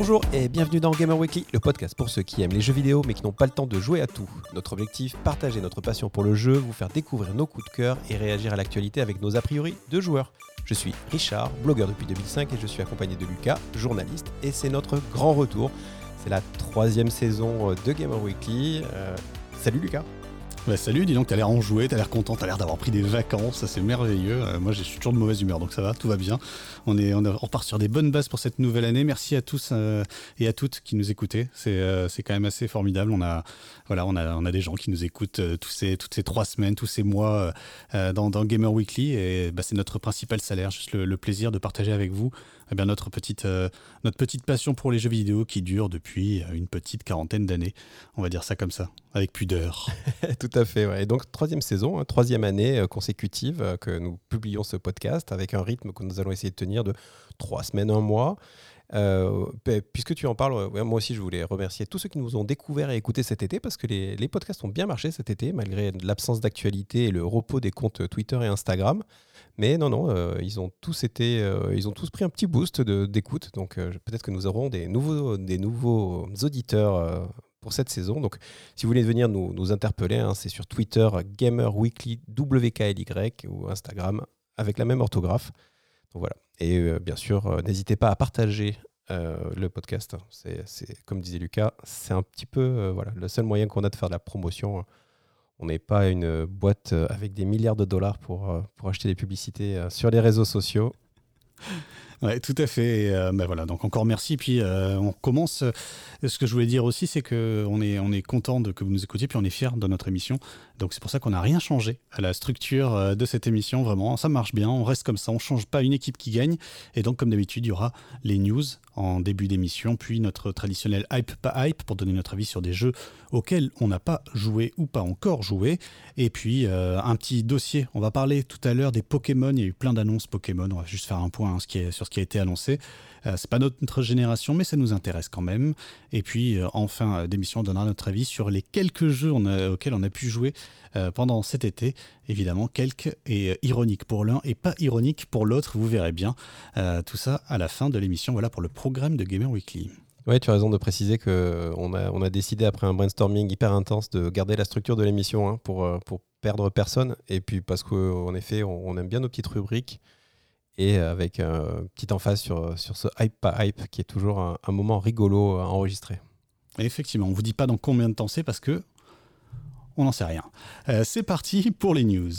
Bonjour et bienvenue dans Gamer Weekly, le podcast pour ceux qui aiment les jeux vidéo mais qui n'ont pas le temps de jouer à tout. Notre objectif, partager notre passion pour le jeu, vous faire découvrir nos coups de cœur et réagir à l'actualité avec nos a priori de joueurs. Je suis Richard, blogueur depuis 2005 et je suis accompagné de Lucas, journaliste, et c'est notre grand retour. C'est la troisième saison de Gamer Weekly. Euh, salut Lucas bah, salut, dis donc, t'as l'air enjoué, t'as l'air content, t'as l'air d'avoir pris des vacances, ça c'est merveilleux. Euh, moi, je suis toujours de mauvaise humeur, donc ça va, tout va bien. On, est, on, repart sur des bonnes bases pour cette nouvelle année. Merci à tous euh, et à toutes qui nous écoutez. C'est euh, c'est quand même assez formidable. On a, voilà, on a, on a des gens qui nous écoutent tous ces, toutes ces trois semaines, tous ces mois dans, dans, Gamer Weekly, et bah, c'est notre principal salaire, juste le, plaisir de partager avec vous eh bien, notre, petite, notre petite passion pour les jeux vidéo qui dure depuis une petite quarantaine d'années. On va dire ça comme ça, avec pudeur. Tout à fait. Ouais. Et donc, troisième saison, hein, troisième année euh, consécutive euh, que nous publions ce podcast avec un rythme que nous allons essayer de tenir de trois semaines, un mois. Euh, puisque tu en parles, moi aussi je voulais remercier tous ceux qui nous ont découvert et écouté cet été parce que les podcasts ont bien marché cet été malgré l'absence d'actualité et le repos des comptes Twitter et Instagram. Mais non, non, ils ont tous été, ils ont tous pris un petit boost d'écoute. Donc peut-être que nous aurons des nouveaux, des nouveaux auditeurs pour cette saison. Donc, si vous voulez venir nous, nous interpeller, hein, c'est sur Twitter Gamer Weekly WKLY ou Instagram avec la même orthographe. Donc voilà. Et euh, bien sûr, euh, n'hésitez pas à partager euh, le podcast. C'est comme disait Lucas, c'est un petit peu voilà le seul moyen qu'on a de faire de la promotion. On n'est pas une boîte avec des milliards de dollars pour, pour acheter des publicités sur les réseaux sociaux. Ouais, tout à fait. Euh, ben voilà, donc encore merci. Puis euh, on commence. Ce que je voulais dire aussi, c'est qu'on est, on est content de que vous nous écoutiez, puis on est fiers de notre émission. Donc c'est pour ça qu'on n'a rien changé à la structure euh, de cette émission. Vraiment, ça marche bien. On reste comme ça. On change pas une équipe qui gagne. Et donc comme d'habitude, il y aura les news en début d'émission, puis notre traditionnel hype pas hype pour donner notre avis sur des jeux auxquels on n'a pas joué ou pas encore joué. Et puis un petit dossier. On va parler tout à l'heure des Pokémon. Il y a eu plein d'annonces Pokémon. On va juste faire un point hein, ce qui est, qui a été annoncé. Euh, c'est pas notre génération, mais ça nous intéresse quand même. Et puis, euh, en fin d'émission, on donnera notre avis sur les quelques jeux auxquels on a pu jouer euh, pendant cet été. Évidemment, quelques et ironiques pour l'un et pas ironiques pour l'autre, vous verrez bien. tout ça à la fin de l'émission. Voilà pour le programme de Gamer Weekly. Oui, tu as raison de préciser qu'on a, on a décidé, après un brainstorming hyper intense, de garder la structure de l'émission hein, pour, pour perdre personne. Et puis parce qu'en effet, on, aime bien nos petites rubriques et avec un petit emphase sur, sur ce hype pas hype qui est toujours un, moment rigolo à enregistrer. effectivement, on ne vous dit pas dans combien de temps c'est parce que on n'en sait rien. Euh, c'est parti pour les news.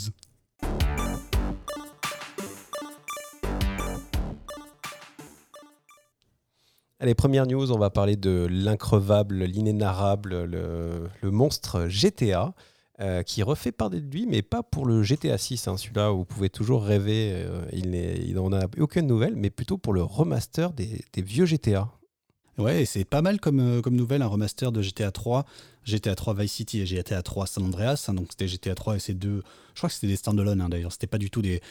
Allez, première news, on va parler de l'increvable, l'inénarrable, le, le, monstre GTA. Euh, qui refait part de lui, mais pas pour le GTA 6, hein, celui-là où vous pouvez toujours rêver, euh, il n'en a aucune nouvelle, mais plutôt pour le remaster des, vieux GTA. Ouais, c'est pas mal comme, euh, comme nouvelle, un remaster de GTA 3, GTA 3 Vice City et GTA 3 San Andreas. Hein, donc c'était GTA 3 et ces deux, je crois que c'était des standalone hein, d'ailleurs, c'était pas du tout des,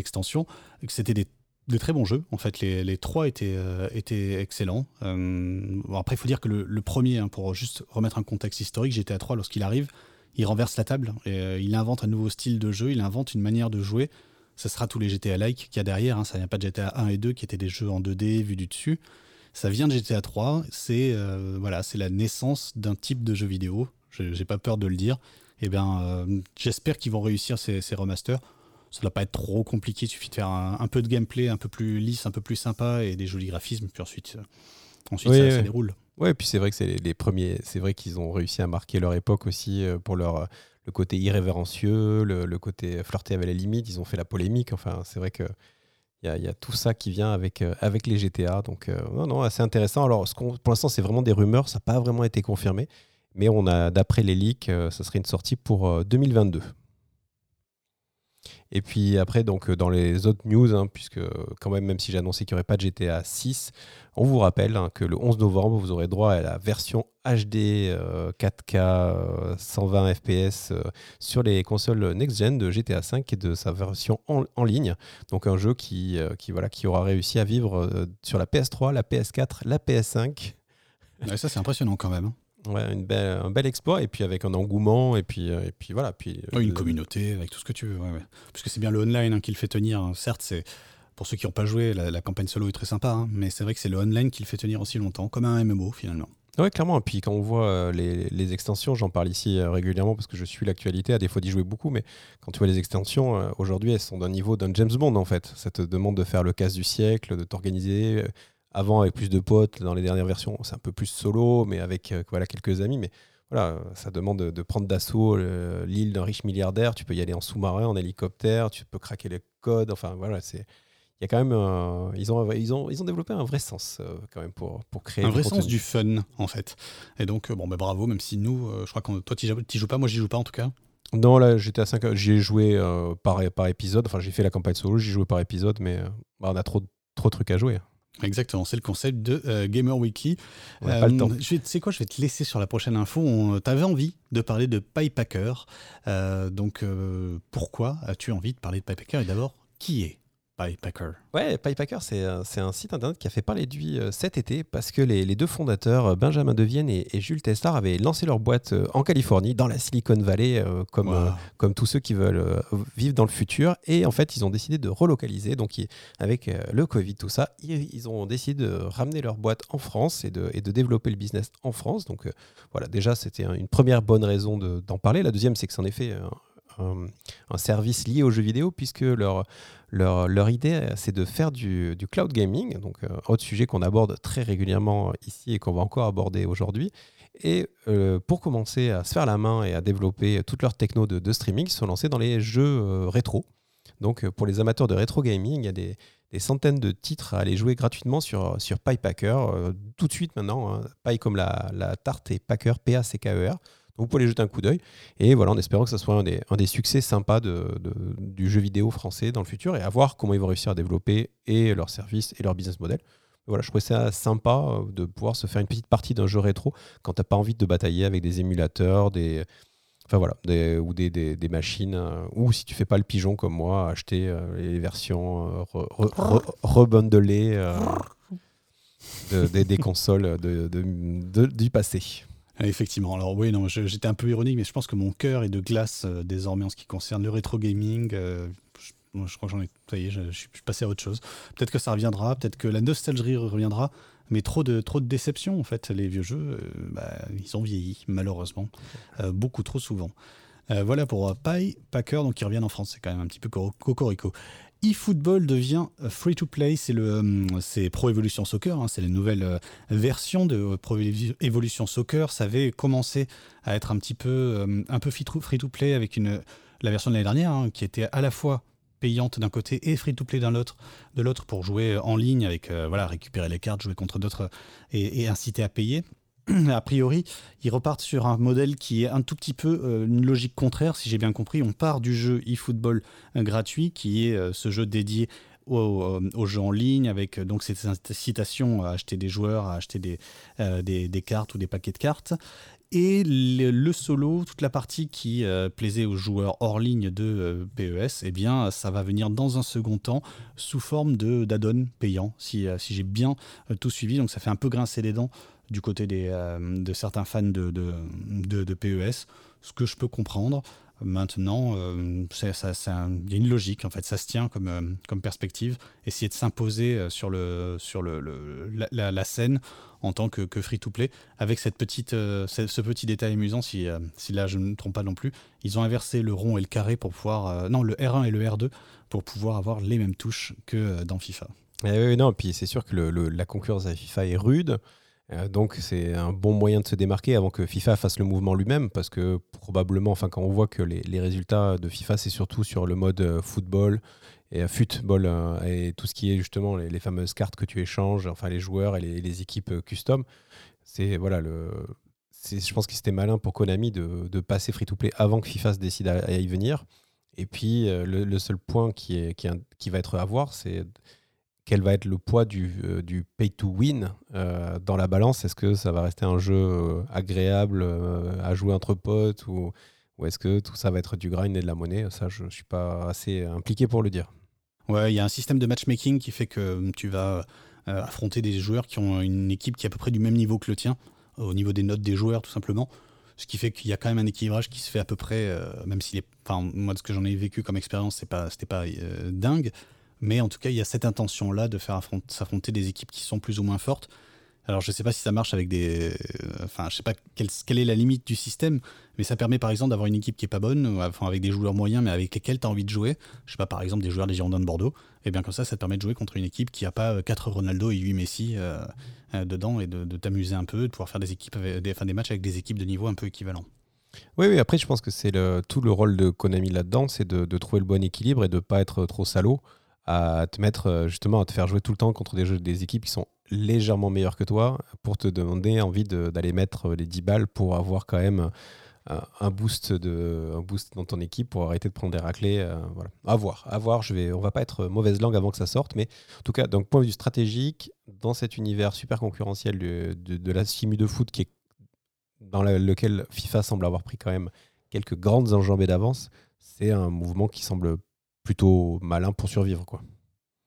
extensions, c'était des des très bons jeux. En fait, les, trois étaient, étaient excellents. après, il faut dire que le, le premier, pour juste remettre un contexte historique, GTA 3, lorsqu'il arrive, il renverse la table, et, euh, il invente un nouveau style de jeu, il invente une manière de jouer. Ça sera tous les GTA-like qu'il y a derrière, hein. ça vient pas de GTA 1 et 2 qui étaient des jeux en 2D vus du dessus. Ça vient de GTA 3, c'est euh, voilà, c'est la naissance d'un type de jeu vidéo, j'ai pas peur de le dire. Et eh bien, euh, j'espère qu'ils vont réussir ces, remasters. Ça ne doit pas être trop compliqué, il suffit de faire un, peu de gameplay un peu plus lisse, un peu plus sympa et des jolis graphismes, puis ensuite, ensuite ça déroule. Ouais, et puis c'est vrai que c'est les, premiers. C'est vrai qu'ils ont réussi à marquer leur époque aussi euh, pour leur euh, le côté irrévérencieux, le, côté flirter avec les limites. Ils ont fait la polémique. Enfin, c'est vrai que il y, a tout ça qui vient avec, euh, les GTA. Donc, non, non, assez intéressant. Alors, ce pour l'instant, c'est vraiment des rumeurs. Ça n'a pas vraiment été confirmé. Mais on a, d'après les leaks, ça serait une sortie pour 2022. Et puis après, donc dans les autres news, hein, puisque quand même, même si j'ai annoncé qu'il n'y aurait pas de GTA 6, on vous rappelle hein, que le 11 novembre, vous aurez droit à la version HD 4K 120 FPS sur les consoles next-gen de GTA 5 et de sa version en, ligne. Donc un jeu qui, euh, qui, voilà, qui aura réussi à vivre euh, sur la PS3, la PS4, la PS5. ça, c'est impressionnant quand même. Hein. Ouais, une belle, un bel exploit, et puis avec un engouement, et puis, euh, et puis voilà. Puis, une communauté, avec tout ce que tu veux. Ouais, Puisque c'est bien le online hein, qui le fait tenir. Certes, c'est pour ceux qui n'ont pas joué, la, campagne solo est très sympa, hein, mais c'est vrai que c'est le online qui le fait tenir aussi longtemps, comme un MMO finalement. Oui, clairement. Et puis quand on voit euh, les, extensions, j'en parle ici euh, régulièrement parce que je suis l'actualité, à défaut d'y jouer beaucoup, mais quand tu vois les extensions, euh, aujourd'hui, elles sont d'un niveau d'un James Bond en fait. Ça te demande de faire le casse du siècle, de t'organiser. Avant, avec plus de potes, dans les dernières versions, c'est un peu plus solo, mais avec voilà, quelques amis. Mais voilà, ça demande de, prendre d'assaut l'île d'un riche milliardaire. Tu peux y aller en sous-marin, en hélicoptère, tu peux craquer les codes. Enfin, voilà, c'est il y a quand même ils ont ils ont ils ont développé un vrai sens euh, quand même pour pour créer un vrai sens du fun en fait et donc euh, bon ben bravo même si nous euh, je crois que toi tu joues pas moi j'y joue pas en tout cas non là j'étais à 5 j'y ai joué par par épisode enfin j'ai fait la campagne solo j'y joué par épisode mais bah, on a trop trop de trucs à jouer Exactement, c'est le concept de Gamer Wiki. pas le temps. Je sais quoi, je vais te laisser sur la prochaine info. Tu avais envie de parler de PyPacker. donc pourquoi as-tu envie de parler de PyPacker Et d'abord, qui est PyPacker. Ouais, PyPacker, c'est un site internet qui a fait parler de lui euh, cet été parce que les, deux fondateurs, euh, Benjamin Devienne et, et, Jules Teslar, avaient lancé leur boîte euh, en Californie, dans la Silicon Valley, comme, comme tous ceux qui veulent vivre dans le futur. Et en fait, ils ont décidé de relocaliser. Donc, avec le Covid, tout ça, ils, ont décidé de ramener leur boîte en France et de, et de développer le business en France. Donc, voilà, déjà, c'était une première bonne raison d'en parler. La deuxième, c'est que c'est en effet un, un, service lié aux jeux vidéo, puisque leur, leur, leur idée, c'est de faire du, du, cloud gaming, donc euh, autre sujet qu'on aborde très régulièrement ici et qu'on va encore aborder aujourd'hui. Et euh, pour commencer à se faire la main et à développer toute leur techno de, streaming, ils sont lancés dans les jeux euh, rétro. Donc pour les amateurs de rétro gaming, il y a des, des, centaines de titres à aller jouer gratuitement sur, sur PyPacker. tout de suite maintenant, hein, comme la, la tarte et Packer, P-A-C-K-E-R vous pouvez aller jeter un coup d'œil. Et voilà, en espérant que ce soit un des, succès sympas de, du jeu vidéo français dans le futur et à voir comment ils vont réussir à développer et leurs services et leur business model. Voilà, je trouvais ça sympa euh, de pouvoir se faire une petite partie d'un jeu rétro quand tu n'as pas envie de batailler avec des émulateurs, des, enfin voilà, ou des, des, machines, euh, ou si tu fais pas le pigeon comme moi, acheter euh, les versions rebundelées des, consoles de, du passé. Effectivement. Alors oui, non, j'étais un peu ironique, mais je pense que mon cœur est de glace euh, désormais en ce qui concerne le rétro gaming. Euh, je, crois que j'en ai. Ça y est, je, suis passé à autre chose. Peut-être que ça reviendra, peut-être que la nostalgie reviendra, mais trop de trop de déception en fait. Les vieux jeux, euh, bah, ils ont vieilli malheureusement, beaucoup trop souvent. voilà pour Pie Packer, donc ils reviennent en France, c'est quand même un petit peu cocorico eFootball devient free-to-play, c'est le euh, c'est Pro Evolution Soccer, hein, c'est la nouvelle euh, version de Pro Evolution Soccer. Ça avait commencé à être un petit peu euh, un peu free-to-play avec une la version de l'année dernière hein, qui était à la fois payante d'un côté et free-to-play d'un l'autre, de l'autre pour jouer en ligne avec voilà récupérer les cartes, jouer contre d'autres et, inciter à payer. a priori, ils repartent sur un modèle qui est un tout petit peu euh, une logique contraire, si j'ai bien compris. On part du jeu eFootball gratuit, qui est euh, ce jeu dédié aux, jeux en ligne, avec donc cette incitation à acheter des joueurs, à acheter des, euh, cartes ou des paquets de cartes. Et le, solo, toute la partie qui plaisait aux joueurs hors ligne de PES, eh bien, ça va venir dans un second temps sous forme d'add-on payant, si, si j'ai bien tout suivi. Donc ça fait un peu grincer les dents du côté des, euh, de certains fans de, de, de, PES, ce que je peux comprendre. Maintenant, euh, il y a une logique, en fait, ça se tient comme, euh, comme perspective. Essayer de s'imposer sur, le, sur le, la, scène en tant que, que free-to-play, avec cette petite, ce petit détail amusant, si, si là je ne me trompe pas non plus, ils ont inversé le rond et le carré pour pouvoir... non, le R1 et le R2 pour pouvoir avoir les mêmes touches que dans FIFA. Et eh oui, non, puis c'est sûr que le, la concurrence à FIFA est rude. Euh, donc c'est un bon moyen de se démarquer avant que FIFA fasse le mouvement lui-même, parce que probablement, enfin quand on voit que les, résultats de FIFA, c'est surtout sur le mode euh, football et euh, football et tout ce qui est justement les, fameuses cartes que tu échanges, enfin les joueurs et les, équipes custom. C'est voilà le, je pense que c'était malin pour Konami de, passer free-to-play avant que FIFA se décide à, y venir. Et puis le, seul point qui, est, qui, qui va être à voir, c'est quel va être le poids du, euh, pay to win euh, dans la balance? Est-ce que ça va rester un jeu euh, agréable à jouer entre potes ou, est-ce que tout ça va être du grind et de la monnaie? Ça, je ne suis pas assez impliqué pour le dire. Ouais, il y a un système de matchmaking qui fait que tu vas affronter des joueurs qui ont une équipe qui est à peu près du même niveau que le tien, au niveau des notes des joueurs tout simplement. Ce qui fait qu'il y a quand même un équilibrage qui se fait à peu près, même est, enfin, moi de ce que j'en ai vécu comme expérience, c'est pas, pas dingue, Mais en tout cas, il y a cette intention-là de faire s'affronter des équipes qui sont plus ou moins fortes. Alors je ne sais pas si ça marche avec des... Enfin, je sais pas quelle, est la limite du système, mais ça permet par exemple d'avoir une équipe qui est pas bonne, enfin avec des joueurs moyens, mais avec lesquels tu as envie de jouer. Je sais pas, par exemple des joueurs des Girondins de Bordeaux. Et bien comme ça, ça te permet de jouer contre une équipe qui n'a pas 4 Ronaldo et 8 Messi euh, euh, dedans et de, t'amuser un peu, de pouvoir faire des, équipes des, des matchs avec des équipes de niveau un peu équivalent. Oui, oui, après je pense que c'est tout le rôle de Konami là-dedans, c'est de, de, trouver le bon équilibre et de ne pas être trop salaud à te mettre euh, justement à te faire jouer tout le temps contre des, des équipes qui sont légèrement meilleures que toi pour te demander envie d'aller mettre les 10 balles pour avoir quand même euh, un boost, de, boost dans ton équipe pour arrêter de prendre des raclés. Euh, voilà. À voir, à voir. Je vais, on va pas être mauvaise langue avant que ça sorte, mais en tout cas, d'un point de vue stratégique, dans cet univers super concurrentiel de, de, la simu de foot qui est dans lequel FIFA semble avoir pris quand même quelques grandes enjambées d'avance, c'est un mouvement qui semble plutôt malin pour survivre. Quoi.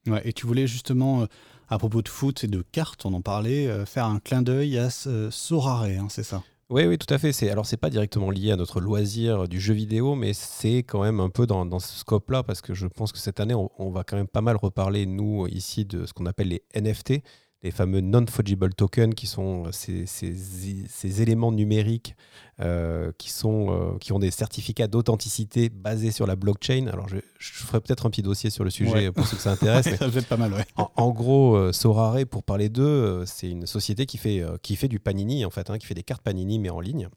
Ouais, et tu voulais justement, euh, à propos de foot et de cartes, on en parlait, euh, faire un clin d'œil à ce Sorare, hein, c'est ça? Oui, oui, tout à fait. C'est, alors, c'est pas directement lié à notre loisir du jeu vidéo, mais c'est quand même un peu dans, dans ce scope-là, parce que je pense que cette année, on, on, va quand même pas mal reparler, nous, ici, de ce qu'on appelle les NFT, les fameux non-fungible tokens, qui sont euh, ces, ces, éléments numériques euh, qui, sont, euh, qui ont des certificats d'authenticité basés sur la blockchain. Alors, je, ferai peut-être un petit dossier sur le sujet pour ceux que ça intéresse. ça peut être pas mal, ouais. En, gros, Sorare, pour parler d'eux, c'est une société qui fait, qui fait du Panini, en fait, hein, qui fait des cartes Panini, mais en ligne.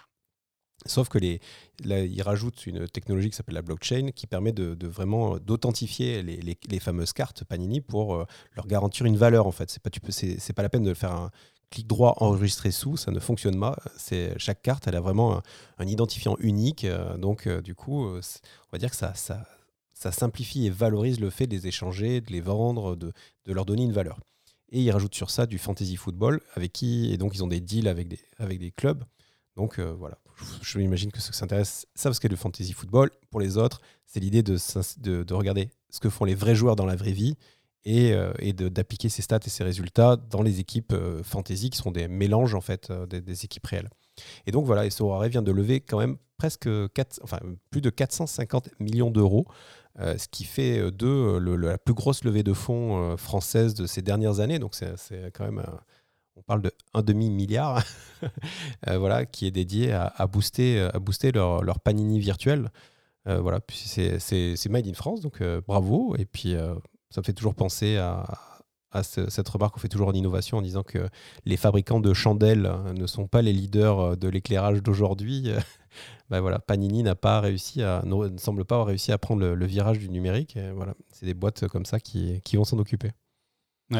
Sauf que les, là, ils rajoutent une technologie qui s'appelle la blockchain qui permet de, vraiment d'authentifier les, fameuses cartes Panini pour euh, leur garantir une valeur en fait. C'est pas pas la peine de faire un clic droit enregistrer sous, ça ne fonctionne pas. C'est chaque carte elle a vraiment un, identifiant unique. Euh, donc euh, du coup, on va dire que ça, simplifie et valorise le fait de les échanger, de les vendre, de, leur donner une valeur. Et ils rajoutent sur ça du fantasy football avec qui et donc ils ont des deals avec des clubs. Donc voilà, je m'imagine que ceux qui s'intéressent savent ce qu'est le fantasy football. Pour les autres, c'est l'idée de, de, regarder ce que font les vrais joueurs dans la vraie vie et, euh, et d'appliquer ces stats et ces résultats dans les équipes euh, fantasy qui sont des mélanges en fait euh, des, équipes réelles. Et donc voilà, Sorare vient de lever quand même presque 4, enfin, plus de 450 millions d'euros, ce qui fait d'eux la plus grosse levée de fonds française de ces dernières années. Donc c'est quand même on parle de un demi-milliard, euh, voilà, qui est dédié à, booster, à booster leur, panini virtuel. Euh, voilà, c'est made in France, donc euh, bravo. Et puis, ça me fait toujours penser à, cette remarque qu'on fait toujours en innovation en disant que les fabricants de chandelles ne sont pas les leaders de l'éclairage d'aujourd'hui. ben voilà, Panini n'a pas réussi à, ne semble pas avoir réussi à prendre le, virage du numérique. voilà, c'est des boîtes comme ça qui vont s'en occuper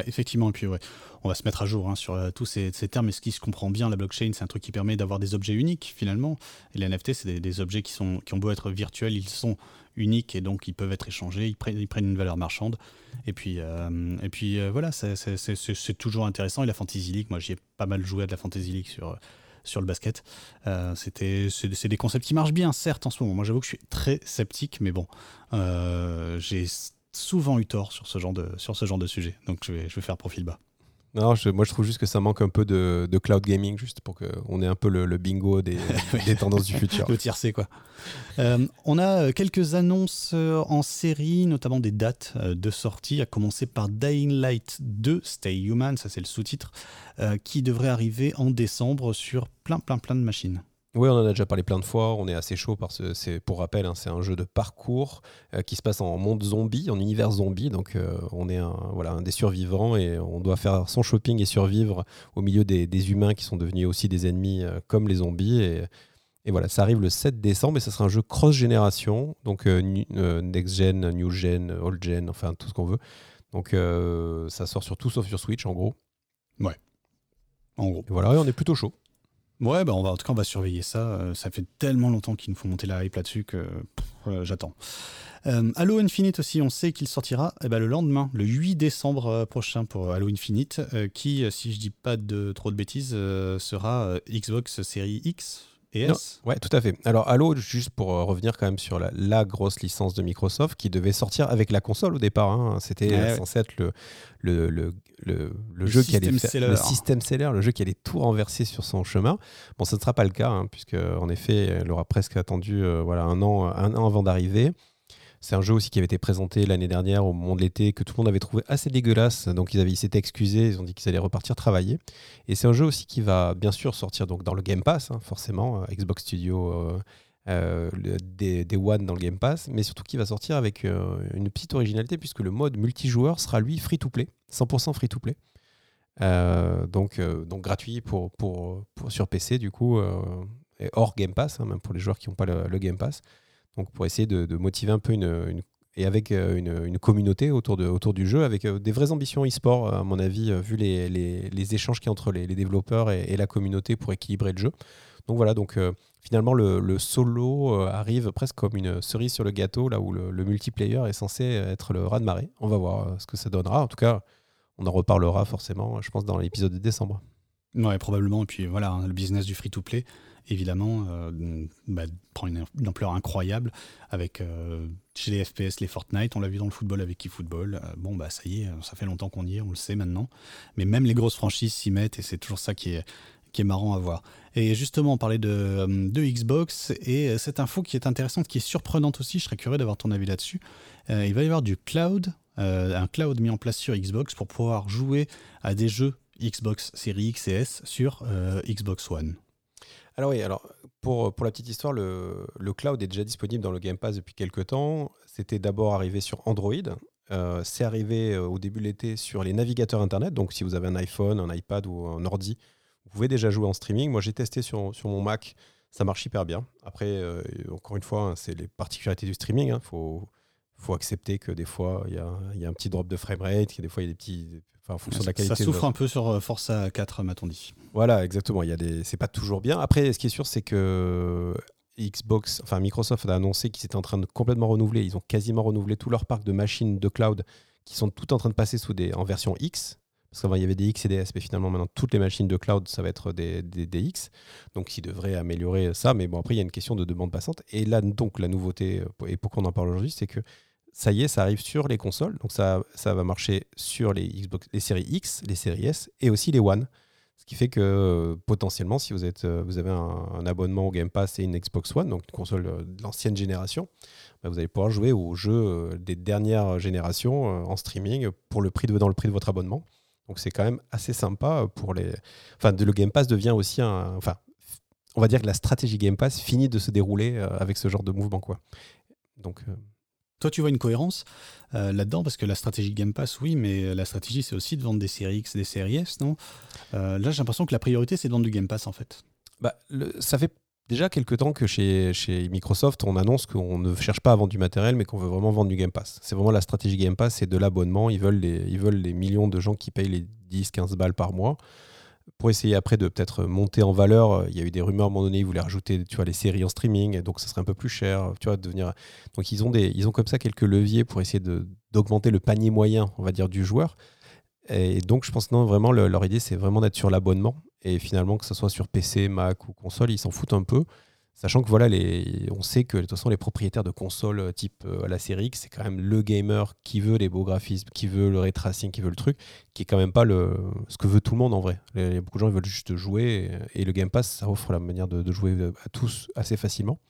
effectivement, et puis ouais, on va se mettre à jour hein, sur euh, tous ces, termes. Et ce qui se comprend bien, la blockchain, c'est un truc qui permet d'avoir des objets uniques finalement. Et les NFT, c'est des, objets qui, sont, qui ont beau être virtuels, ils sont uniques et donc ils peuvent être échangés, ils prennent, ils prennent une valeur marchande. Et puis, euh, et puis euh, voilà, c'est toujours intéressant. Et la Fantasy League, moi j'y ai pas mal joué à de la Fantasy League sur, sur le basket. C'était c'est des concepts qui marchent bien, certes, en ce moment. Moi j'avoue que je suis très sceptique, mais bon, j'ai souvent eu tort sur ce genre de, sur ce genre de sujet. Donc je vais, je vais faire profil bas. Non, moi je trouve juste que ça manque un peu de, de cloud gaming, juste pour qu'on ait un peu le, bingo des, des, tendances du futur. Le tiercé, quoi. Euh, on a euh, quelques annonces euh, en série, notamment des dates de sortie, à commencer par Dying Light 2, Stay Human, ça c'est le sous-titre, qui devrait arriver en décembre sur plein, plein, plein de machines. Oui, on en a déjà parlé plein de fois. On est assez chaud parce que c'est, pour rappel, hein, c'est un jeu de parcours euh, qui se passe en monde zombie, en univers zombie. Donc, euh, on est un, voilà, un des survivants et on doit faire son shopping et survivre au milieu des, humains qui sont devenus aussi des ennemis euh, comme les zombies. Et, et, voilà, ça arrive le 7 décembre et ça sera un jeu cross-génération, donc next-gen, new-gen, old-gen, enfin tout ce qu'on veut. Donc, ça sort sur tout sauf sur Switch en gros. Ouais. En gros. Et voilà, on est plutôt chaud. Ouais, bah on va, en tout cas, on va surveiller ça. Euh, ça fait tellement longtemps qu'il nous faut monter la hype là-dessus que j'attends. Euh, Halo Infinite aussi, on sait qu'il sortira eh ben, le lendemain, le 8 décembre euh, prochain pour Halo Infinite, qui, si je dis pas de trop de bêtises, sera Xbox Series X et S. ouais, tout à fait. Alors Halo, juste pour revenir quand même sur la, grosse licence de Microsoft qui devait sortir avec la console au départ. Hein. C'était censé être le, le, le, le, jeu qui allait faire, le système seller, le jeu qui allait tout renverser sur son chemin. Bon, ce ne sera pas le cas, hein, puisque en effet, elle aura presque attendu euh, voilà, un, an, un an avant d'arriver. C'est un jeu aussi qui avait été présenté l'année dernière au moment de l'été, que tout le monde avait trouvé assez dégueulasse. Donc ils, avaient, ils s'étaient excusés, ils ont dit qu'ils allaient repartir travailler. Et c'est un jeu aussi qui va bien sûr sortir donc, dans le Game Pass, hein, forcément, Xbox Studio. Des, des, One dans le Game Pass, mais surtout qui va sortir avec une petite originalité puisque le mode multijoueur sera lui free to play, 100% free to play. Euh, donc, euh, donc gratuit pour, pour, sur PC du coup, euh, et hors Game Pass, hein, même pour les joueurs qui n'ont pas le, Game Pass. Donc pour essayer de, motiver un peu une, et avec une, communauté autour, de, autour du jeu, avec des vraies ambitions e-sport, à mon avis, vu les, les, les échanges qu'il y a entre les, développeurs et, la communauté pour équilibrer le jeu. Donc voilà, donc finalement le, solo arrive presque comme une cerise sur le gâteau, là où le, multiplayer est censé être le raz de marée. On va voir ce que ça donnera. En tout cas, on en reparlera forcément, je pense, dans l'épisode de décembre. Ouais, probablement. Et puis voilà, hein, le business du free-to-play, évidemment, euh, bah, prend une, ampleur incroyable avec euh, chez les FPS, les Fortnite. On l'a vu dans le football avec eFootball. Euh, bon, bah ça y est, ça fait longtemps qu'on y est, on le sait maintenant. Mais même les grosses franchises s'y mettent et c'est toujours ça qui est, qui est marrant à voir. Et justement, on parlait de, de, Xbox et cette info qui est intéressante, qui est surprenante aussi, je serais curieux d'avoir ton avis là-dessus. il va y avoir du cloud euh, un cloud mis en place sur Xbox pour pouvoir jouer à des jeux Xbox Series X et S sur euh, Xbox One. Alors oui, alors pour, pour la petite histoire, le, le, cloud est déjà disponible dans le Game Pass depuis quelques temps. C'était d'abord arrivé sur Android. Euh, c'est arrivé au début de l'été sur les navigateurs Internet. Donc si vous avez un iPhone, un iPad ou un ordi, pouvez déjà jouer en streaming. Moi j'ai testé sur, sur mon Mac, ça marche hyper bien. Après, encore une fois, hein, c'est les particularités du streaming. Il hein. faut faut accepter que des fois, il y a, y a, un petit drop de framerate, des fois, il y a des petits. Enfin, en fonction de la qualité. Ça souffre un peu sur euh, Forza 4, m'a-t-on dit. Voilà, exactement. Il des... C'est pas toujours bien. Après, ce qui est sûr, c'est que Xbox, enfin Microsoft a annoncé qu'ils étaient en train de complètement renouveler. Ils ont quasiment renouvelé tout leur parc de machines de cloud qui sont toutes en train de passer sous des, en version X. Parce qu'avant, il y avait des X et des S, mais finalement, maintenant, toutes les machines de cloud, ça va être des, des, X. Donc, ils devraient améliorer ça. Mais bon, après, il y a une question de demande passante. Et là, donc, la nouveauté, et pourquoi on en parle aujourd'hui, c'est que ça y est, ça arrive sur les consoles. Donc ça, ça va marcher sur les Xbox, les séries X, les séries S et aussi les One. Ce qui fait que euh, potentiellement, si vous, êtes, euh, vous avez un, abonnement au Game Pass et une Xbox One, donc une console euh, de l'ancienne génération, bah, vous allez pouvoir jouer aux jeux des dernières générations en streaming pour le prix de, dans le prix de votre abonnement. Donc c'est quand même assez sympa pour les. Enfin, le Game Pass devient aussi un. Enfin, on va dire que la stratégie Game Pass finit de se dérouler avec ce genre de mouvement, quoi. Donc. Toi, tu vois une cohérence euh, là-dedans parce que la stratégie Game Pass, oui, mais la stratégie, c'est aussi de vendre des séries X, des séries S, non? Euh, Là, j'ai l'impression que la priorité, c'est de vendre du Game Pass, en fait. Bah, ça fait déjà quelques temps que chez, Microsoft, on annonce qu'on ne cherche pas à vendre du matériel, mais qu'on veut vraiment vendre du Game Pass. C'est vraiment la stratégie Game Pass, c'est de l'abonnement. Ils veulent, les, millions de gens qui payent les 10, 15 balles par mois pour essayer après de peut-être monter en valeur. Euh, il y a eu des rumeurs à un moment donné, ils voulaient rajouter tu vois, les séries en streaming, donc ça serait un peu plus cher. Tu vois, devenir... Donc ils ont, des, ils ont comme ça quelques leviers pour essayer d'augmenter le panier moyen, on va dire, du joueur. Et donc je pense non, vraiment, leur idée, c'est vraiment d'être sur l'abonnement. Et finalement, que ce soit sur PC, Mac ou console, ils s'en foutent un peu. Sachant que voilà, on sait que de toute façon, les propriétaires de consoles euh, type euh, la série X, c'est quand même le gamer qui veut les beaux graphismes, qui veut le ray tracing, qui veut le truc, qui est quand même pas le, ce que veut tout le monde en vrai. Beaucoup de gens ils veulent juste jouer et, le Game Pass, ça offre la manière de, jouer euh, à tous assez facilement.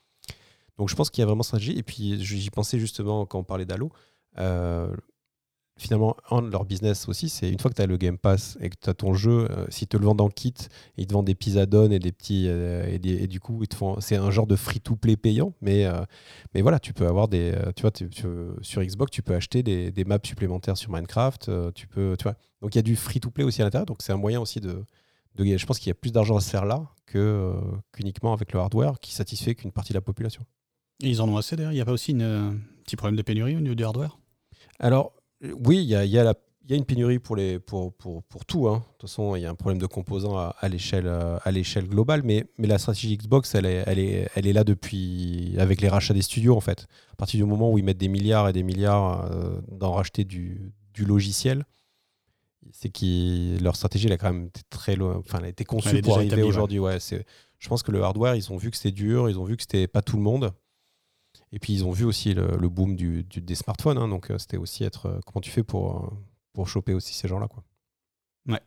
Donc je pense qu'il y a vraiment stratégie. Et puis j'y pensais justement quand on parlait d'Halo finalement, un de leur business aussi, c'est une fois que tu as le Game Pass et que tu as ton jeu, si euh, s'ils te le vendent en kit, ils te vendent des pizzas et des petits. Euh, et, du coup, ils te font, c'est un genre de free-to-play payant. Mais, euh, mais voilà, tu peux avoir des. tu vois, sur Xbox, tu peux acheter des, des maps supplémentaires sur Minecraft. tu peux, tu vois. Donc il y a du free-to-play aussi à l'intérieur. Donc c'est un moyen aussi de. de je pense qu'il y a plus d'argent à se faire là que, qu'uniquement avec le hardware qui satisfait qu'une partie de la population. ils en ont assez d'ailleurs? Il n'y a pas aussi un petit problème de pénurie au niveau du hardware? Alors, oui, il y a, y, a y a, une pénurie pour, les, pour, pour, pour tout. Hein. De toute façon, il y a un problème de composants à, à l'échelle globale, mais, mais la stratégie Xbox, elle est, elle, est, elle est là depuis, avec les rachats des studios, en fait. À partir du moment où ils mettent des milliards et des milliards euh, dans racheter du, du logiciel, c'est que leur stratégie, elle a quand même été très loin. Enfin, elle a été conçue pour arriver aujourd'hui. Ouais. je pense que le hardware, ils ont vu que c'était dur, ils ont vu que c'était pas tout le monde. Et puis ils ont vu aussi le, boom du, des smartphones. Hein, donc euh, c'était aussi être. Euh, comment tu fais pour, euh, pour choper aussi ces gens-là. Ouais.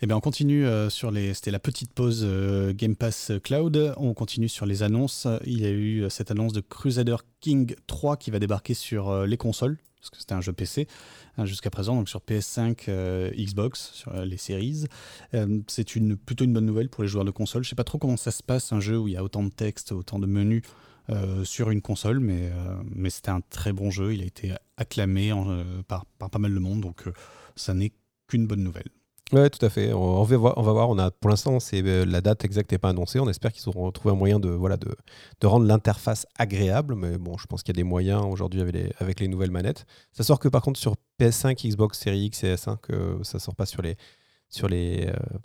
Eh bien, on continue sur les. C'était la petite pause Game Pass Cloud. On continue sur les annonces. Il y a eu cette annonce de Crusader King 3 qui va débarquer sur les consoles, parce que c'était un jeu PC hein, jusqu'à présent, donc sur PS5, Xbox, sur les séries. c'est plutôt une bonne nouvelle pour les joueurs de console. Je sais pas trop comment ça se passe, un jeu où il y a autant de texte, autant de menus. Sur une console, mais, mais c'était un très bon jeu. Il a été acclamé par, par, pas mal de monde, donc ça n'est qu'une bonne nouvelle. Ouais, tout à fait. On, va voir. On a, pour l'instant, c'est euh, la date exacte n'est pas annoncée. On espère qu'ils auront trouvé un moyen de, rendre l'interface agréable. Mais bon, je pense qu'il y a des moyens aujourd'hui avec les, nouvelles manettes. Ça sort que par contre sur PS5, Xbox Series X et S5, que ça sort pas sur les, sur les, euh,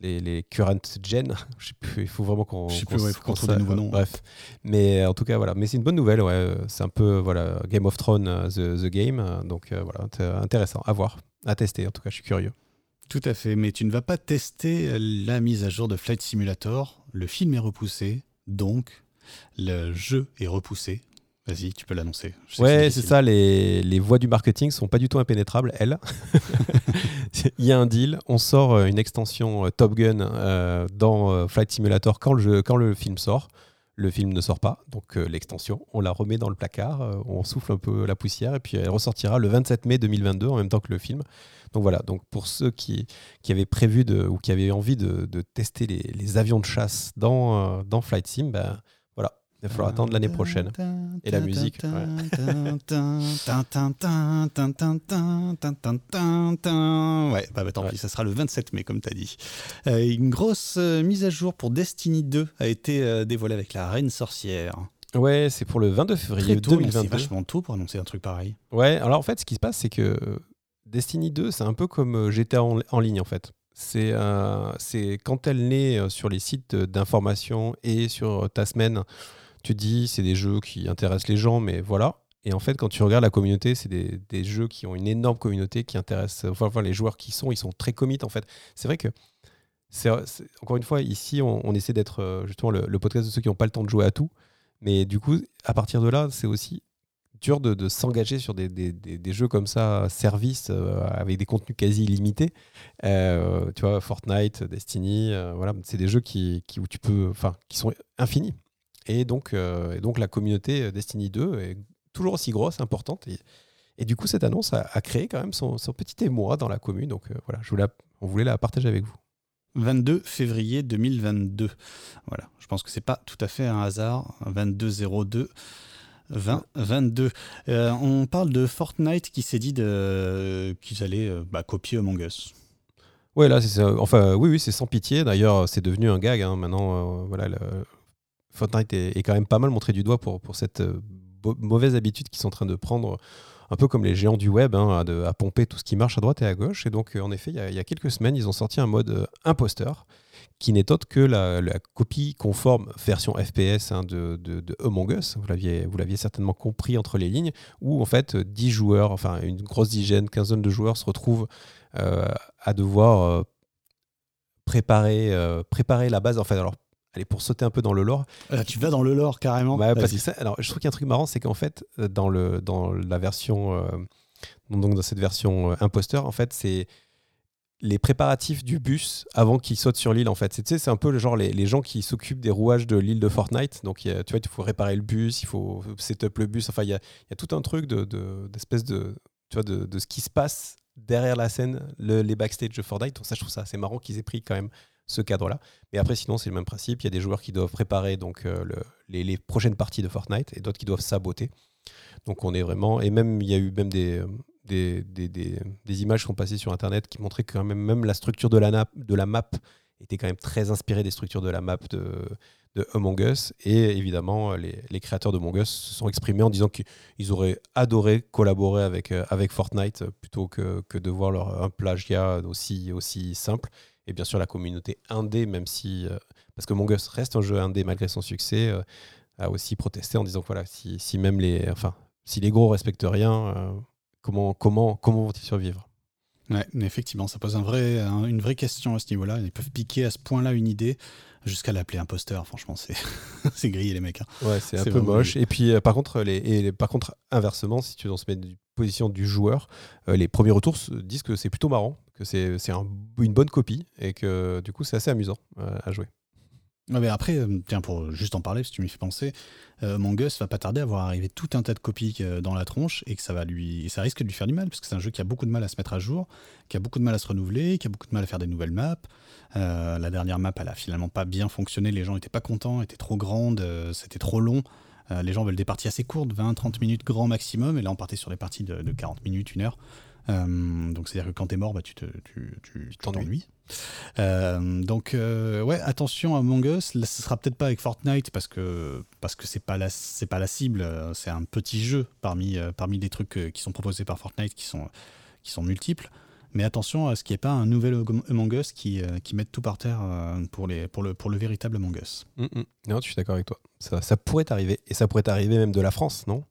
les, les, current gen. Je sais plus, il faut vraiment qu'on qu trouve des nouveaux noms. Bref, mais en tout cas voilà. Mais c'est une bonne nouvelle. Ouais, c'est un peu voilà Game of Thrones the, the game. Donc euh, voilà, intéressant à voir, à tester. En tout cas, je suis curieux. Tout à fait, mais tu ne vas pas tester la mise à jour de Flight Simulator. Le film est repoussé, donc le jeu est repoussé. Vas-y, tu peux l'annoncer. Ouais, c'est ça, les, les voies du marketing sont pas du tout impénétrables, elles. Il y a un deal, on sort euh, une extension euh, Top Gun euh, dans Flight Simulator quand le, jeu, quand le film sort. Le film ne sort pas, donc l'extension, on la remet dans le placard, on souffle un peu la poussière et puis elle ressortira le 27 mai 2022 en même temps que le film. Donc voilà, donc pour ceux qui, qui avaient prévu de, ou qui avaient envie de, de tester les, les, avions de chasse dans, dans Flight Sim, ben, il va falloir attendre l'année prochaine. Et la musique. Ouais, bah, bah tant pis, ça sera le 27 mai, comme tu as dit. Euh, une grosse euh, mise à jour pour Destiny 2 a été euh, dévoilée avec la Reine Sorcière. Ouais, c'est pour le 22 février 2022. C'est vachement tôt pour annoncer un truc pareil. Ouais, alors en fait, ce qui se passe, c'est que Destiny 2, c'est un peu comme GTA en, ligne en fait. C'est quand elle naît sur les sites d'information et sur ta semaine, tu dis c'est des jeux qui intéressent les gens, mais voilà. Et en fait, quand tu regardes la communauté, c'est des, des, jeux qui ont une énorme communauté qui intéressent. Enfin, les joueurs qui sont, ils sont très commit en fait. C'est vrai que, encore une fois, ici, on, essaie d'être justement le, podcast de ceux qui n'ont pas le temps de jouer à tout. Mais du coup, à partir de là, c'est aussi dur de, s'engager sur des, jeux comme ça, service, euh, avec des contenus quasi illimités. Euh, tu vois, Fortnite, Destiny, euh, voilà, c'est des jeux qui, où tu peux, qui sont infinis. Et donc, donc la communauté Destiny 2 est toujours aussi grosse, importante. Et, du coup, cette annonce a, créé quand même son, petit émoi dans la commune. Donc voilà, je voulais, on voulait la partager avec vous. 22 février 2022. Voilà, je pense que c'est pas tout à fait un hasard. 2202. 20, 22. Euh, on parle de Fortnite qui s'est dit qu'ils allaient euh, bah, copier Among Us. Ouais, là, c'est enfin, oui, oui, c'est sans pitié. D'ailleurs, c'est devenu un gag. Hein. Maintenant, euh, voilà, Fortnite est, quand même pas mal montré du doigt pour, pour cette mauvaise habitude qu'ils sont en train de prendre, un peu comme les géants du web, hein, à, pomper tout ce qui marche à droite et à gauche. Et donc, en effet, il y, a quelques semaines, ils ont sorti un mode imposteur qui n'est autre que la, copie conforme version FPS hein, de, de, Among Us, vous l'aviez certainement compris entre les lignes, où en fait 10 joueurs, enfin une grosse dizaine, quinzaine de joueurs se retrouvent euh, à devoir euh, préparer, euh, préparer la base. En fait, alors Allez, pour sauter un peu dans le lore. tu vas dans le lore carrément. parce que ça, alors, je trouve qu'il y a un truc marrant, c'est qu'en fait, dans, le, dans la version, donc dans cette version imposteur, en fait, c'est les préparatifs du bus avant qu'il saute sur l'île en fait. C'est, c'est un peu le genre les, les gens qui s'occupent des rouages de l'île de Fortnite. Donc tu vois, il faut réparer le bus, il faut setup le bus. Enfin, il y a, y a, tout un truc de, d'espèce de, tu vois, de, de, ce qui se passe derrière la scène, les backstage de Fortnite. Donc ça, je trouve ça assez marrant qu'ils aient pris quand même ce cadre-là. Mais après, sinon, c'est le même principe. Il y a des joueurs qui doivent préparer donc euh, le, les, prochaines parties de Fortnite et d'autres qui doivent saboter. Donc on est vraiment... Et même, il y a eu même des des, images sont passées sur Internet qui montraient que même, la structure de la, map était quand même très inspirée des structures de la map de, de Among Us. Et évidemment, les, créateurs de Among Us se sont exprimés en disant qu'ils auraient adoré collaborer avec, euh, avec Fortnite plutôt que, que de voir un plagiat aussi, aussi simple. Et bien sûr, la communauté indé, même si. Euh, parce que Among Us reste un jeu indé malgré son succès, euh, a aussi protesté en disant que voilà, si, si même les. Enfin, si les gros respectent rien, Comment, comment, comment vont-ils survivre? Ouais, effectivement, ça pose un vrai, une vraie question à ce niveau-là. Ils peuvent piquer à ce point-là une idée jusqu'à l'appeler imposteur. Franchement, c'est, grillé les mecs. Hein. Ouais, c'est un peu moche. Et puis, euh, par contre, les, et par contre, inversement, si tu veux se position du joueur, euh, les premiers retours disent que c'est plutôt marrant, que c'est une bonne copie et que du coup c'est assez amusant à jouer. mais après, tiens, pour juste en parler, si tu m'y fais penser, euh, Mongus va pas tarder à voir arriver tout un tas de copies dans la tronche et que ça va lui, ça risque de lui faire du mal parce que c'est un jeu qui a beaucoup de mal à se mettre à jour, qui a beaucoup de mal à se renouveler, qui a beaucoup de mal à faire des nouvelles maps. la dernière map, elle a finalement pas bien fonctionné, les gens étaient pas contents, était trop grande, c'était trop long. Euh, les gens veulent des parties assez courtes, 20-30 minutes grand maximum, et là on partait sur des parties de, 40 minutes, une heure. Euh, donc c'est-à-dire que quand t'es mort, bah, tu t'ennuies. Euh, donc ouais, attention à Among Us. Là, ce sera peut-être pas avec Fortnite parce que parce que c'est pas la c'est pas la cible. C'est un petit jeu parmi parmi des trucs qui sont proposés par Fortnite qui sont qui sont multiples. Mais attention à ce qu'il n'y ait pas un nouvel Among Us qui, euh, qui mette tout par terre euh, pour, les, pour, le, pour le véritable Among Us. Mm, mm. Non, je suis d'accord avec toi. Ça, ça pourrait arriver. Et ça pourrait arriver même de la France, non?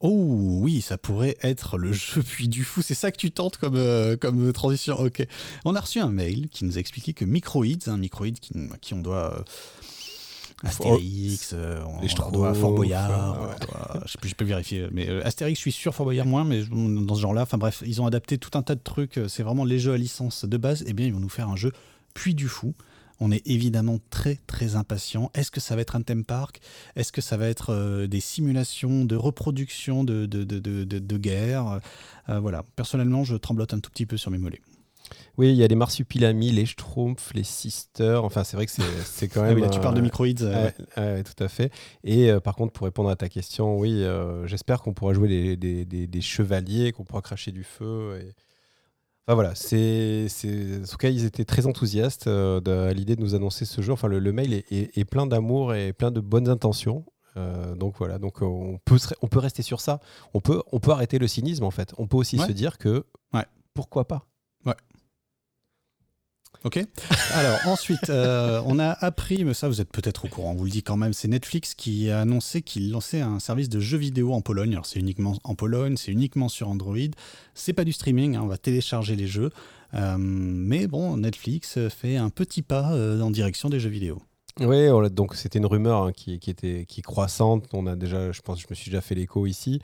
Oh oui, ça pourrait être le jeu puis du fou. C'est ça que tu tentes comme, euh, comme transition? Ok. On a reçu un mail qui nous a expliqué que Microids, un Microids qui, qui on doit Astérix, euh, on, doit Fort Boyard, je, peux, vérifier, mais euh, Astérix, je suis sûr, Fort Boyard moins, mais dans ce genre-là, enfin bref, ils ont adapté tout un tas de trucs, euh, c'est vraiment les jeux à licence de base, et eh bien ils vont nous faire un jeu puis du fou. On est évidemment très très impatient. Est-ce que ça va être un theme park? Est-ce que ça va être des simulations de reproduction de, de, de, de guerre? Voilà, personnellement, je tremblote un tout petit peu sur mes mollets. Oui, il y a les marsupilamis, les schtroumpfs, les sisters. Enfin, c'est vrai que c'est quand ah même. oui, là, tu parles de microïdes. Oui, tout à fait. Et euh, par contre, pour répondre à ta question, oui, euh, j'espère qu'on pourra jouer des, des, des, chevaliers, qu'on pourra cracher du feu. Et... Enfin voilà, c'est, en tout cas, ils étaient très enthousiastes euh, à l'idée de nous annoncer ce jeu. Enfin, le, mail est, plein d'amour et plein de bonnes intentions. donc voilà, donc on peut, on peut rester sur ça. On peut, on peut arrêter le cynisme en fait. On peut aussi se dire que pourquoi pas? Ok. Alors ensuite, euh, on a appris, mais ça vous êtes peut-être au courant, on vous le dit quand même, c'est Netflix qui a annoncé qu'il lançait un service de jeux vidéo en Pologne. Alors c'est uniquement en Pologne, c'est uniquement sur Android. C'est pas du streaming, hein, on va télécharger les jeux. Euh, mais bon, Netflix fait un petit pas euh, en direction des jeux vidéo. Oui, donc c'était une rumeur hein, qui, était qui croissante. On a déjà, je pense, je me suis déjà fait l'écho ici.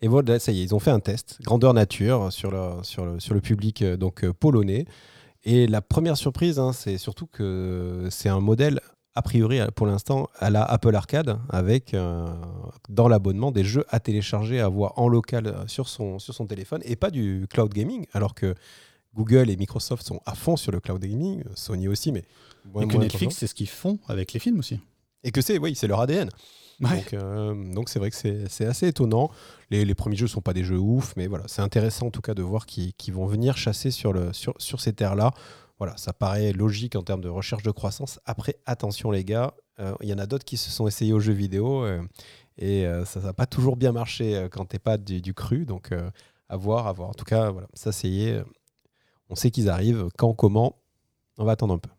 Et voilà, ça y est, ils ont fait un test grandeur nature sur le, sur le, sur le public donc polonais. Et la première surprise, hein, c'est surtout que c'est un modèle, a priori pour l'instant, à la Apple Arcade, avec euh, dans l'abonnement des jeux à télécharger, à voir en local euh, sur son, sur son téléphone, et pas du cloud gaming, alors que Google et Microsoft sont à fond sur le cloud gaming, Sony aussi, mais... et que Netflix, c'est ce qu'ils font avec les films aussi. Et que c'est, oui, c'est leur ADN. Euh, donc, c'est vrai que c'est assez étonnant. Les, premiers jeux ne sont pas des jeux ouf, mais voilà, c'est intéressant en tout cas de voir qu'ils vont venir chasser sur, ces terres-là. Voilà, ça paraît logique en termes de recherche de croissance. Après, attention les gars, euh, il y en a d'autres qui se sont essayés aux jeux vidéo euh, et ça n'a pas toujours bien marché quand t'es pas du, cru. Donc à voir, à voir. En tout cas, voilà, ça c'est on sait qu'ils arrivent. Quand, comment, on va attendre un peu.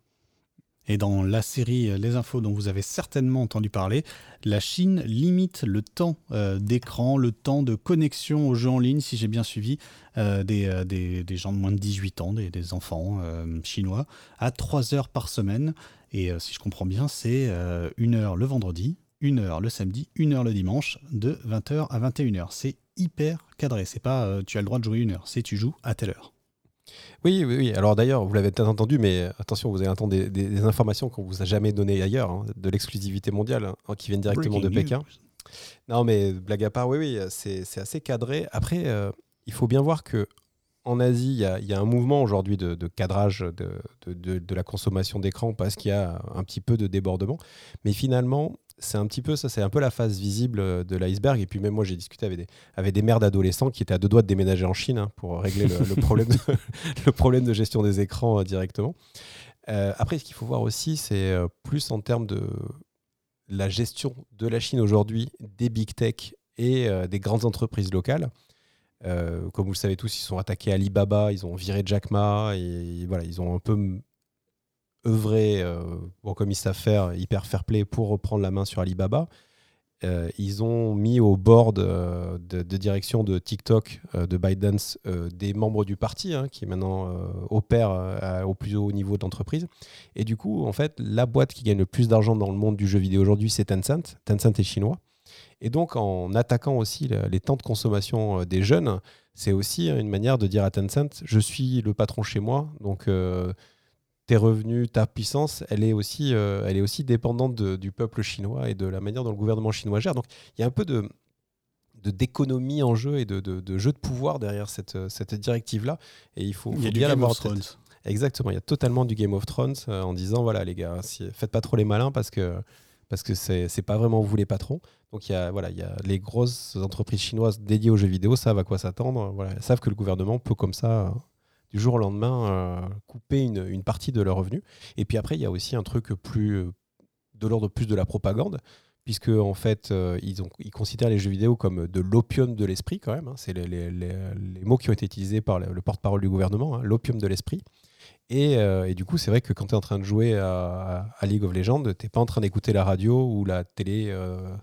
Et dans la série euh, Les Infos dont vous avez certainement entendu parler, la Chine limite le temps euh, d'écran, le temps de connexion aux jeux en ligne, si j'ai bien suivi, euh, des, gens de moins de 18 ans, des, des enfants chinois, à 3 heures par semaine. Et si je comprends bien, c'est une heure le vendredi, une heure le samedi, une heure le dimanche, de 20h à 21h. C'est hyper cadré. C'est pas tu as le droit de jouer une heure, c'est tu joues à telle heure. Oui, oui, oui. Alors d'ailleurs, vous l'avez peut-être entendu, mais attention, vous allez entendre des, informations qu'on vous a jamais données ailleurs, hein, de l'exclusivité mondiale, hein, qui viennent directement de Pékin. Non, mais blague à part, oui, oui, c'est assez cadré. Après, euh, il faut bien voir que en Asie, il y, a un mouvement aujourd'hui de, cadrage de, de, la consommation d'écran parce qu'il y a un petit peu de débordement. Mais finalement, c'est un petit peu ça, c'est un peu la face visible euh, de l'iceberg. Et puis même moi, j'ai discuté avec des, avec des mères d'adolescents qui étaient à deux doigts de déménager en Chine hein, pour régler le, problème de, le problème de gestion des écrans euh, directement. Euh, après, ce qu'il faut voir aussi, c'est plus en termes de la gestion de la Chine aujourd'hui, des big tech et des grandes entreprises locales. comme vous le savez tous, ils sont attaqués Alibaba, ils ont viré Jack Ma, et voilà, ils ont un peu œuvré, euh, comme ils savent faire, hyper fair play pour reprendre la main sur Alibaba. Euh, ils ont mis au board euh, de, direction de TikTok, de ByteDance, des membres du parti hein, qui maintenant opèrent au plus haut niveau d'entreprise. Et du coup, en fait, la boîte qui gagne le plus d'argent dans le monde du jeu vidéo aujourd'hui, c'est Tencent. Tencent est chinois. Et donc, en attaquant aussi les temps de consommation des jeunes, c'est aussi une manière de dire à Tencent, je suis le patron chez moi, donc tes revenus, ta puissance, elle est aussi, elle est aussi dépendante du peuple chinois et de la manière dont le gouvernement chinois gère. Donc, il y a un peu de, d'économie en jeu et de, de, jeu de pouvoir derrière cette, cette directive-là. Et il faut, il y a bien l'avoir Thrones. Exactement, il y a totalement du Game of Thrones euh, en disant voilà les gars, si, faites pas trop les malins parce que parce que c'est pas vraiment vous les patrons. Donc il y a voilà il y a les grosses entreprises chinoises dédiées aux jeux vidéo savent à quoi s'attendre. Voilà, savent que le gouvernement peut comme ça euh, du jour au lendemain euh, couper une, partie de leurs revenus. Et puis après il y a aussi un truc plus de l'ordre plus de la propagande puisque en fait ils, ont, considèrent les jeux vidéo comme de l'opium de l'esprit quand même. Hein. C'est les, mots qui ont été utilisés par le, porte-parole du gouvernement, hein, l'opium de l'esprit. Euh, et, du coup, c'est vrai que quand tu es en train de jouer à, League of Legends, tu n'es pas en train d'écouter la radio ou la télé euh,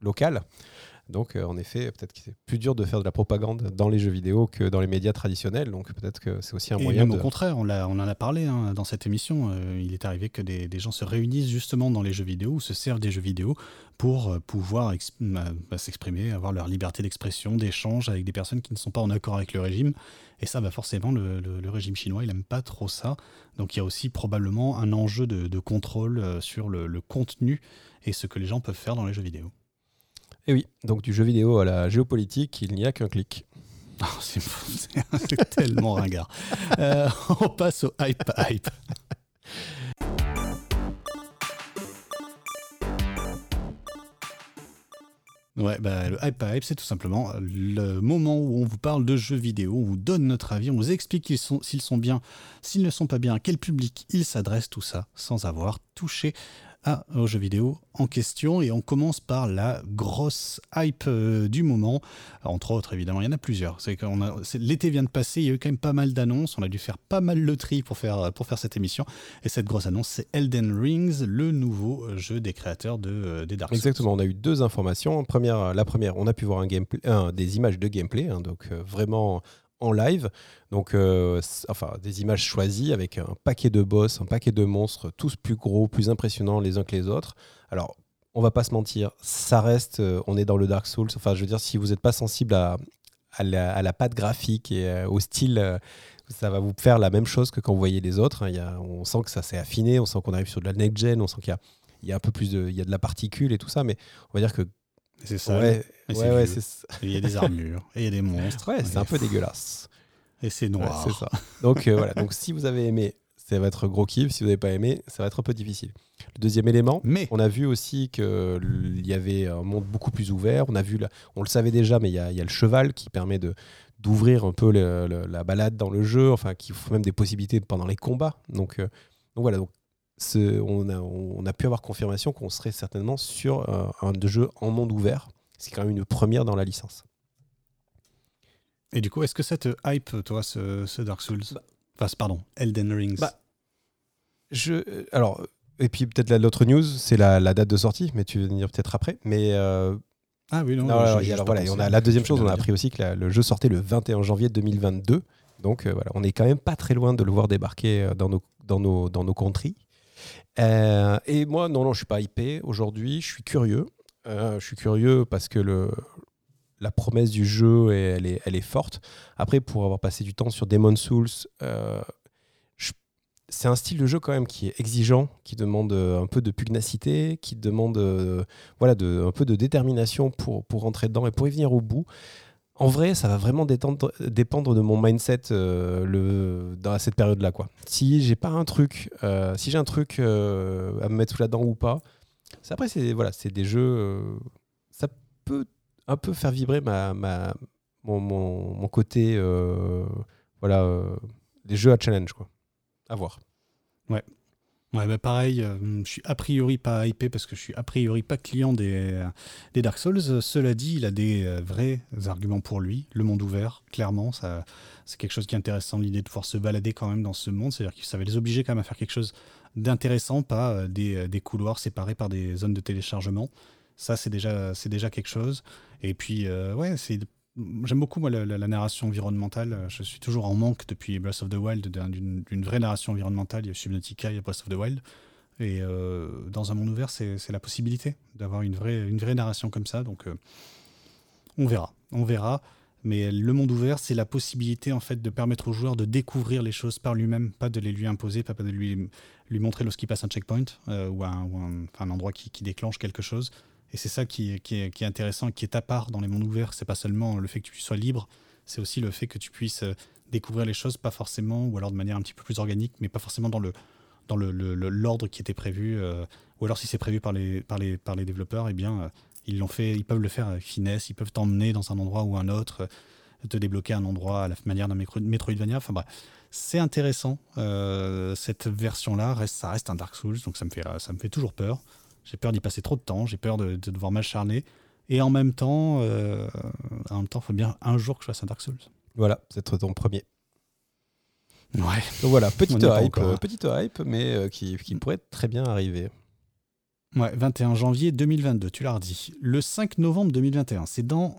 locale. Donc, euh, en effet, peut-être que c'est plus dur de faire de la propagande dans les jeux vidéo que dans les médias traditionnels. Donc, peut-être que c'est aussi un et moyen. Même Au contraire, on, on, en a parlé hein, dans cette émission. il est arrivé que des, des, gens se réunissent justement dans les jeux vidéo ou se servent des jeux vidéo pour pouvoir bah, bah, s'exprimer, avoir leur liberté d'expression, d'échange avec des personnes qui ne sont pas en accord avec le régime. Et ça, bah forcément, le, régime chinois, il n'aime pas trop ça. Donc il y a aussi probablement un enjeu de, contrôle euh, sur le, contenu et ce que les gens peuvent faire dans les jeux vidéo. Et oui, donc du jeu vidéo à la géopolitique, il n'y a qu'un clic. Oh, c'est tellement ringard. Euh, on passe au hype hype. Ouais, bah, le Hype Hype, c'est tout simplement le moment où on vous parle de jeux vidéo, on vous donne notre avis, on vous explique s'ils sont, sont bien, s'ils ne sont pas bien, à quel public ils s'adressent, tout ça, sans avoir touché aux jeux vidéo en question. Et on commence par la grosse hype euh, du moment. entre autres, évidemment, il y en a plusieurs. C'est l'été vient de passer, il y a eu quand même pas mal d'annonces. On a dû faire pas mal le tri pour faire, pour faire cette émission. Et cette grosse annonce, c'est Elden Rings, le nouveau euh, jeu des créateurs de, euh, des Dark Souls. Exactement, on a eu deux informations. Première, la première, on a pu voir un gameplay, des images de gameplay, hein, donc vraiment en live. Donc, euh, enfin, des images choisies avec un paquet de boss, un paquet de monstres, tous plus gros, plus impressionnants les uns que les autres. Alors, on va pas se mentir, ça reste, euh, on est dans le Dark Souls. Enfin, je veux dire, si vous n'êtes pas sensible à, à, la, patte graphique et euh, au style, ça va vous faire la même chose que quand vous voyez les autres. Hein. On sent que ça s'est affiné, on sent qu'on arrive sur de la next gen, on sent qu'il y a, y a un peu plus de, il y a de la particule et tout ça, mais on va dire que c'est ça. Ouais, ouais, Il y a des armures, et il y a des monstres. Ouais, c'est un peu dégueulasse. Et c'est noir. c'est ça. Donc euh, voilà. Donc si vous avez aimé, ça va être gros kiff. Si vous n'avez pas aimé, ça va être un peu difficile. Le deuxième élément, mais on a vu aussi qu'il y avait un monde beaucoup plus ouvert. On a vu, on le savait déjà, mais il y a, le cheval qui permet de d'ouvrir un peu la balade dans le jeu, enfin qui offre même des possibilités pendant les combats. Donc, euh, donc voilà. Donc on a, on a pu avoir confirmation qu'on serait certainement sur euh, un jeu en monde ouvert. C'est quand même une première dans la licence. Et du coup, est-ce que ça te hype, toi, ce, Dark Souls? Bah. Enfin, pardon, Elden Rings bah, je, euh, Alors, et puis peut-être l'autre news, c'est la, date de sortie, mais tu veux venir peut-être après. Mais. Euh, ah oui, non. alors, voilà, on a la deuxième chose, on a appris aussi que le jeu sortait le 21 janvier 2022. Donc voilà, on est quand même pas très loin de le voir débarquer dans nos, dans nos, dans nos contrées. Euh, et moi, non, non, je suis pas hypé aujourd'hui. Je suis curieux. Euh, je suis curieux parce que le, la promesse du jeu, elle est, elle est forte. Après, pour avoir passé du temps sur Demon Souls, euh, c'est un style de jeu quand même qui est exigeant, qui demande un peu de pugnacité, qui demande voilà, un peu de détermination pour, pour rentrer dedans et pour y venir au bout. En vrai, ça va vraiment dépendre de mon mindset euh, dans cette période-là. Si j'ai pas un truc, euh, si j'ai un truc euh, à me mettre sous la dent ou pas, après c'est voilà, des jeux, ça peut un peu faire vibrer mon, côté, voilà, des jeux à challenge quoi. À voir. Ouais. Ouais, bah pareil, euh, je suis a priori pas hypé parce que je suis a priori pas client des, des Dark Souls. Cela dit, il a des euh, vrais arguments pour lui. Le monde ouvert, clairement, ça, c'est quelque chose qui est intéressant, l'idée de pouvoir se balader quand même dans ce monde. C'est-à-dire que ça va les obliger quand même à faire quelque chose d'intéressant, pas euh, des, des, couloirs séparés par des zones de téléchargement. Ça, c'est déjà, c'est déjà quelque chose. Et puis, ouais, c'est J'aime beaucoup moi, la, narration environnementale. Je suis toujours en manque depuis Breath of the Wild d'une vraie narration environnementale. Il y a Subnautica, il y a Breath of the Wild. Et dans un monde ouvert, c'est la possibilité d'avoir une vraie, une vraie narration comme ça. Donc, on verra. On verra. Mais le monde ouvert, c'est la possibilité en fait de permettre au joueur de découvrir les choses par lui-même, pas de les lui imposer, pas de lui, lui montrer lorsqu'il passe un checkpoint euh, ou, un, endroit qui, déclenche quelque chose. Et c'est ça qui est, intéressant, qui est à part dans les mondes ouverts. C'est pas seulement le fait que tu sois libre, c'est aussi le fait que tu puisses euh, découvrir les choses, pas forcément, ou alors de manière un petit peu plus organique, mais pas forcément dans le dans l'ordre le, qui était prévu, euh, ou alors si c'est prévu par les, par, les, par les développeurs, eh bien, ils l'ont fait, ils peuvent le faire avec finesse, ils peuvent t'emmener dans un endroit ou un autre, euh, te débloquer un endroit à la manière d'un Metroidvania. Enfin c'est intéressant. Euh, cette version-là, ça reste un Dark Souls, donc ça me fait, ça me fait toujours peur. J'ai peur d'y passer trop de temps, j'ai peur de, devoir m'acharner. Et en même temps, euh, en même temps, il faut bien un jour que je fasse un Dark Souls. Voilà, c'est ton premier. Ouais. Donc voilà, petite hype, petite hype, mais qui, qui pourrait très bien arriver. Ouais, 21 janvier 2022, tu l'as redit. Le 5 novembre 2021, c'est dans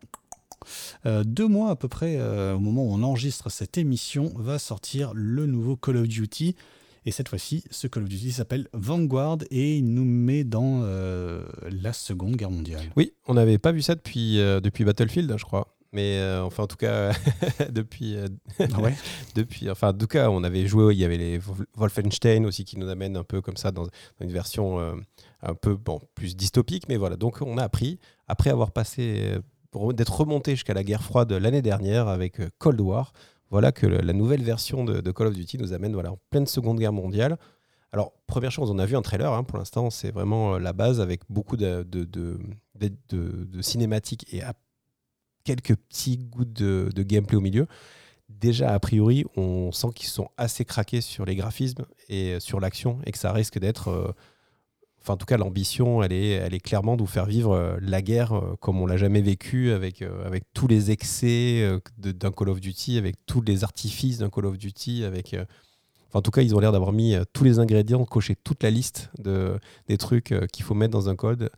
euh, deux mois à peu près, euh, au moment où on enregistre cette émission, va sortir le nouveau Call of Duty. Et cette fois-ci, ce Call of Duty s'appelle Vanguard et il nous met dans euh, la Seconde Guerre mondiale. Oui, on n'avait pas vu ça depuis, depuis Battlefield, je crois. Mais euh, enfin, en tout cas, depuis, euh, ah ouais depuis, enfin, en tout cas, on avait joué. Il y avait les Wolfenstein aussi qui nous amènent un peu comme ça dans, une version euh, un peu bon, plus dystopique. Mais voilà, donc on a appris après avoir passé, d'être remonté jusqu'à la guerre froide l'année dernière avec Cold War. Voilà que la nouvelle version de, Call of Duty nous amène voilà en pleine Seconde Guerre mondiale. Alors, première chose, on a vu un trailer, hein, pour l'instant, c'est vraiment la base avec beaucoup de, cinématiques et quelques petits goûts de, gameplay au milieu. Déjà, a priori, on sent qu'ils sont assez craqués sur les graphismes et sur l'action et que ça risque d'être. Euh, en tout cas, l'ambition, elle est, elle est clairement de vous faire vivre euh, la guerre euh, comme on l'a jamais vécu, avec, avec tous les excès d'un Call of Duty, avec tous les artifices d'un Call of Duty, avec. en tout cas, ils ont l'air d'avoir mis tous les ingrédients, coché toute la liste de, des trucs qu'il faut mettre dans un code.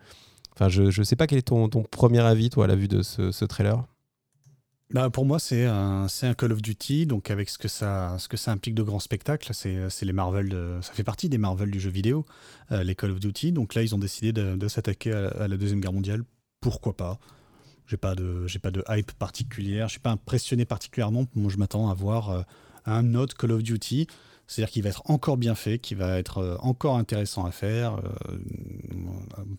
Enfin, je ne sais pas quel est ton, ton, premier avis, toi, à la vue de ce, trailer. Bah pour moi, c'est un, Call of Duty, donc avec ce que ça, implique de grands spectacles. C'est les Marvel, ça fait partie des Marvel du jeu vidéo, euh, les Call of Duty. Donc là, ils ont décidé de, s'attaquer à, la Deuxième Guerre mondiale. Pourquoi pas? J'ai pas de, pas de hype particulière. Je suis pas impressionné particulièrement. Moi, je m'attends à voir euh, un autre Call of Duty. C'est-à-dire qu'il va être encore bien fait, qu'il va être euh, encore intéressant à faire.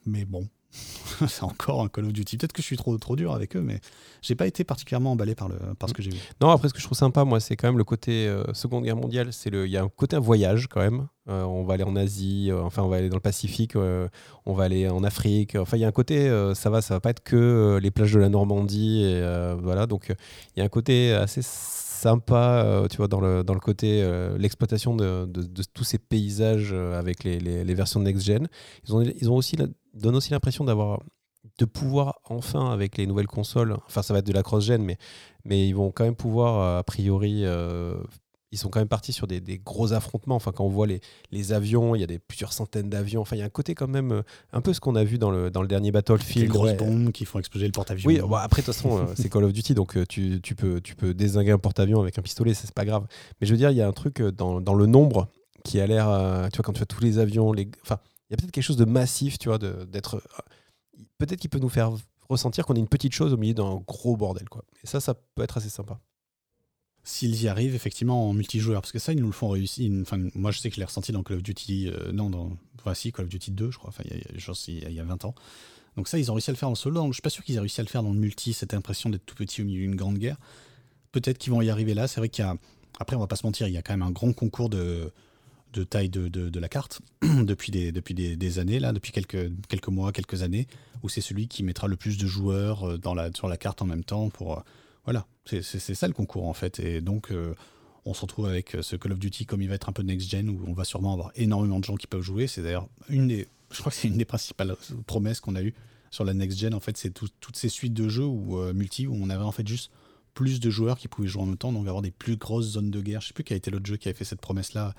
mais bon, c'est encore un Call of Duty. Peut-être que je suis trop, trop dur avec eux, mais j'ai pas été particulièrement emballé par, le, par ce que j'ai vu. Non, après, ce que je trouve sympa, moi, c'est quand même le côté euh, Seconde Guerre mondiale. Il y a un côté voyage quand même. Euh, on va aller en Asie, euh, enfin, on va aller dans le Pacifique, on va aller en Afrique. Enfin, il y a un côté, ça va, ça va pas être que les plages de la Normandie. Voilà, donc il y a un côté assez sympa, tu vois, dans le, dans le côté, l'exploitation de, de, tous ces paysages avec les, les, les, versions next-gen. Ils ont, ils ont aussi donne aussi l'impression d'avoir de pouvoir enfin avec les nouvelles consoles, enfin ça va être de la cross-gen, mais, mais ils vont quand même pouvoir, euh, a priori, euh, ils sont quand même partis sur des, gros affrontements. Enfin, quand on voit les, les avions, il y a des, plusieurs centaines d'avions. Enfin, il y a un côté quand même, euh, un peu ce qu'on a vu dans le, dans le dernier Battlefield. Les grosses bombes qui font exploser le porte-avions. Oui, bah, après, de toute façon, c'est Call of Duty, donc tu, tu, peux, tu peux désinguer un porte-avions avec un pistolet, c'est pas grave. Mais je veux dire, il y a un truc dans, dans le nombre qui a l'air, tu vois, quand tu as tous les avions, les... enfin, il y a peut-être quelque chose de massif, tu vois, d'être. Peut-être qu'il peut nous faire ressentir qu'on est une petite chose au milieu d'un gros bordel, quoi. Et ça, ça peut être assez sympa. S'ils y arrivent effectivement en multijoueur, parce que ça, ils nous le font réussir. Enfin, moi, je sais que je l'ai ressenti dans Call of Duty. Euh, non, dans. Voici Call of Duty 2, je crois, enfin, il y, a, il y a 20 ans. Donc, ça, ils ont réussi à le faire en solo. Je suis pas sûr qu'ils aient réussi à le faire dans le multi, cette impression d'être tout petit au milieu d'une grande guerre. Peut-être qu'ils vont y arriver là. C'est vrai qu'il y a. Après, on va pas se mentir, il y a quand même un grand concours de, de taille de, de, la carte depuis, des, depuis des, années, là, depuis quelques, quelques mois, quelques années, où c'est celui qui mettra le plus de joueurs euh, dans la, sur la carte en même temps. Pour, euh, voilà, c'est ça le concours en fait. Et donc, euh, on se retrouve avec ce Call of Duty comme il va être un peu next-gen, où on va sûrement avoir énormément de gens qui peuvent jouer. C'est d'ailleurs une des, je crois que c'est une des principales promesses qu'on a eues sur la next-gen. En fait, c'est toutes ces suites de jeux ou multi où on avait en fait juste plus de joueurs qui pouvaient jouer en même temps, donc avoir des plus grosses zones de guerre. Je sais plus quel a été l'autre jeu qui avait fait cette promesse-là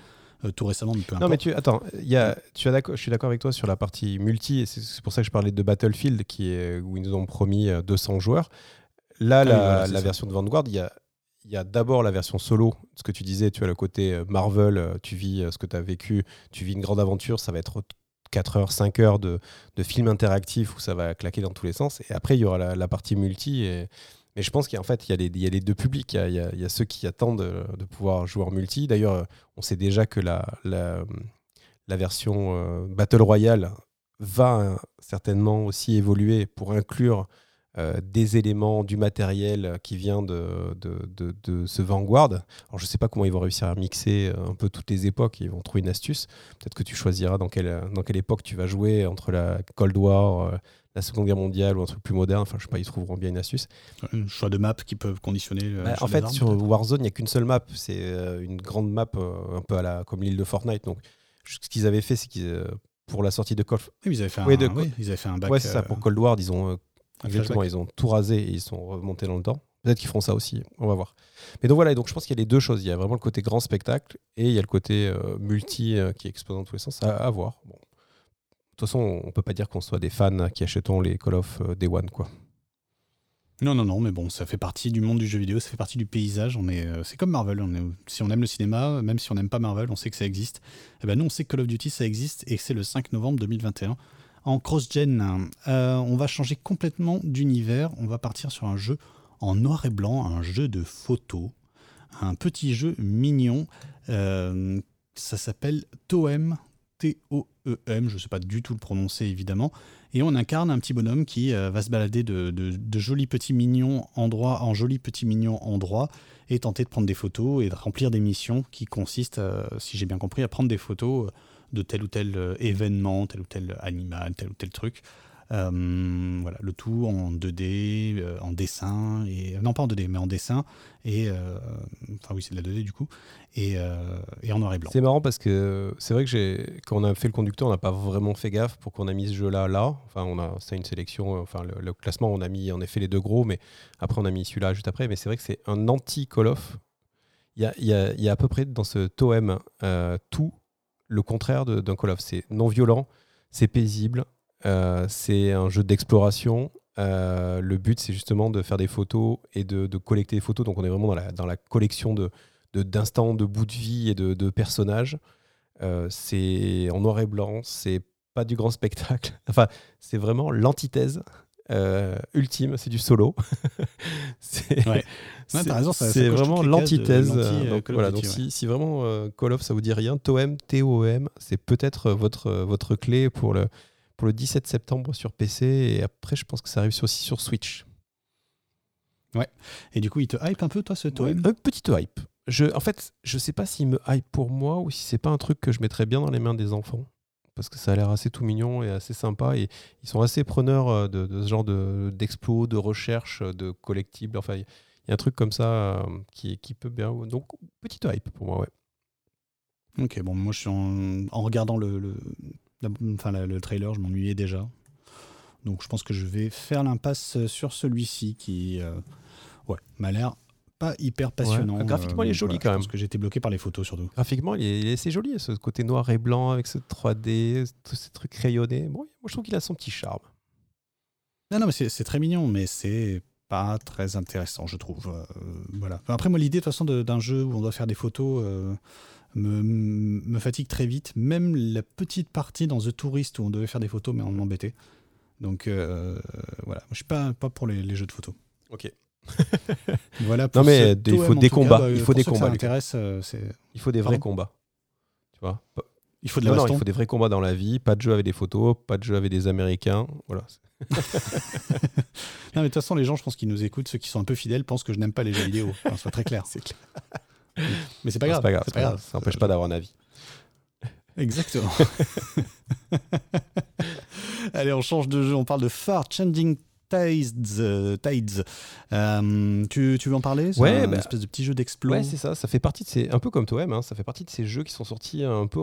euh, tout récemment, mais peu Non, mais tu, attends, y a, tu as je suis d'accord avec toi sur la partie multi, et c'est pour ça que je parlais de Battlefield, qui est, où ils nous ont promis 200 euh, joueurs. Là, ah la, la version de Vanguard, il y a, y a d'abord la version solo, ce que tu disais, tu as le côté euh, Marvel, tu vis ce que tu as vécu, tu vis une grande aventure, ça va être 4 heures, 5 heures de, de film interactif où ça va claquer dans tous les sens. Et après, il y aura la, partie multi. Et, mais je pense qu'en fait, il y, a les, deux publics. Il y a, ceux qui attendent de, pouvoir jouer en multi. D'ailleurs, on sait déjà que la, version Battle Royale va certainement aussi évoluer pour inclure euh, des éléments, du matériel qui vient de, ce Vanguard. Alors je ne sais pas comment ils vont réussir à mixer euh, un peu toutes les époques, ils vont trouver une astuce. Peut-être que tu choisiras dans quelle, dans quelle époque tu vas jouer entre la Cold War, euh, la Seconde Guerre mondiale ou un truc plus moderne. Enfin, je sais pas, ils trouveront bien une astuce. Un choix de map qui peuvent conditionner. Bah, en fait, sur Warzone, il n'y a qu'une seule map. C'est une grande map, un peu à la, comme l'île de Fortnite. Donc, ce qu'ils avaient fait, c'est qu'ils pour la sortie de Call oui, ils avaient fait un, oui, ils avaient fait un bac. Ouais, c'est ça. Pour Cold War, disons, Exactement, ils ont tout rasé et ils sont remontés dans le temps. Peut-être qu'ils feront ça aussi, on va voir. Mais donc voilà, donc je pense qu'il y a les deux choses. Il y a vraiment le côté grand spectacle et il y a le côté euh, multi euh, qui explose dans tous les sens. À, voir. Bon. De toute façon, on peut pas dire qu'on soit des fans qui achetons les Call of euh, Day One, quoi. Non, non, non, mais bon, ça fait partie du monde du jeu vidéo, ça fait partie du paysage. On est, c'est comme Marvel. Si on aime le cinéma, même si on n'aime pas Marvel, on sait que ça existe. Et eh ben nous, on sait que Call of Duty ça existe et c'est le 5 novembre 2021 en cross-gen. Euh, on va changer complètement d'univers. On va partir sur un jeu en noir et blanc, un jeu de photos, un petit jeu mignon. Euh, ça s'appelle Toem, T-O-E-M, je ne sais pas du tout le prononcer évidemment. Et on incarne un petit bonhomme qui euh, va se balader de, jolis petits mignons endroits en jolis petits mignons endroits et tenter de prendre des photos et de remplir des missions qui consistent, si j'ai bien compris, à prendre des photos de tel ou tel euh, événement, tel ou tel animal, tel ou tel truc. Euh, voilà, le tout en 2D, euh, en dessin, et non pas en 2D, mais en dessin, et enfin oui, c'est de la 2D du coup, et, et en noir et blanc. C'est marrant parce que c'est vrai que quand on a fait le conducteur, on n'a pas vraiment fait gaffe pour qu'on a mis ce jeu-là là. Enfin, on a, c'est une sélection, enfin le, classement, on a mis en effet les deux gros, mais après on a mis celui-là juste après. Mais c'est vrai que c'est un anti Call of. Il y a, y, a, y a, à peu près dans ce Toem tout le contraire d'un Call of. C'est non violent, c'est paisible, euh, c'est un jeu d'exploration. Euh, le but, c'est justement de faire des photos et de, collecter des photos. Donc, on est vraiment dans la, dans la collection de d'instants, de, bouts de vie et de, personnages. Euh, c'est en noir et blanc, c'est pas du grand spectacle. Enfin, c'est vraiment l'antithèse euh, ultime, c'est du solo. c'est ouais. vraiment l'antithèse. Euh, voilà, donc si, si, vraiment euh, Call of ça vous dit rien, TOM, T-O-M, c'est peut-être votre, votre clé pour le, pour le 17 septembre sur PC et après je pense que ça arrive aussi sur Switch. Ouais. Et du coup, il te hype un peu toi ce TOM Un petit hype. Je, en fait, je sais pas s'il me hype pour moi ou si c'est pas un truc que je mettrais bien dans les mains des enfants parce que ça a l'air assez tout mignon et assez sympa. Et ils sont assez preneurs euh, de, ce genre d'explos, de, recherche, de collectibles. Enfin, il y a un truc comme ça euh, qui, qui peut bien. Donc, petite hype pour moi, ouais. Ok, bon, moi je suis en, regardant le, le, enfin, le trailer, je m'ennuyais déjà. Donc je pense que je vais faire l'impasse sur celui-ci qui euh, ouais, m'a l'air pas hyper passionnant. Graphiquement, il est euh, joli quand même. Parce que j'étais bloqué par les photos surtout. Graphiquement, il est, assez joli, ce côté noir et blanc avec ce 3D, tous ces trucs rayonnés. Bon, moi, je trouve qu'il a son petit charme. Non, non, mais c'est très mignon, mais c'est pas très intéressant, je trouve. Euh, voilà. Après, moi, l'idée, de toute façon, d'un jeu où on doit faire des photos me, me, fatigue très vite. Même la petite partie dans The Tourist où on devait faire des photos, mais on m'embêtait. Donc, voilà. Je suis pas, pas pour les, les jeux de photos. Ok. voilà non mais il faut des combats, bah, il faut des combats. Euh, il faut des vrais combats. Tu vois? Il faut de la non, il faut des vrais combats dans la vie, pas de jeu avec des photos, pas de jeu avec des Américains, voilà. non mais de toute façon les gens, je pense qu'ils nous écoutent, ceux qui sont un peu fidèles, pensent que je n'aime pas les jeux vidéo. Enfin, soit très clair. clair. Mais c'est pas, grave. grave. Pas grave. Ça n'empêche pas d'avoir un avis. Exactement. Allez, on change de jeu. On parle de Far Changing Tides. Tides. Euh, tu, tu, veux en parler? C'est ouais, un bah, espèce de petit jeu d'exploit. Ouais, c'est ça. Ça fait partie de ces, un peu comme toi, hein, ça fait partie de ces jeux qui sont sortis un peu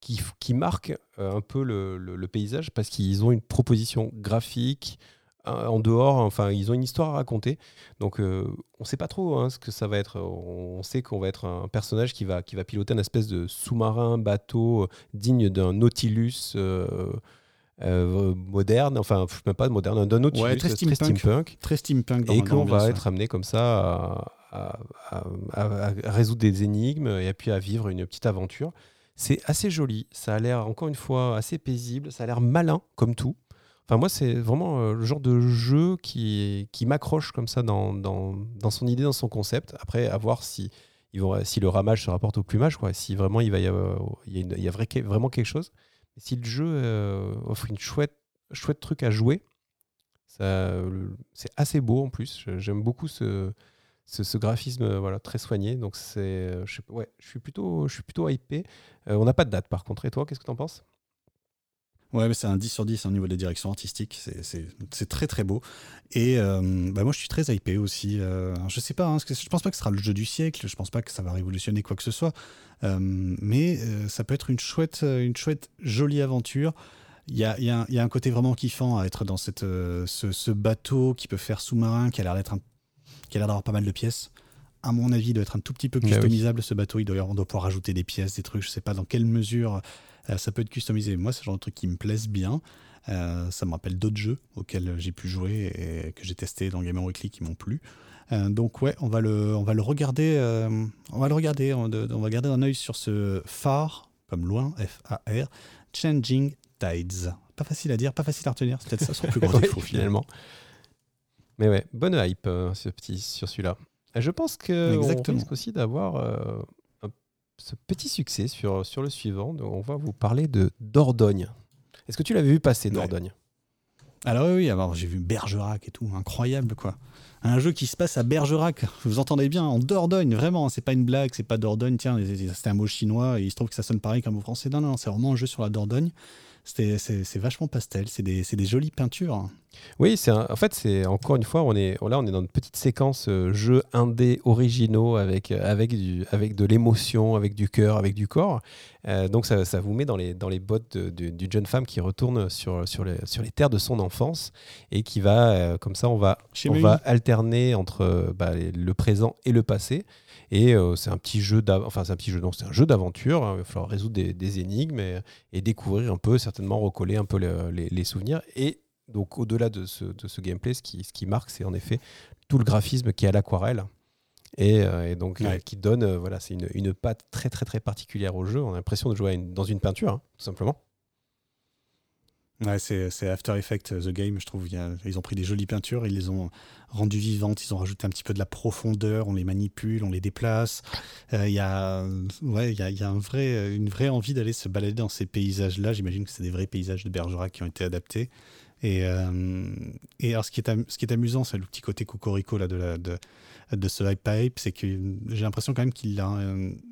qui, qui marquent euh, un peu le, le, paysage parce qu'ils ont une proposition graphique euh, en dehors. Enfin, ils ont une histoire à raconter. Donc, on ne sait pas trop hein, ce que ça va être. On sait qu'on va être un personnage qui va, qui va piloter une espèce de sous-marin, bateau digne d'un Nautilus. Euh, moderne, enfin même pas moderne, d'un autre très, steampunk, très steampunk, très steampunk et qu'on va être amené comme ça à, résoudre des énigmes et puis à vivre une petite aventure. C'est assez joli, ça a l'air encore une fois assez paisible, ça a l'air malin comme tout. Enfin, moi, c'est vraiment euh, le genre de jeu qui, qui m'accroche comme ça dans, dans, dans, son idée, dans son concept. Après, à voir si, si le ramage se rapporte au plumage, quoi. si vraiment il, va y il y a, il y a vrai, vraiment quelque chose. si le jeu euh, offre une chouette, chouette truc à jouer, c'est assez beau en plus. J'aime beaucoup ce, ce, graphisme euh, voilà, très soigné. Donc, c'est, je, ouais, je, suis plutôt, je suis plutôt hypé. on n'a pas de date par contre. Et toi, qu'est-ce que tu en penses? Ouais, mais c'est un 10 sur 10 au niveau des directions artistiques. C'est très très beau. Et euh, bah moi, je suis très hypé aussi. Euh, je sais pas, hein, je pense pas que ce sera le jeu du siècle. Je pense pas que ça va révolutionner quoi que ce soit. Euh, mais ça peut être une chouette, une chouette, jolie aventure. Il y a, y, a, y a, un côté vraiment kiffant à être dans cette, ce, ce, bateau qui peut faire sous-marin, qui a l'air d'avoir pas mal de pièces. À mon avis, il doit être un tout petit peu bah customisable ce bateau. Il doit, on doit pouvoir rajouter des pièces, des trucs. Je sais pas dans quelle mesure euh, ça peut être customisé. Moi, c'est le genre de truc qui me plaise bien. Euh, ça me rappelle d'autres jeux auxquels j'ai pu jouer et que j'ai testé dans Gamer Weekly qui m'ont plu. Euh, donc ouais, on va le, on va le regarder, on va le regarder, on, va garder un œil sur ce phare, comme loin, F-A-R, Changing Tides. Pas facile à dire, pas facile à retenir, c'est peut-être ça son plus gros défaut finalement. Mais ouais, bonne hype ce petit, sur celui-là. Je pense que risque aussi d'avoir ce petit succès sur, sur le suivant. on va vous parler de Dordogne. Est-ce que tu l'avais vu passer, Dordogne? Alors oui, alors j'ai vu Bergerac et tout, incroyable quoi. Un jeu qui se passe à Bergerac, vous entendez bien, en Dordogne, vraiment, c'est pas une blague, c'est pas Dordogne, tiens, c'était un mot chinois et il se trouve que ça sonne pareil comme au français. Non, non, c'est vraiment un jeu sur la Dordogne. C'est vachement pastel, c'est des, des, jolies peintures. Oui, c'est en fait, c'est encore une fois, on est là, on est dans une petite séquence euh, jeux indés originaux avec, euh, avec, du, avec de l'émotion, avec du cœur, avec du corps. Euh, donc ça, ça, vous met dans les, dans les bottes d'une jeune femme qui retourne sur, sur, les, sur les terres de son enfance et qui va, comme ça, on va, on va alterner entre bah, le présent et le passé. Et c'est un petit jeu, enfin c'est un petit jeu, c'est un jeu d'aventure. Hein. Il va falloir résoudre des, énigmes et, découvrir un peu, certainement recoller un peu les, les souvenirs. Et donc au-delà de ce, de ce, gameplay, ce qui, ce qui marque, c'est en effet tout le graphisme qui est à l'aquarelle. Et, euh, donc euh, qui donne, euh, voilà, c'est une, une, patte très très très particulière au jeu. On a l'impression de jouer dans une peinture, hein, tout simplement. Ouais, c'est After Effects The Game, je trouve. ils ont pris des jolies peintures, ils les ont rendues vivantes, ils ont rajouté un petit peu de la profondeur, on les manipule, on les déplace. Il y a, ouais, y a, y a un vrai, une vraie envie d'aller se balader dans ces paysages-là. J'imagine que c'est des vrais paysages de Bergerac qui ont été adaptés. Et, euh, et alors, ce qui est, amusant, c'est le petit côté cocorico là, de, de, de ce hype pipe, c'est que j'ai l'impression quand même qu'il y a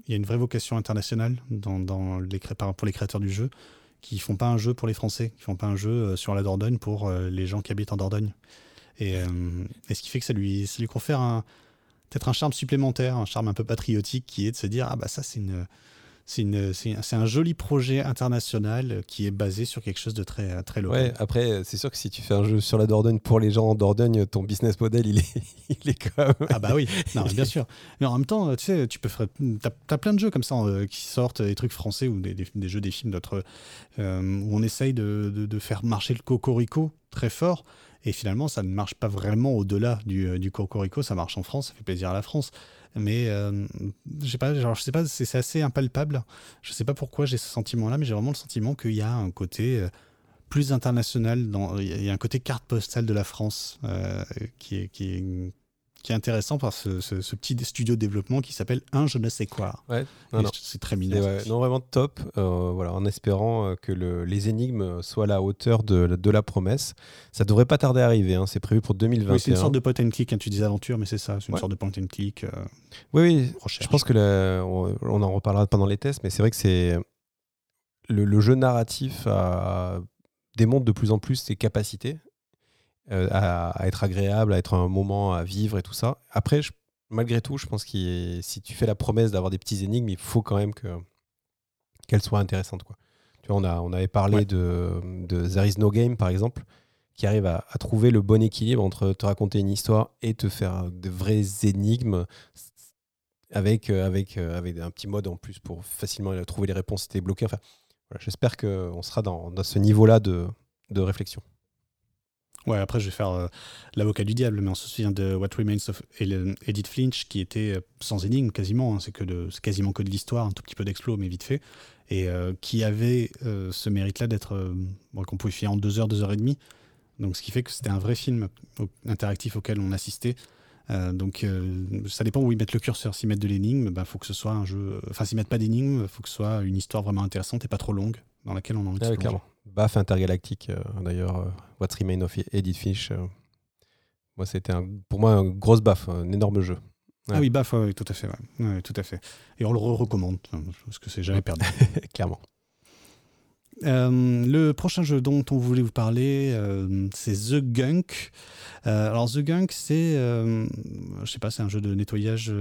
une vraie vocation internationale dans, pour les créateurs du jeu, qui font pas un jeu pour les Français, qui font pas un jeu euh, sur la Dordogne pour euh, les gens qui habitent en Dordogne. Et, et ce qui fait que ça lui, ça lui confère peut-être un charme supplémentaire, un charme un peu patriotique, qui est de se dire ah bah ça c'est une c'est un joli projet international qui est basé sur quelque chose de très, très local. Ouais, après, c'est sûr que si tu fais un jeu sur la Dordogne pour les gens en Dordogne, ton business model, il est, il est comme. Ah, bah oui, non, bien sûr. Mais en même temps, tu sais, tu peux faire. T'as as plein de jeux comme ça euh, qui sortent, des trucs français ou des, des, jeux, des films d'autres, euh, où on essaye de, de, de, faire marcher le cocorico très fort. Et finalement, ça ne marche pas vraiment au-delà du, euh, du cocorico. Ça marche en France, ça fait plaisir à la France mais euh, sais pas, genre, je sais pas, c'est assez impalpable. Je sais pas pourquoi j'ai ce sentiment-là, mais j'ai vraiment le sentiment qu'il y a un côté euh, plus international, dans, il y a un côté carte postale de la France euh, qui, est, qui, est, qui est intéressant par ce, petit studio de développement qui s'appelle Un je ne sais quoi. Ouais, c'est très mignon. non, vraiment top. Euh, voilà, en espérant euh, que le, les énigmes soient à la hauteur de, de la promesse. Ça devrait pas tarder à arriver. Hein. C'est prévu pour 2021. c'est une sorte de point and click. Hein, tu disais aventure, mais c'est ça. C'est une sorte de point and click. Euh, oui, oui. Je pense que on, en reparlera pendant les tests, mais c'est vrai que c'est le, le, jeu narratif a, démontre de plus en plus ses capacités euh, à, être agréable, à être un moment à vivre et tout ça. Après, malgré tout, je pense que si tu fais la promesse d'avoir des petits énigmes, il faut quand même que qu'elles soient intéressantes. Quoi. Tu vois, on, a, on avait parlé de, de There is no game, par exemple, qui arrive à, trouver le bon équilibre entre te raconter une histoire et te faire de vraies énigmes avec, avec, avec un petit mode en plus pour facilement trouver les réponses si tu es bloqué. Enfin, voilà, J'espère qu'on sera dans, dans ce niveau-là de, de réflexion. Ouais, après, je vais faire l'avocat du diable, mais on se souvient de What Remains of Edith Flinch, qui était sans énigme quasiment, hein, c'est que de, quasiment que de l'histoire, un tout petit peu d'explo, mais vite fait, et qui avait ce mérite-là d'être, qu'on pouvait fier en deux heures, deux heures et demie. Donc, ce qui fait que c'était un vrai film interactif auquel on assistait. donc, ça dépend où ils mettent le curseur. S'ils mettent de l'énigme, il bah, faut que ce soit un jeu. Enfin, s'ils mettent pas d'énigme, il faut que ce soit une histoire vraiment intéressante et pas trop longue dans laquelle on a envie de ah, BAF intergalactique, euh, d'ailleurs, euh, What Remains of Edith Finch. Euh, moi, c'était pour moi un gros BAF, un énorme jeu. Ah oui, BAF, oui, tout à fait. tout à fait. Et on le recommande, parce que c'est jamais perdu. Clairement. Euh, le prochain jeu dont on voulait vous parler, euh, c'est The Gunk. Euh, alors The Gunk, c'est, je sais pas, c'est un jeu de nettoyage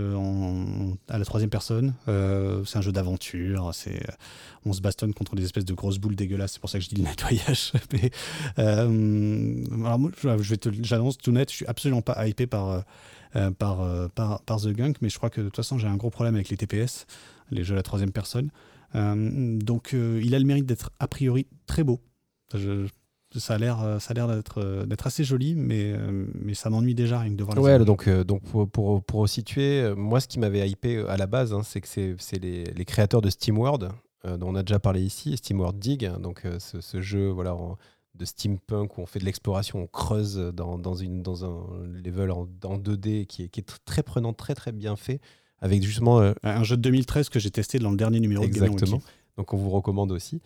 à la troisième personne. c'est un jeu d'aventure. C'est, on se bastonne contre des espèces de grosses boules dégueulasses. C'est pour ça que je dis le nettoyage. alors moi, j'annonce tout net, je suis absolument pas hypé par, par, par The Gunk, mais je crois que de toute façon j'ai un gros problème avec les TPS, les jeux à la troisième personne. Euh, donc euh, il a le mérite d'être a priori très beau. ça a l'air ça a l'air d'être d'être assez joli mais mais ça m'ennuie déjà rien que de voir ouais donc donc pour, pour, pour situer moi ce qui m'avait hypé à la base hein, c'est que c'est les, les, créateurs de SteamWorld dont on a déjà parlé ici SteamWorld Dig hein, donc ce, ce, jeu voilà de steampunk où on fait de l'exploration on creuse dans, dans, une dans un level en, en 2D qui est, qui est très prenant très très bien fait avec justement euh, un jeu de 2013 que j'ai testé dans le dernier numéro exactement. Donc on vous recommande aussi.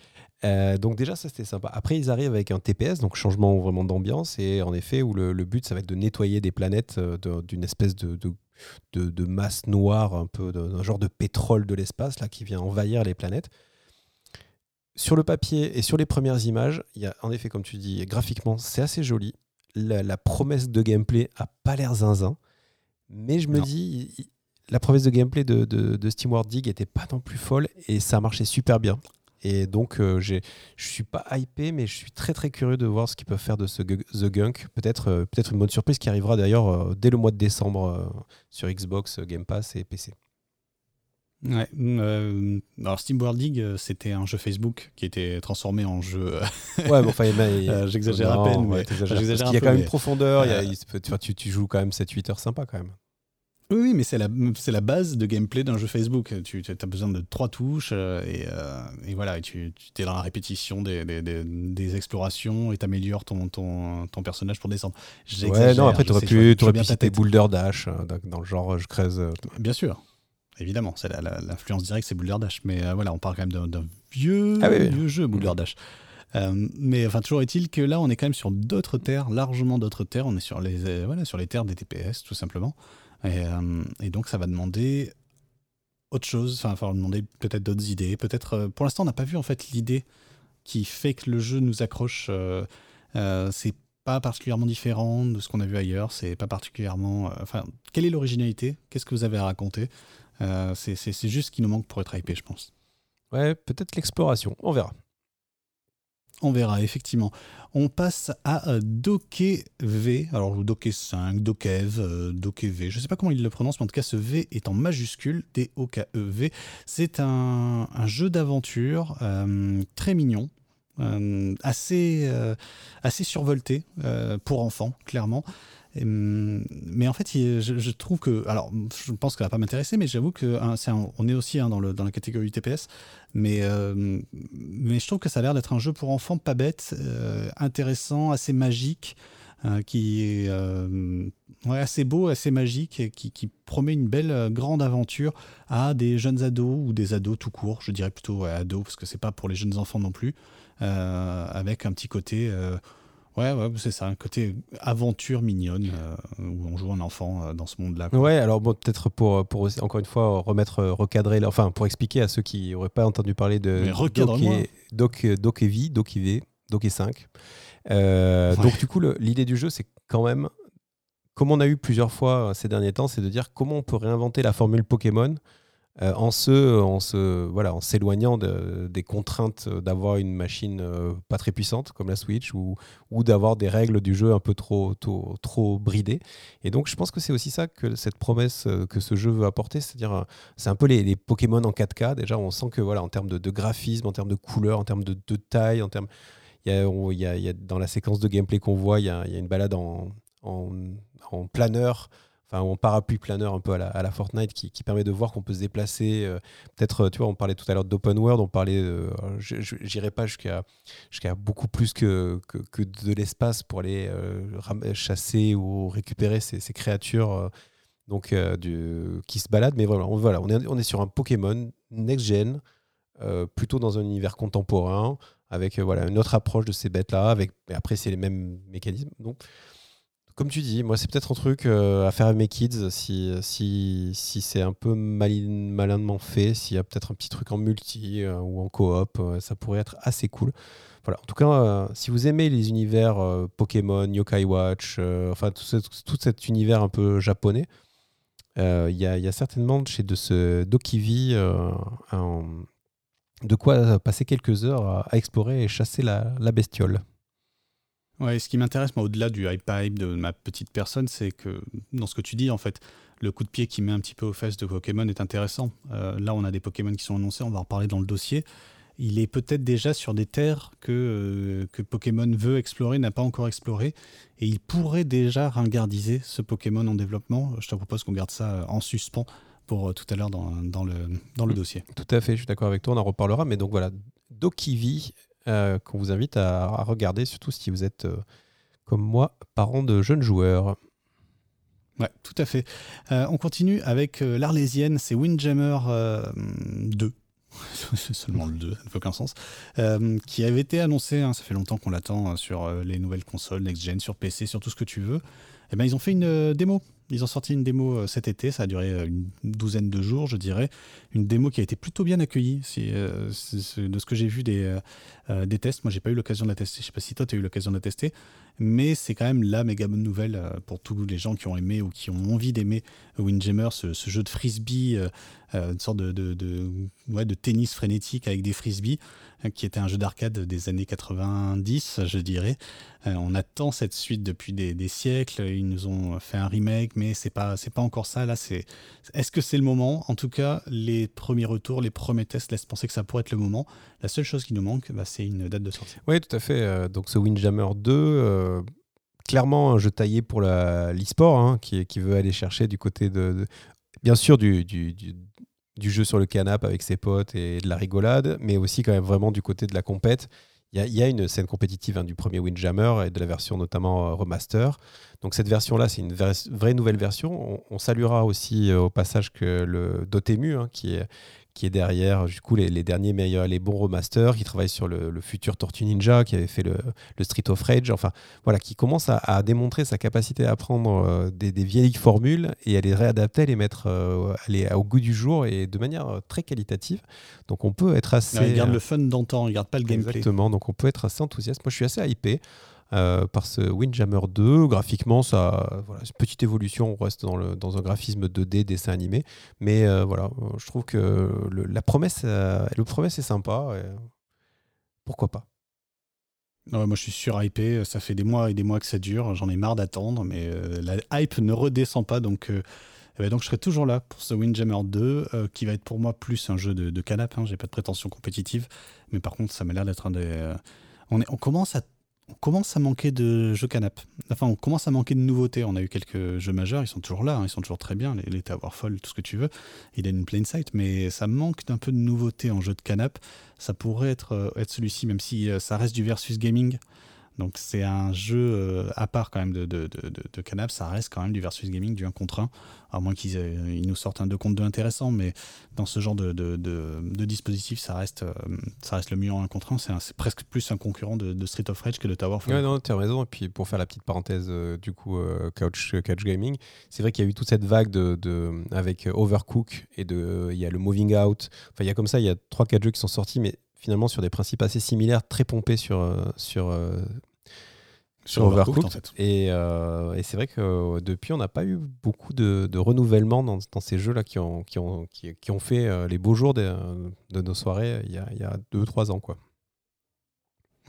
Euh, donc déjà ça c'était sympa. Après ils arrivent avec un TPS, donc changement vraiment d'ambiance et en effet où le, but ça va être de nettoyer des planètes euh, d'une espèce de, de, de, masse noire, un peu d'un genre de pétrole de l'espace là qui vient envahir les planètes. Sur le papier et sur les premières images, il y a en effet comme tu dis graphiquement c'est assez joli. La, promesse de gameplay a pas l'air zinzin, mais je me dis la promesse de gameplay de, de, SteamWorld Dig était pas non plus folle et ça marchait super bien. Et donc, euh, je suis pas hypé, mais je suis très très curieux de voir ce qu'ils peuvent faire de ce The Gunk. Peut-être euh, peut-être une bonne surprise qui arrivera d'ailleurs euh, dès le mois de décembre sur Xbox, Game Pass et PC. Ouais, alors SteamWorld Dig, c'était un jeu Facebook qui était transformé en jeu. ouais, bon, enfin, j'exagère à peine. mais il y a quand même une profondeur, tu, tu, joues quand même 7-8 heures sympa quand même. Oui, mais c'est la, la base de gameplay d'un jeu Facebook. Tu, as besoin de trois touches euh, euh, et, voilà, tu, tu es dans la répétition des, des, explorations et t'améliores ton, ton, ton, personnage pour descendre. Ouais, non, après, tu aurais pu, aurais pu citer Boulder Dash, euh, dans le genre je creuse. Bien sûr, évidemment, c'est l'influence directe, c'est Boulder Dash. Mais voilà, on parle quand même d'un vieux, ah vieux jeu, Boulder Dash. mais enfin, toujours est-il que là, on est quand même sur d'autres terres, largement d'autres terres. On est sur les, voilà, sur les terres des TPS, tout simplement. Euh, et, donc, ça va demander autre chose, enfin, il va demander peut-être d'autres idées. Peut-être, euh, pour l'instant, on n'a pas vu en fait l'idée qui fait que le jeu nous accroche. Euh, c'est pas particulièrement différent de ce qu'on a vu ailleurs. C'est pas particulièrement. enfin, quelle est l'originalité? Qu'est-ce que vous avez à raconter C'est juste ce qui nous manque pour être hypé, je pense. Ouais, peut-être l'exploration. On verra. On verra, effectivement. On passe à euh, V. Alors, Doke 5, Dokev, euh, V. Je ne sais pas comment il le prononce, mais en tout cas, ce V est en majuscule, D-O-K-E-V. C'est un, jeu d'aventure euh, très mignon, euh, assez, assez survolté pour enfants, clairement. Hum, mais en fait, je, trouve que. Alors, je pense que ça va pas m'intéresser, mais j'avoue que hein, on est aussi hein, dans, la catégorie TPS. Mais, euh, mais je trouve que ça a l'air d'être un jeu pour enfants pas bête, euh, intéressant, assez magique, euh, qui est ouais, assez beau, assez magique, et qui, qui, promet une belle grande aventure à des jeunes ados ou des ados tout court. Je dirais plutôt ados, parce que c'est pas pour les jeunes enfants non plus. avec un petit côté Ouais, ouais c'est ça, un côté aventure mignonne euh, où on joue un enfant euh, dans ce monde-là. Ouais, alors bon, peut-être pour, pour encore une fois remettre, recadrer, enfin pour expliquer à ceux qui n'auraient pas entendu parler de Doc, Doc V, Doc IV, Doc 5. Euh, Donc du coup, l'idée du jeu, c'est quand même, comme on a eu plusieurs fois ces derniers temps, c'est de dire comment on peut réinventer la formule Pokémon euh, en se, en se, voilà, en s'éloignant des contraintes d'avoir une machine euh, pas très puissante comme la Switch ou, d'avoir des règles du jeu un peu trop, trop, trop bridées. Et donc, je pense que c'est aussi ça que cette promesse euh, que ce jeu veut apporter, c'est-à-dire, c'est un peu les, Pokémon en 4K. Déjà, on sent que voilà, en termes de, graphisme, en termes de couleur, en termes de, taille, en termes Il y a, dans la séquence de gameplay qu'on voit, il y a, une balade en planeur enfin en parapluie planeur un peu à la, Fortnite qui, permet de voir qu'on peut se déplacer. Euh, peut-être, tu vois, on parlait tout à l'heure d'open world, on parlait, euh, j'irai pas jusqu'à beaucoup plus que, de l'espace pour aller euh, chasser ou récupérer ces, créatures donc, qui se baladent. Mais voilà, on, est, sur un Pokémon next-gen, plutôt dans un univers contemporain, avec voilà, une autre approche de ces bêtes-là. Avec, après, c'est les mêmes mécanismes. Donc, comme tu dis, moi, c'est peut-être un truc euh, à faire avec mes kids si, si, si c'est un peu malinement fait, s'il y a peut-être un petit truc en multi euh, ou en coop, euh, ça pourrait être assez cool. Voilà. En tout cas, si vous aimez les univers Pokémon, Yokai Watch, enfin tout, cet univers un peu japonais, il y, a certainement chez de ce de quoi passer quelques heures à, explorer et chasser la, la bestiole. Ouais, ce qui m'intéresse, moi, au-delà du hype-hype de ma petite personne, c'est que dans ce que tu dis, en fait, le coup de pied qui met un petit peu aux fesses de Pokémon est intéressant. Euh, là, on a des Pokémon qui sont annoncés, on va en reparler dans le dossier. Il est peut-être déjà sur des terres que, euh, que Pokémon veut explorer, n'a pas encore exploré, et il pourrait déjà ringardiser ce Pokémon en développement. Je te propose qu'on garde ça en suspens pour euh, tout à l'heure dans, dans, le, dans le dossier. Tout à fait, je suis d'accord avec toi, on en reparlera, mais donc voilà, Dokivi euh, qu'on vous invite à, regarder, surtout si vous êtes, euh, comme moi, parent de jeunes joueurs. Ouais, tout à fait. Euh, on continue avec l'Arlésienne, c'est Windjammer 2. c'est seulement le 2, ça ne fait aucun sens. qui avait été annoncé, hein, ça fait longtemps qu'on l'attend sur les nouvelles consoles, next-gen, sur PC, sur tout ce que tu veux. Et eh ben, ils ont fait une démo ils ont sorti une démo euh, cet été, ça a duré euh, une douzaine de jours, je dirais. Une démo qui a été plutôt bien accueillie. Euh, de ce que j'ai vu des, tests, moi j'ai pas eu l'occasion de la tester. Je sais pas si toi tu as eu l'occasion de la tester, mais c'est quand même la méga bonne nouvelle pour tous les gens qui ont aimé ou qui ont envie d'aimer Windjammer, ce, jeu de frisbee, une sorte de, de, de, tennis frénétique avec des frisbees qui était un jeu d'arcade des années 90, je dirais. Euh, on attend cette suite depuis des, siècles. Ils nous ont fait un remake, mais c'est pas c'est pas encore ça. Là, c'est est-ce que c'est le moment? En tout cas, les premiers retours, les premiers tests laissent penser que ça pourrait être le moment. La seule chose qui nous manque, bah, c'est une date de sortie. Oui, tout à fait. Euh, donc ce Windjammer 2 euh, clairement un jeu taillé pour l'e-sport, hein, qui, qui, veut aller chercher du côté de, bien sûr du, jeu sur le canapé avec ses potes et de la rigolade, mais aussi quand même vraiment du côté de la compète. Il y, a une scène compétitive hein, du premier Windjammer et de la version notamment euh, remaster. Donc cette version-là, c'est une vraie nouvelle version. On, saluera aussi euh, au passage que le Dotemu, hein, qui, est, qui est derrière du coup les, derniers meilleurs, les bons remasters, qui travaille sur le, futur Tortue Ninja, qui avait fait le, Street of Rage, enfin voilà, qui commence à, démontrer sa capacité à prendre euh, des, vieilles formules et à les réadapter, à les mettre euh, au goût du jour et de manière euh, très qualitative. Donc on peut être assez. il garde le fun d'antan, il garde pas le gameplay. Exactement, donc on peut être assez enthousiaste. Moi je suis assez hypé. Euh, par ce Windjammer 2. Graphiquement, ça, voilà, une petite évolution, on reste dans, le, dans un graphisme 2D, dessin animé. Mais euh, voilà, je trouve que le, la promesse, euh, le promesse est sympa. pourquoi pas moi, je suis sur hypé. Ça fait des mois et des mois que ça dure. J'en ai marre d'attendre, mais la hype ne redescend pas. Donc, eh ben, donc, je serai toujours là pour ce Windjammer 2, qui va être pour moi plus un jeu de, de canap. Hein. J'ai pas de prétention compétitive, mais par contre, ça m'a l'air d'être un des. On commence à on commence à manquer de jeux canap. Enfin, on commence à manquer de nouveautés. On a eu quelques jeux majeurs, ils sont toujours là, hein, ils sont toujours très bien, les, les Tower Fall, tout ce que tu veux. Il a une plain sight, mais ça manque d'un peu de nouveauté en jeu de canap. Ça pourrait être, euh, être celui-ci, même si euh, ça reste du versus gaming. Donc c'est un jeu euh, à part quand même de, de, de, de, Canap, ça reste quand même du versus gaming, du 1 contre 1, à moins qu'ils ils nous sortent un 2 contre 2 intéressant, mais dans ce genre de, dispositif, ça reste, euh, ça reste le mieux en 1 contre 1, c'est presque plus un concurrent de, Street of Rage que de Tower Fall. Ouais, non, tu as raison, et puis pour faire la petite parenthèse euh, du coup, Couch, Couch Gaming, c'est vrai qu'il y a eu toute cette vague de, avec Overcook, et de, il y a le Moving Out, enfin il y a comme ça, il y a 3-4 jeux qui sont sortis, mais finalement sur des principes assez similaires, très pompés sur, sur sur Overcooked. En fait. Euh, et, c'est vrai que euh, depuis, on n'a pas eu beaucoup de, renouvellement dans, ces jeux-là qui ont, qui, ont, qui, ont fait euh, les beaux jours de, nos soirées il y a, il y a deux, trois ans. Quoi.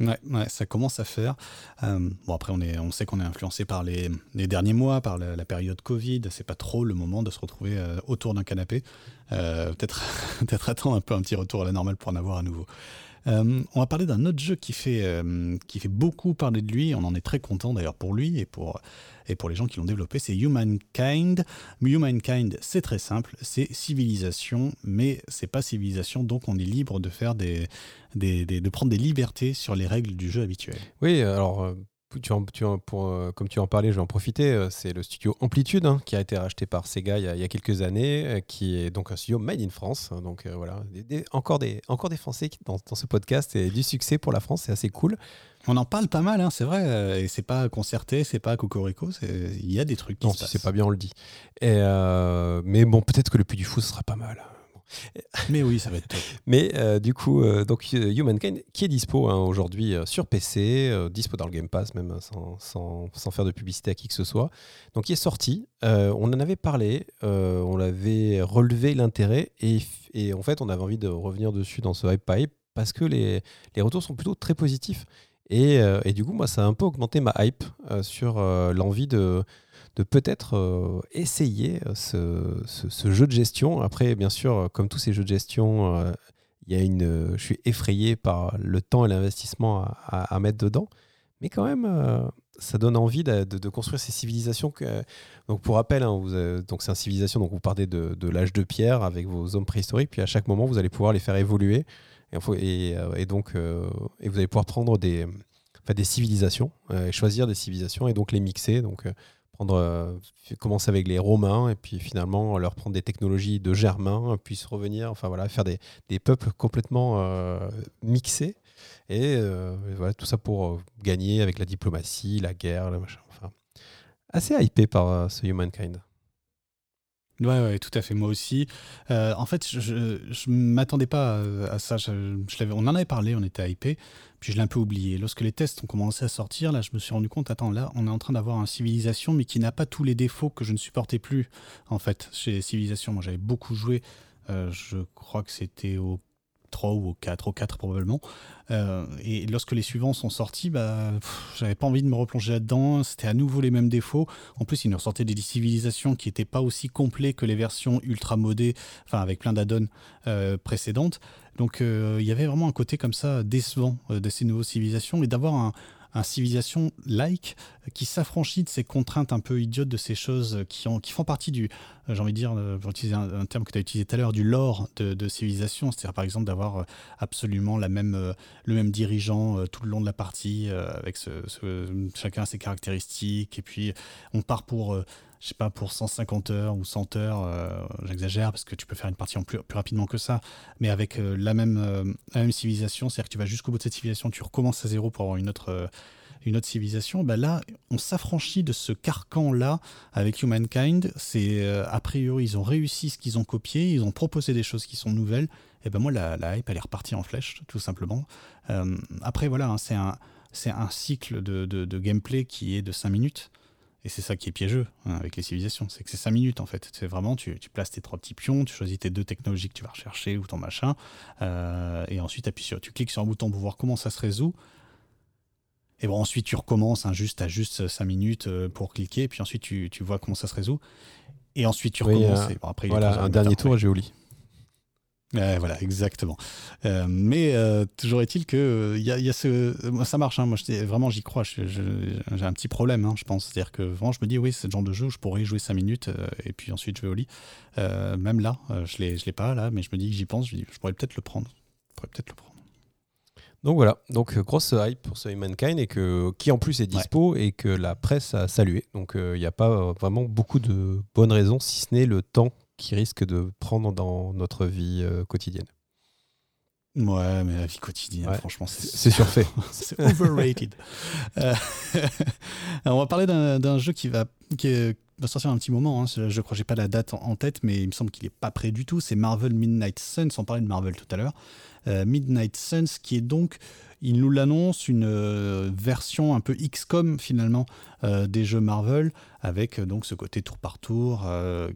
Ouais, ouais, ça commence à faire. bon, après, on, est, on sait qu'on est influencé par les, les, derniers mois, par la, période Covid. C'est pas trop le moment de se retrouver autour d'un canapé. peut-être peut attendre un peu un petit retour à la normale pour en avoir à nouveau. On va parler d'un autre jeu qui fait, qui fait beaucoup parler de lui. On en est très content d'ailleurs pour lui et pour, et pour les gens qui l'ont développé. C'est Humankind. Humankind, c'est très simple. C'est civilisation, mais c'est pas civilisation. Donc on est libre de faire des, des, de prendre des libertés sur les règles du jeu habituel. Oui, alors tu tu pour, euh, comme tu en parlais, je vais en profiter. Euh, c'est le studio Amplitude hein, qui a été racheté par Sega il y a, quelques années, euh, qui est donc un studio made in France. Hein, donc voilà, encore, des, encore des Français dans, dans, ce podcast et du succès pour la France, c'est assez cool. On en parle pas mal, hein, c'est vrai, et c'est pas concerté, c'est pas cocorico, il y a des trucs qui non, si c'est pas bien, on le dit. Et mais bon, peut-être que le Puy du Fou, ce sera pas mal. Mais oui, ça va être. Mais euh, du coup, euh, donc euh, Humankind qui est dispo hein, aujourd'hui sur PC, dispo dans le Game Pass même sans, sans, sans, faire de publicité à qui que ce soit. Donc il est sorti, on en avait parlé, on avait relevé l'intérêt et, et, en fait on avait envie de revenir dessus dans ce hype pipe parce que les, les retours sont plutôt très positifs. Et, et, du coup, moi, ça a un peu augmenté ma hype sur l'envie de, de peut-être euh, essayer euh, ce, jeu de gestion. Après, bien sûr, euh, comme tous ces jeux de gestion, il y a une, je suis effrayé par le temps et l'investissement à, mettre dedans. Mais quand même, ça donne envie de, construire ces civilisations. Donc, pour rappel, hein, donc c'est une civilisation, donc vous partez de, l'âge de pierre avec vos hommes préhistoriques, puis à chaque moment, vous allez pouvoir les faire évoluer. Et, et, donc, et vous allez pouvoir prendre des, des civilisations, et choisir des civilisations et donc les mixer. Donc, euh, commencer avec les Romains et puis finalement leur prendre des technologies de Germains, puis revenir, enfin voilà, faire des, des peuples complètement euh, mixés. Et euh, voilà, tout ça pour gagner avec la diplomatie, la guerre, le machin. Enfin, assez hypé par ce Humankind. Ouais, ouais, tout à fait. Moi aussi. Euh, en fait, je ne m'attendais pas à ça. On en avait parlé, on était hypé, puis je l'ai un peu oublié. Lorsque les tests ont commencé à sortir, là, je me suis rendu compte, attends, là, on est en train d'avoir une civilisation, mais qui n'a pas tous les défauts que je ne supportais plus, en fait, chez Civilisation. Moi, j'avais beaucoup joué. Euh, je crois que c'était au 3 ou au 4, au 4 probablement. Euh, et lorsque les suivants sont sortis, bah, j'avais pas envie de me replonger là-dedans. C'était à nouveau les mêmes défauts. En plus, ils nous ressortaient des civilisations qui n'étaient pas aussi complets que les versions ultra modées, enfin avec plein d'add-ons euh, précédentes. Donc euh, il y avait vraiment un côté comme ça décevant de ces nouvelles civilisations et d'avoir un, un civilisation like qui s'affranchit de ces contraintes un peu idiotes de ces choses qui, ont, qui font partie du, euh, j'ai envie de dire, euh, utiliser un, terme que tu as utilisé tout à l'heure, du lore de, civilisation, c'est-à-dire par exemple d'avoir euh, absolument la même, le même dirigeant tout le long de la partie, avec ce, chacun ses caractéristiques, et puis on part pour je sais pas, pour 150 heures ou 100 heures, euh, j'exagère parce que tu peux faire une partie en plus, plus rapidement que ça, mais avec euh, la, même, euh, la même civilisation, c'est-à-dire que tu vas jusqu'au bout de cette civilisation, tu recommences à zéro pour avoir une autre, une autre civilisation, bah là, on s'affranchit de ce carcan-là avec Humankind. C'est a priori, ils ont réussi ce qu'ils ont copié, ils ont proposé des choses qui sont nouvelles. Et ben moi, la, hype, elle est repartie en flèche, tout simplement. après, voilà, hein, c'est un, c'est un cycle de, de, de, gameplay qui est de 5 minutes. Et c'est ça qui est piégeux hein, avec les civilisations, c'est que c'est 5 minutes en fait. C'est vraiment, tu, tu, places tes trois petits pions, tu choisis tes deux technologies que tu vas rechercher ou ton machin, euh, et ensuite sur, tu cliques sur un bouton pour voir comment ça se résout. Et bon, ensuite tu recommences, hein, juste à juste 5 minutes euh, pour cliquer, puis ensuite tu, tu, vois comment ça se résout. Et ensuite tu recommences. Euh, après, voilà, un dernier tour j'ai oublié voilà, exactement. Euh, mais euh, toujours est-il que il euh, y, a ce, ça marche. Hein, moi, vraiment, j'y crois. J'ai un petit problème, hein, je pense. C'est-à-dire que vraiment, je me dis, oui, c'est le genre de jeu où je pourrais jouer 5 minutes et puis ensuite je vais au lit. même là, je je l'ai pas là, mais je me dis que j'y pense. Je, je pourrais peut-être le prendre. Je pourrais peut-être le prendre. Donc voilà, donc grosse hype pour ce Humankind et que qui en plus est dispo et que la presse a salué. Donc il n'y a pas vraiment beaucoup de bonnes raisons, si ce n'est le temps qui risque de prendre dans notre vie euh, quotidienne. Ouais, mais la vie quotidienne, franchement, c'est surfait. c'est overrated. Euh, on va parler d'un jeu qui va, qui va sortir un petit moment. Hein. Je crois que j'ai pas la date en, tête, mais il me semble qu'il est pas prêt du tout. C'est Marvel Midnight Suns. On parlait de Marvel tout à l'heure. Euh, Midnight Suns, qui est donc il nous l'annonce, une euh, version un peu XCOM finalement euh, des jeux Marvel, avec euh, donc ce côté tour par tour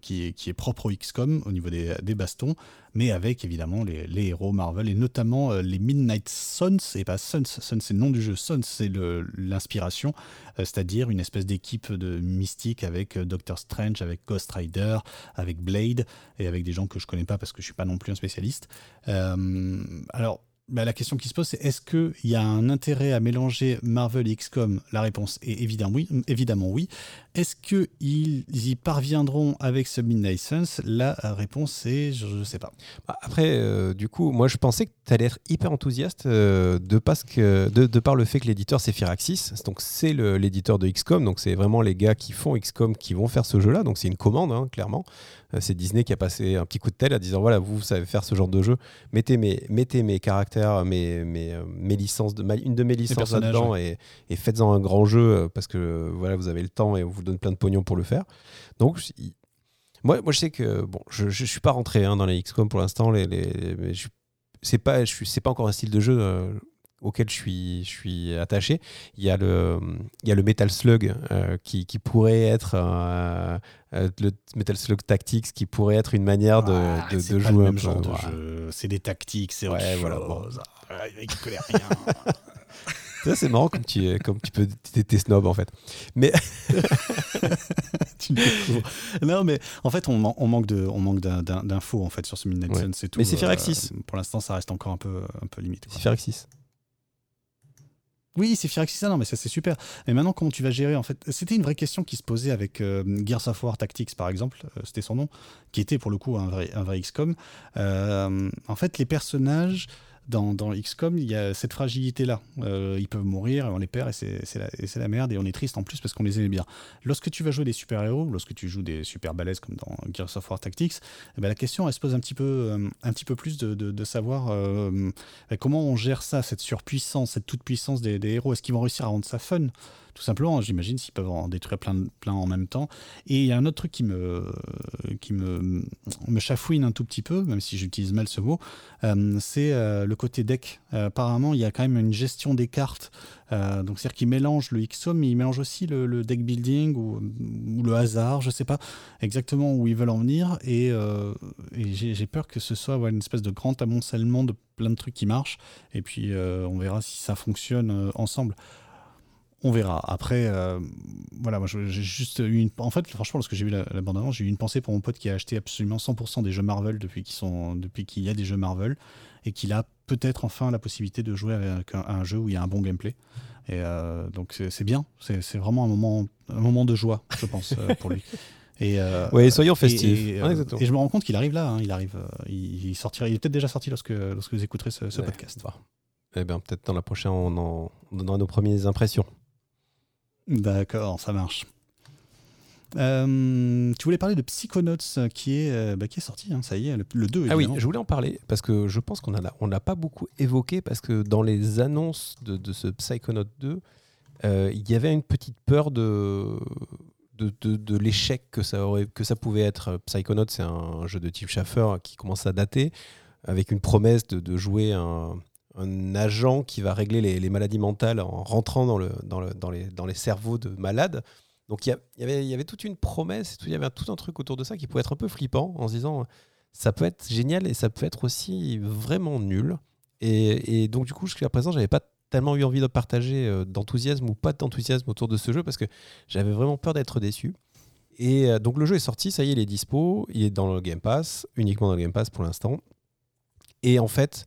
qui, est, qui, est, propre au XCOM au niveau des, bastons, mais avec évidemment les, héros Marvel et notamment les Midnight Suns, et pas Suns, Suns c'est le nom du jeu, Suns c'est l'inspiration, c'est-à-dire une espèce d'équipe de mystiques avec Doctor Strange, avec Ghost Rider, avec Blade, et avec des gens que je connais pas parce que je suis pas non plus un spécialiste. alors bah, la question qui se pose, c'est est-ce qu'il y a un intérêt à mélanger Marvel et XCOM La réponse est évidemment oui. Évidemment oui. Est-ce qu'ils y parviendront avec ce Midnight La réponse est je ne sais pas. Bah, après, euh, du coup, moi je pensais que tu allais être hyper enthousiaste euh, de, parce que, de, par le fait que l'éditeur c'est Firaxis. Donc c'est l'éditeur de XCOM. Donc c'est vraiment les gars qui font XCOM qui vont faire ce jeu-là. Donc c'est une commande, hein, clairement. Euh, c'est Disney qui a passé un petit coup de tête en disant voilà, vous, vous savez faire ce genre de jeu. Mettez mes, mettez mes caractères, mes, mes, mes licences, de, une de mes licences là-dedans et, et faites-en un grand jeu parce que voilà, vous avez le temps et on vous donne plein de pognon pour le faire. Donc, moi, moi je sais que bon, je, je suis pas rentré hein, dans les XCOM pour l'instant. Les, les, c'est pas, je c'est pas encore un style de jeu. Euh, auquel je suis, je suis attaché. Il y a le, il y a le Metal Slug euh, qui, qui, pourrait être euh, le Metal Slug Tactics qui pourrait être une manière de, ah, de, de jouer un peu. C'est des tactiques, c'est ouais, voilà. Bon. Il connaît rien. c'est marrant comme tu, comme tu peux. T'es snob en fait. Mais. non, mais en fait, on, on manque de, on manque d'infos en fait sur ce Midnight Sun, c'est tout. Mais c'est. Euh, pour l'instant, ça reste encore un peu, un peu limite. C'est Firaxis. Oui, c'est Firaxis, non, mais ça c'est super. Et maintenant, comment tu vas gérer en fait? C'était une vraie question qui se posait avec euh, Gears of War Tactics, par exemple, euh, c'était son nom, qui était pour le coup un vrai, un vrai XCOM. en fait, les personnages dans, dans, XCOM, il y a cette fragilité-là. Euh, ils peuvent mourir, on les perd et c'est la, merde, et on est triste en plus parce qu'on les aimait bien. Lorsque tu vas jouer des super-héros, lorsque tu joues des super balèzes comme dans Gears of War Tactics, eh ben la question elle se pose un petit peu, euh, un petit peu plus de, de, savoir euh, comment on gère ça, cette surpuissance, cette toute-puissance des, des héros. Est-ce qu'ils vont réussir à rendre ça fun? Tout simplement, j'imagine, s'ils peuvent en détruire plein, plein en même temps. Et il y a un autre truc qui me, qui me, me chafouine un tout petit peu, même si j'utilise mal ce mot, euh, c'est euh, le côté deck. Euh, apparemment, il y a quand même une gestion des cartes. donc, c'est-à-dire qu'il mélange le XOM, mais il mélange aussi le, deck building ou, le hasard, je sais pas exactement où ils veulent en venir. Et j'ai peur que ce soit une espèce de grand amoncellement de plein de trucs qui marchent. Et puis, on verra si ça fonctionne ensemble on verra. Après, euh, voilà, moi j'ai juste eu une. En fait, franchement, lorsque j'ai vu la, j'ai eu une pensée pour mon pote qui a acheté absolument 100% des jeux Marvel depuis qu'il depuis qu'il y a des jeux Marvel et qu'il a peut-être enfin la possibilité de jouer avec un, jeu où il y a un bon gameplay. Et euh, donc c'est bien, c'est vraiment un moment, un moment de joie, je pense, euh, pour lui. Et oui, soyons festifs. Et, et, je me rends compte qu'il arrive là. Hein, il arrive, il, sortira. Il est peut-être déjà sorti lorsque, lorsque vous écouterez ce, podcast. Eh bien, peut-être dans la prochaine, on, en, on donnera nos premières impressions. D'accord, ça marche. Euh, tu voulais parler de Psychonauts qui est, euh, bah, qui est sorti, hein, ça y est, le, 2. Ah oui, je voulais en parler parce que je pense qu'on on pas beaucoup évoqué parce que dans les annonces de, de ce Psychonaut 2, euh, il y avait une petite peur de, de, de, l'échec que ça, aurait, que ça pouvait être. Psychonaut, c'est un jeu de Tim Schafer qui commence à dater avec une promesse de, jouer un un agent qui va régler les, maladies mentales en rentrant dans, le, dans, le, dans, les, cerveaux de malades. Donc il y, avait, toute une promesse, il y avait tout un truc autour de ça qui pouvait être un peu flippant en se disant ça peut être génial et ça peut être aussi vraiment nul. Et, et donc du coup jusqu'à présent j'avais pas tellement eu envie de partager euh, d'enthousiasme ou pas d'enthousiasme autour de ce jeu parce que j'avais vraiment peur d'être déçu. Et euh, donc le jeu est sorti, ça y est, il est dispo, il est dans le Game Pass, uniquement dans le Game Pass pour l'instant. Et en fait,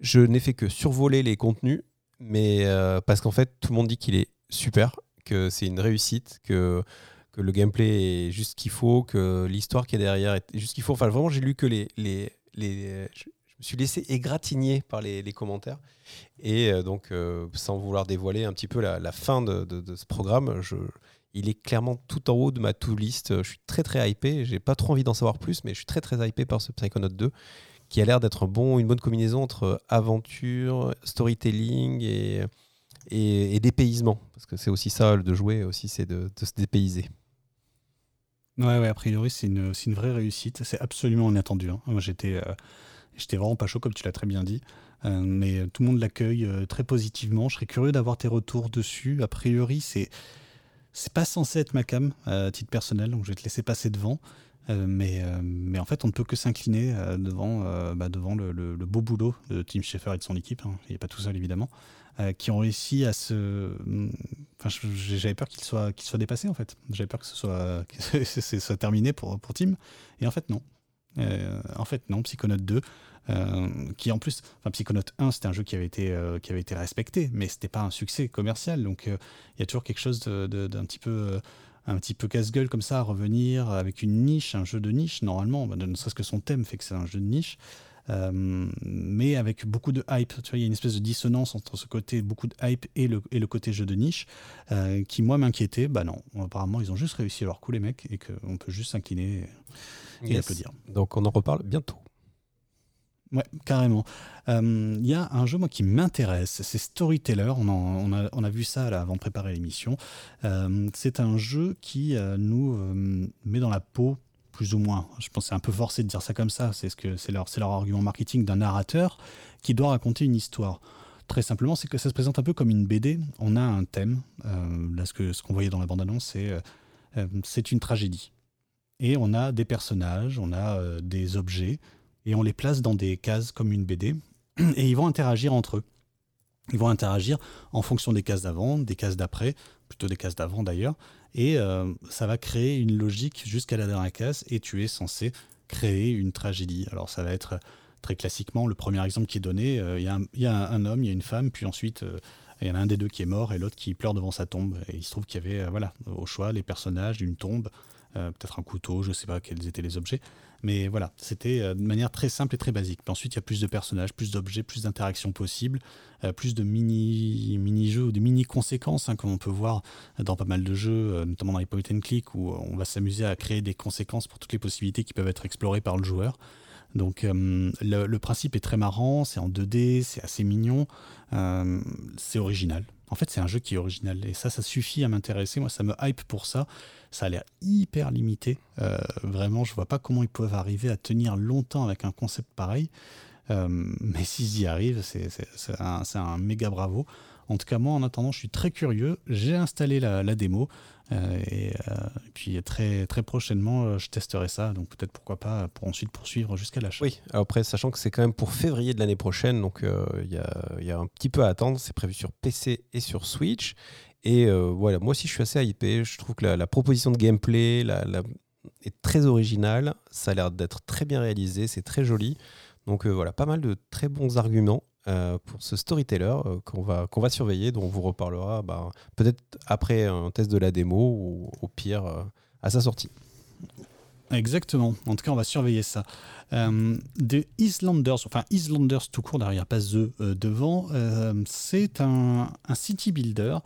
je n'ai fait que survoler les contenus, mais euh, parce qu'en fait, tout le monde dit qu'il est super, que c'est une réussite, que, que le gameplay est juste ce qu'il faut, que l'histoire qui est derrière est juste ce qu'il faut. Enfin, vraiment, j'ai lu que les. les, les je, me suis laissé égratigner par les, les commentaires. Et euh, donc, euh, sans vouloir dévoiler un petit peu la, fin de, de, ce programme, je, il est clairement tout en haut de ma to-list. Je suis très très hypé. J'ai pas trop envie d'en savoir plus, mais je suis très très hypé par ce Psychonaut 2 qui a l'air d'être une bonne combinaison entre aventure, storytelling et, dépaysement. Parce que c'est aussi ça de jouer, aussi c'est de, se dépayser. Ouais, ouais, a priori, c'est une, vraie réussite. C'est absolument inattendu. Hein. Moi, j'étais, euh, j'étais vraiment pas chaud, comme tu l'as très bien dit. Euh, mais tout le monde l'accueille euh, très positivement. Je serais curieux d'avoir tes retours dessus. A priori, c'est, c'est pas censé être ma cam, à titre personnel, donc je vais te laisser passer devant. Euh, mais, euh, mais en fait, on ne peut que s'incliner euh, devant, bah, devant le, beau boulot de Tim Schafer et de son équipe. Hein. Il n'est pas tout seul, évidemment. qui ont réussi à se. Enfin, j'avais peur qu'il soit, qu'il soit dépassé, en fait. J'avais peur que ce soit, que soit terminé pour, pour Tim. Et en fait, non. en fait, non, Psychonaut 2, qui en plus, enfin Psychonaut 1, c'était un jeu qui avait été, qui avait été respecté, mais c'était pas un succès commercial. Donc il y a toujours quelque chose d'un petit peu un petit peu casse-gueule comme ça à revenir avec une niche, un jeu de niche normalement, bah, ne serait-ce que son thème fait que c'est un jeu de niche. Euh, mais avec beaucoup de hype. Tu vois, il y a une espèce de dissonance entre ce côté beaucoup de hype et le, et le côté jeu de niche euh, qui, moi, m'inquiétait. Bah non, apparemment, ils ont juste réussi leur coup, les mecs, et qu'on peut juste s'incliner et, et applaudir. Donc, on en reparle bientôt. Ouais, carrément. Il euh, y a un jeu moi qui m'intéresse, c'est Storyteller. On, on, a, on, a, vu ça là, avant de préparer l'émission. Euh, c'est un jeu qui euh, nous met dans la peau, plus ou moins. Je pense c'est un peu forcé de dire ça comme ça. C'est ce que c'est leur, leur argument marketing d'un narrateur qui doit raconter une histoire. Très simplement, c'est que ça se présente un peu comme une BD. On a un thème. là, ce qu'on ce voyait dans la bande-annonce, c'est c'est une tragédie. Et on a des personnages, on a des objets et on les place dans des cases comme une BD, et ils vont interagir entre eux. Ils vont interagir en fonction des cases d'avant, des cases d'après, plutôt des cases d'avant d'ailleurs, et euh, ça va créer une logique jusqu'à la dernière case, et tu es censé créer une tragédie. Alors ça va être très classiquement le premier exemple qui est donné, euh, il y, a un homme, il y a une femme, puis ensuite euh, il y en a un des deux qui est mort et l'autre qui pleure devant sa tombe. Et il se trouve qu'il y avait, voilà, au choix, les personnages d'une tombe, peut-être un couteau, je ne sais pas quels étaient les objets, mais voilà, c'était euh, de manière très simple et très basique. Puis ensuite, il y a plus de personnages, plus d'objets, plus d'interactions possibles, euh, plus de mini, mini-jeux ou de mini-conséquences, hein, comme on peut voir dans pas mal de jeux, euh, notamment dans les point and click, où on va s'amuser à créer des conséquences pour toutes les possibilités qui peuvent être explorées par le joueur. Donc le, principe est très marrant, c'est en 2D, c'est assez mignon, c'est original. En fait, c'est un jeu qui est original et ça, ça suffit à m'intéresser. Moi, ça me hype pour ça. Ça a l'air hyper limité. Euh, vraiment, je vois pas comment ils peuvent arriver à tenir longtemps avec un concept pareil. Euh, mais s'ils y arrivent, c'est un, méga bravo. En tout cas, moi, en attendant, je suis très curieux. J'ai installé la démo. Euh, et, puis très, très prochainement, je testerai ça. Donc peut-être pourquoi pas pour ensuite poursuivre jusqu'à l'achat. Oui, après, sachant que c'est quand même pour février de l'année prochaine, donc il y, a, un petit peu à attendre. C'est prévu sur PC et sur Switch. Et euh, voilà, moi aussi je suis assez hypé. Je trouve que la, proposition de gameplay est très originale. Ça a l'air d'être très bien réalisé, c'est très joli. Donc euh, voilà, pas mal de très bons arguments euh, pour ce storyteller qu'on va, qu'on va surveiller, dont on vous reparlera bah, peut-être après un test de la démo ou au pire à sa sortie. Exactement. En tout cas, on va surveiller ça. de Islanders, enfin Islanders tout court derrière, pas The devant, c'est un, un, city builder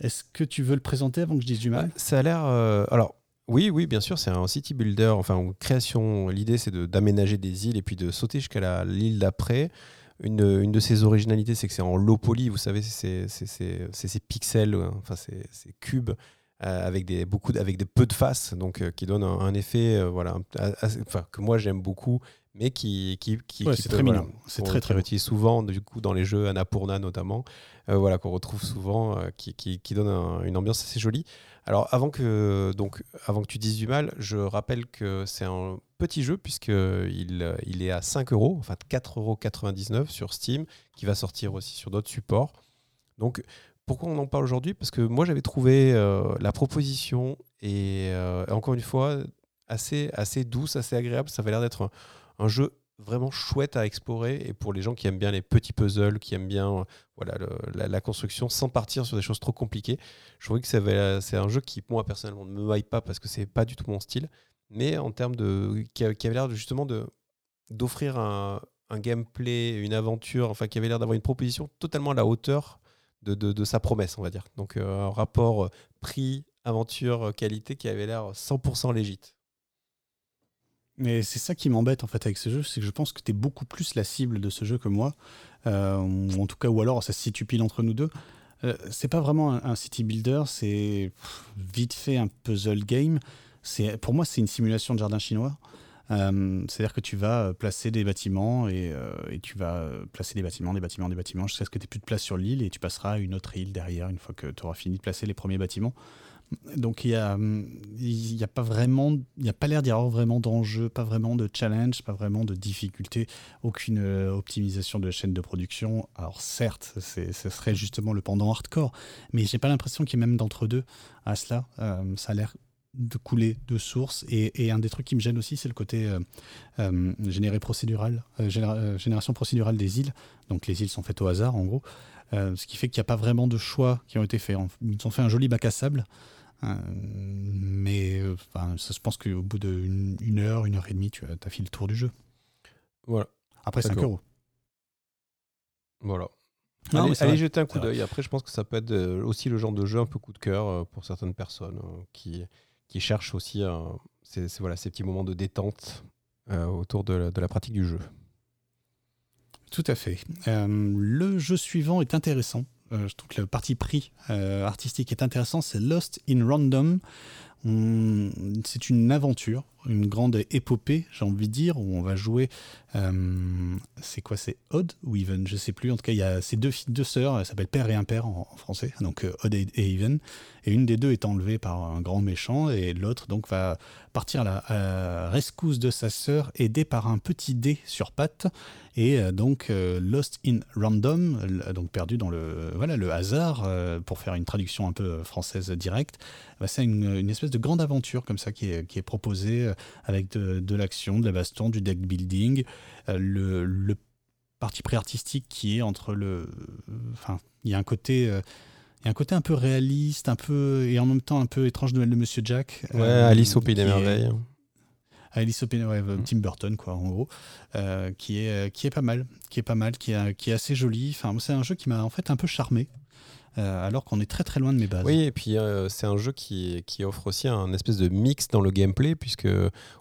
est-ce que tu veux le présenter avant que je dise du mal? Ça a l'air. Euh, alors, oui, oui, bien sûr, c'est un city builder, enfin, création. L'idée, c'est d'aménager des îles et puis de sauter jusqu'à l'île d'après. Une, une, de ses originalités, c'est que c'est en low poly, vous savez, c'est ces pixels, euh, enfin, ces cubes. Euh, avec des beaucoup avec des peu de faces donc qui donne un, effet voilà enfin que moi j'aime beaucoup mais qui qui, qui, c'est très mignon c'est très très utilise souvent du coup dans les jeux Annapurna notamment euh, voilà, qu'on retrouve souvent, euh, qui, qui, donne une ambiance assez jolie. Alors avant que, donc, avant que tu dises du mal, je rappelle que c'est un petit jeu puisqu'il il est à 5 euros, enfin 4,99 euros sur Steam, qui va sortir aussi sur d'autres supports. Donc pourquoi on en parle aujourd'hui? Parce que moi j'avais trouvé euh, la proposition et encore une fois assez, assez douce, assez agréable. Ça avait l'air d'être un, jeu vraiment chouette à explorer et pour les gens qui aiment bien les petits puzzles, qui aiment bien voilà, la, construction sans partir sur des choses trop compliquées. Je trouvais que c'est un jeu qui, moi personnellement, ne me vaille pas parce que c'est pas du tout mon style, mais en termes de. qui, avait l'air justement d'offrir un, gameplay, une aventure, enfin qui avait l'air d'avoir une proposition totalement à la hauteur de, de, sa promesse, on va dire. Donc euh, un rapport prix, aventure, qualité qui avait l'air 100% légit. Mais c'est ça qui m'embête en fait avec ce jeu, c'est que je pense que tu es beaucoup plus la cible de ce jeu que moi, euh, ou en tout cas, ou alors ça se situe pile entre nous deux. Euh, c'est pas vraiment un, city builder, c'est vite fait un puzzle game. Pour moi c'est une simulation de jardin chinois. Euh, c'est-à-dire que tu vas placer des bâtiments et, et, tu vas placer des bâtiments, des bâtiments, des bâtiments jusqu'à ce que tu n'aies plus de place sur l'île et tu passeras à une autre île derrière une fois que tu auras fini de placer les premiers bâtiments. Donc il y a, il y a pas vraiment, il y a pas l'air d'y avoir vraiment d'enjeu, pas vraiment de challenge, pas vraiment de difficulté, aucune euh, optimisation de chaîne de production. Alors certes, ce serait justement le pendant hardcore, mais j'ai pas l'impression qu'il y ait même d'entre deux à cela. Euh, ça a l'air de couler de source. Et, un des trucs qui me gêne aussi, c'est le côté euh, euh, généré procédural, génération procédurale des îles. Donc les îles sont faites au hasard, en gros. ce qui fait qu'il n'y a pas vraiment de choix qui ont été faits. Ils ont fait un joli bac à sable. Mais enfin, ça, je pense qu'au bout d'une une heure, une heure et demie, tu as, as fait le tour du jeu. Voilà. Après 5 euros. Voilà. allez, jeter un coup d'œil. Après, je pense que ça peut être aussi le genre de jeu un peu coup de cœur pour certaines personnes qui, qui cherchent aussi ces, voilà, ces petits moments de détente autour de la, pratique du jeu. Tout à fait. le jeu suivant est intéressant. Je trouve que le parti pris artistique est intéressant. C'est Lost in Random. C'est une aventure une grande épopée, j'ai envie de dire, où on va jouer. Euh, c'est quoi C'est Odd ou Even? Je sais plus. En tout cas, il y a ces deux, deux sœurs, elles s'appellent Père et Impère en, en français, donc euh, Odd et, Even. Et une des deux est enlevée par un grand méchant, et l'autre donc va partir à la rescousse de sa sœur, aidée par un petit dé sur pattes, et euh, donc Lost in Random, donc perdu dans le, voilà, le hasard, pour faire une traduction un peu française directe. Bah, c'est une, une, espèce de grande aventure comme ça qui est, qui est proposée avec de, l'action, de la baston, du deck building, euh, le, parti pré-artistique qui est entre le. Enfin, il y a un côté. Euh, il y a un côté un peu réaliste, un peu et en même temps un peu étrange de de Monsieur Jack. Ouais, euh, Alice au pays des merveilles. Alice au pays, ouais, mm. Tim Burton quoi, en gros, qui est qui est pas mal, qui est pas mal, qui est qui est assez joli. Enfin, c'est un jeu qui m'a en fait un peu charmé. Euh, alors qu'on est très très loin de mes bases. Oui, et puis euh, c'est un jeu qui, qui, offre aussi un espèce de mix dans le gameplay, puisque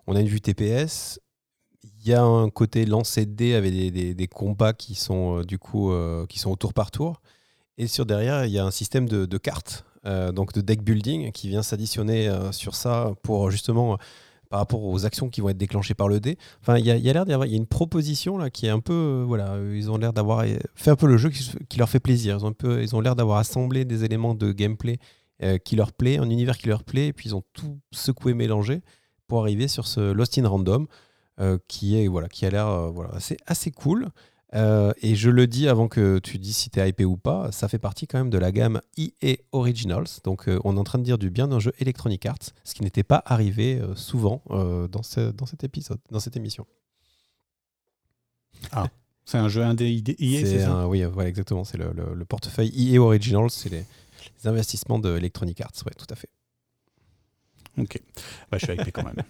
on a une vue TPS, il y a un côté lancer de dés avec des, des, combats qui sont euh, du coup qui sont au tour par tour, et sur derrière il y a un système de, de cartes, donc de deck building, qui vient s'additionner sur ça pour justement par rapport aux actions qui vont être déclenchées par le dé. Enfin, il y a, une proposition qui est un peu, euh, voilà, ils ont l'air d'avoir fait un peu le jeu qui, leur fait plaisir. Ils ont un peu, ils ont l'air d'avoir assemblé des éléments de gameplay euh, qui leur plaît, un univers qui leur plaît, et puis ils ont tout secoué, mélangé pour arriver sur ce Lost in Random euh, qui est, voilà, qui a l'air, voilà, assez, assez cool. Euh, et je le dis avant que tu dis si tu es hypé ou pas, ça fait partie quand même de la gamme EA Originals. Donc euh, on est en train de dire du bien d'un jeu Electronic Arts, ce qui n'était pas arrivé euh, souvent dans, ce, dans cet épisode, dans cette émission. Ah, c'est un jeu indé EA, c'est ça Oui, voilà, exactement. C'est le, le, portefeuille EA Originals, c'est les, les, investissements de Electronic Arts, ouais, tout à fait. Ok. Bah, je suis hypé quand même.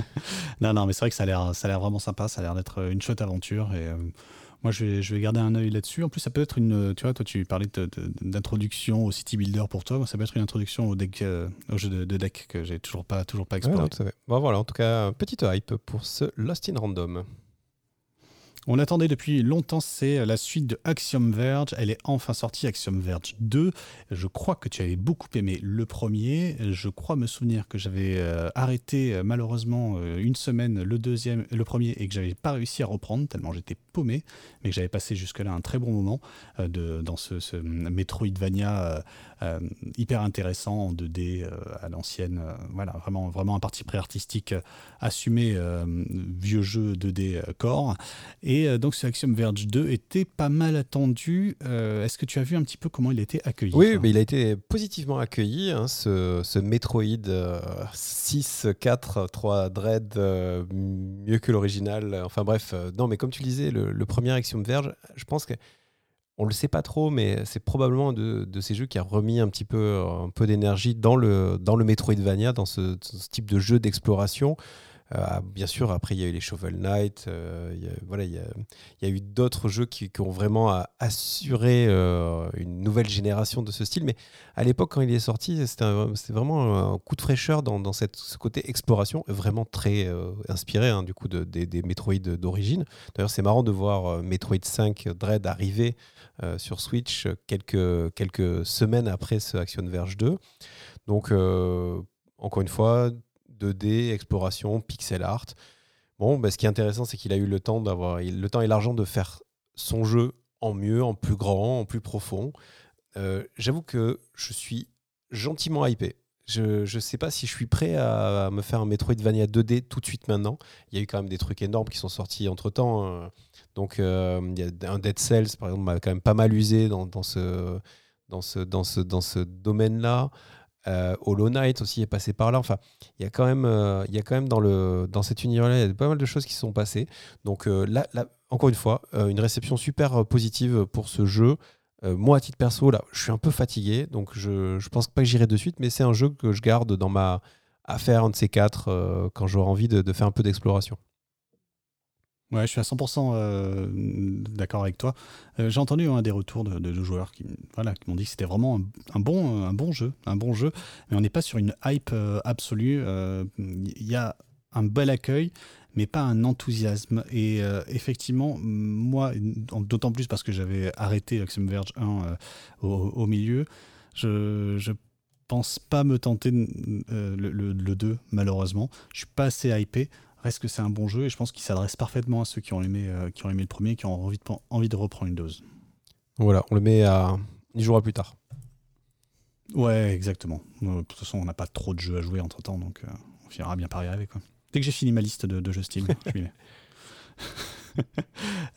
non, non, mais c'est vrai que ça a l'air, ça a l'air vraiment sympa. Ça a l'air d'être une chouette aventure et. Euh, moi, je vais, je vais garder un œil là-dessus. En plus, ça peut être une. Tu vois, toi, tu parlais d'introduction au City Builder pour toi. Ça peut être une introduction au, deck, euh, au jeu de, deck que j'ai toujours pas, toujours pas exploré. bon, voilà, en tout cas, petite hype pour ce Lost in Random. On attendait depuis longtemps, c'est la suite de Axiom Verge. Elle est enfin sortie, Axiom Verge 2. Je crois que tu avais beaucoup aimé le premier. Je crois me souvenir que j'avais euh, arrêté euh, malheureusement euh, une semaine le deuxième, le premier et que j'avais pas réussi à reprendre tellement j'étais paumé, mais que j'avais passé jusque-là un très bon moment dans ce Metroidvania hyper intéressant en 2D à l'ancienne. voilà, vraiment, vraiment un parti pré-artistique assumé, vieux jeu 2D core. Et euh, donc ce Axiom Verge 2 était pas mal attendu. Euh, est-ce que tu as vu un petit peu comment il a été accueilli Oui, mais il a été positivement accueilli, hein, ce, ce, Metroid 6, 4, 3 Dread, euh, mieux que l'original. Enfin bref, non, mais comme tu le disais, le, premier Axiom Verge, je pense que on le sait pas trop, mais c'est probablement de, de, ces jeux qui a remis un petit peu, un peu d'énergie dans le, dans le Metroidvania, dans ce, type de jeu d'exploration. Euh, ah, bien sûr, après, il y a eu les Shovel Knight. Euh, il y a, voilà, il y a, eu d'autres jeux qui, ont vraiment assuré euh, une nouvelle génération de ce style. Mais à l'époque, quand il est sorti, c'était vraiment un coup de fraîcheur dans, cette, ce côté exploration, vraiment très inspiré hein, du coup de, des Metroid d'origine. D'ailleurs, c'est marrant de voir Metroid 5 Dread arriver sur Switch quelques, quelques semaines après ce Action Verge 2. Donc, encore une fois, 2D, exploration, pixel art. Bon, bah, ce qui est intéressant, c'est qu'il a eu le temps d'avoir le temps et l'argent de faire son jeu en mieux, en plus grand, en plus profond. Euh, j'avoue que je suis gentiment hypé. Je ne sais pas si je suis prêt à, me faire un Metroidvania 2D tout de suite maintenant. Il y a eu quand même des trucs énormes qui sont sortis entre temps. Donc, euh, y a un Dead Cells, par exemple, m'a quand même pas mal usé dans, ce, dans ce, dans ce, dans ce domaine-là. Hollow Knight aussi est passé par là. Enfin, il y a quand même, il y a quand même dans, le, dans cet univers-là, il y a pas mal de choses qui sont passées. Donc là, encore une fois, une réception super positive pour ce jeu. moi, à titre perso, là, je suis un peu fatigué, donc je, je pense pas que j'irai de suite, mais c'est un jeu que je garde dans ma affaire, un de ces quatre, quand j'aurai envie de faire un peu d'exploration. Ouais, je suis à 100% euh, d'accord avec toi. Euh, j'ai entendu un des retours de, joueurs qui, voilà, m'ont dit que c'était vraiment un, bon, un bon jeu, un bon jeu, mais on n'est pas sur une hype euh, absolue. Il y a un bel accueil, mais pas un enthousiasme. Et effectivement, moi, d'autant plus parce que j'avais arrêté Axiom Verge 1 au, milieu, je, je pense pas me tenter le, le, le 2, malheureusement. Je suis pas assez hypé reste que c'est un bon jeu et je pense qu'il s'adresse parfaitement à ceux qui ont aimé, euh, qui ont aimé le premier et qui ont envie de, envie de reprendre une dose. Voilà, on le met à. Il jouera plus tard. Ouais, exactement. Euh, de toute façon, on n'a pas trop de jeux à jouer entre temps, donc euh, on finira bien par y arriver. Quoi. Dès que j'ai fini ma liste de, jeux Steam, je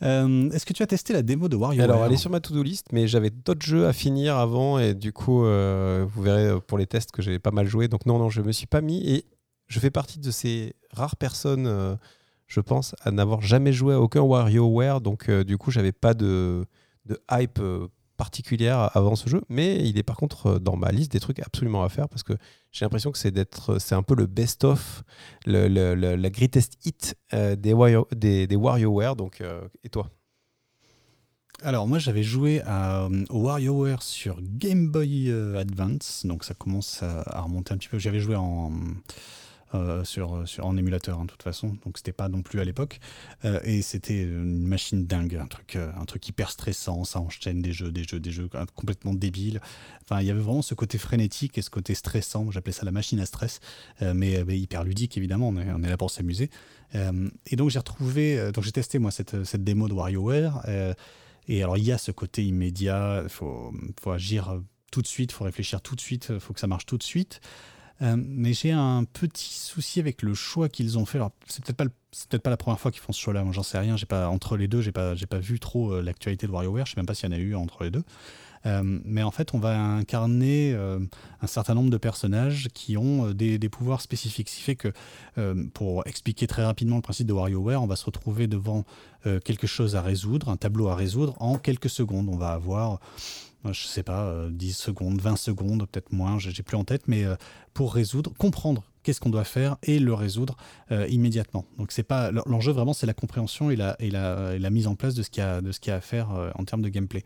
Est-ce que tu as testé la démo de WarioWare? Alors, elle est sur ma to-do list, mais j'avais d'autres jeux à finir avant, et du coup, vous verrez pour les tests que j'ai pas mal joué. Donc, non, non, je me suis pas mis. Et je fais partie de ces rares personnes, euh, je pense, à n'avoir jamais joué à aucun WarioWare. Donc, euh, du coup, j'avais pas de, hype euh, particulière avant ce jeu. Mais il est par contre dans ma liste des trucs absolument à faire parce que j'ai l'impression que c'est d'être, c'est un peu le best-of, le, la greatest hit des, Wario, WarioWare. Donc, et toi? Alors moi j'avais joué à, au WarioWare sur Game Boy Advance, donc ça commence à remonter un petit peu. J'avais joué en, euh, sur, en émulateur, hein, toute façon. Donc, c'était pas non plus à l'époque. Euh, et c'était une machine dingue, un truc, euh, un truc hyper stressant. Ça enchaîne des jeux, des jeux, des jeux complètement débiles. Enfin, il y avait vraiment ce côté frénétique et ce côté stressant. J'appelais ça la machine à stress, mais, hyper ludique, évidemment. On est, on est là pour s'amuser. et donc, j'ai retrouvé, donc j'ai testé, moi, cette, cette démo de WarioWare. et alors, il y a ce côté immédiat. Il faut, faut agir tout de suite, il faut réfléchir tout de suite, il faut que ça marche tout de suite. Euh, mais j'ai un petit souci avec le choix qu'ils ont fait. Alors, c'est peut-être pas, la première fois qu'ils font ce choix-là. Moi, j'en sais rien. Entre les deux, j'ai pas, pas vu trop euh, l'actualité de WarioWare. Je sais même pas s'il y en a eu entre les deux. Euh, mais en fait, on va incarner un certain nombre de personnages qui ont des, des, pouvoirs spécifiques. Ce qui fait que, pour expliquer très rapidement le principe de WarioWare, on va se retrouver devant quelque chose à résoudre, un tableau à résoudre en quelques secondes. On va avoir je sais pas, 10 secondes, 20 secondes, peut-être moins, j'ai plus en tête, mais pour résoudre, comprendre qu'est-ce qu'on doit faire et le résoudre euh, immédiatement. Donc c'est pas l'enjeu vraiment, c'est la compréhension et la, mise en place de ce qu'il y a, à faire euh, en termes de gameplay.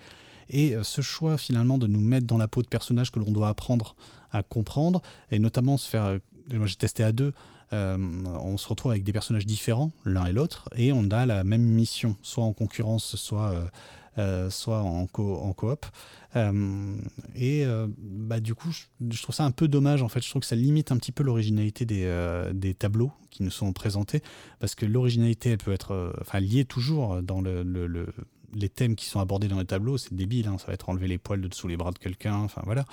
Et euh, ce choix finalement de nous mettre dans la peau de personnages que l'on doit apprendre à comprendre et notamment se faire. moi j'ai testé à deux. on se retrouve avec des personnages différents l'un et l'autre et on a la même mission, soit en concurrence, soit euh, soit en, en coop. Euh, et euh, bah, du coup, je, trouve ça un peu dommage en fait. Je trouve que ça limite un petit peu l'originalité des, des, tableaux qui nous sont présentés parce que l'originalité, elle peut être enfin, liée toujours dans le, les thèmes qui sont abordés dans les tableaux, c'est débile, hein, ça va être enlever les poils de dessous les bras de quelqu'un, enfin voilà.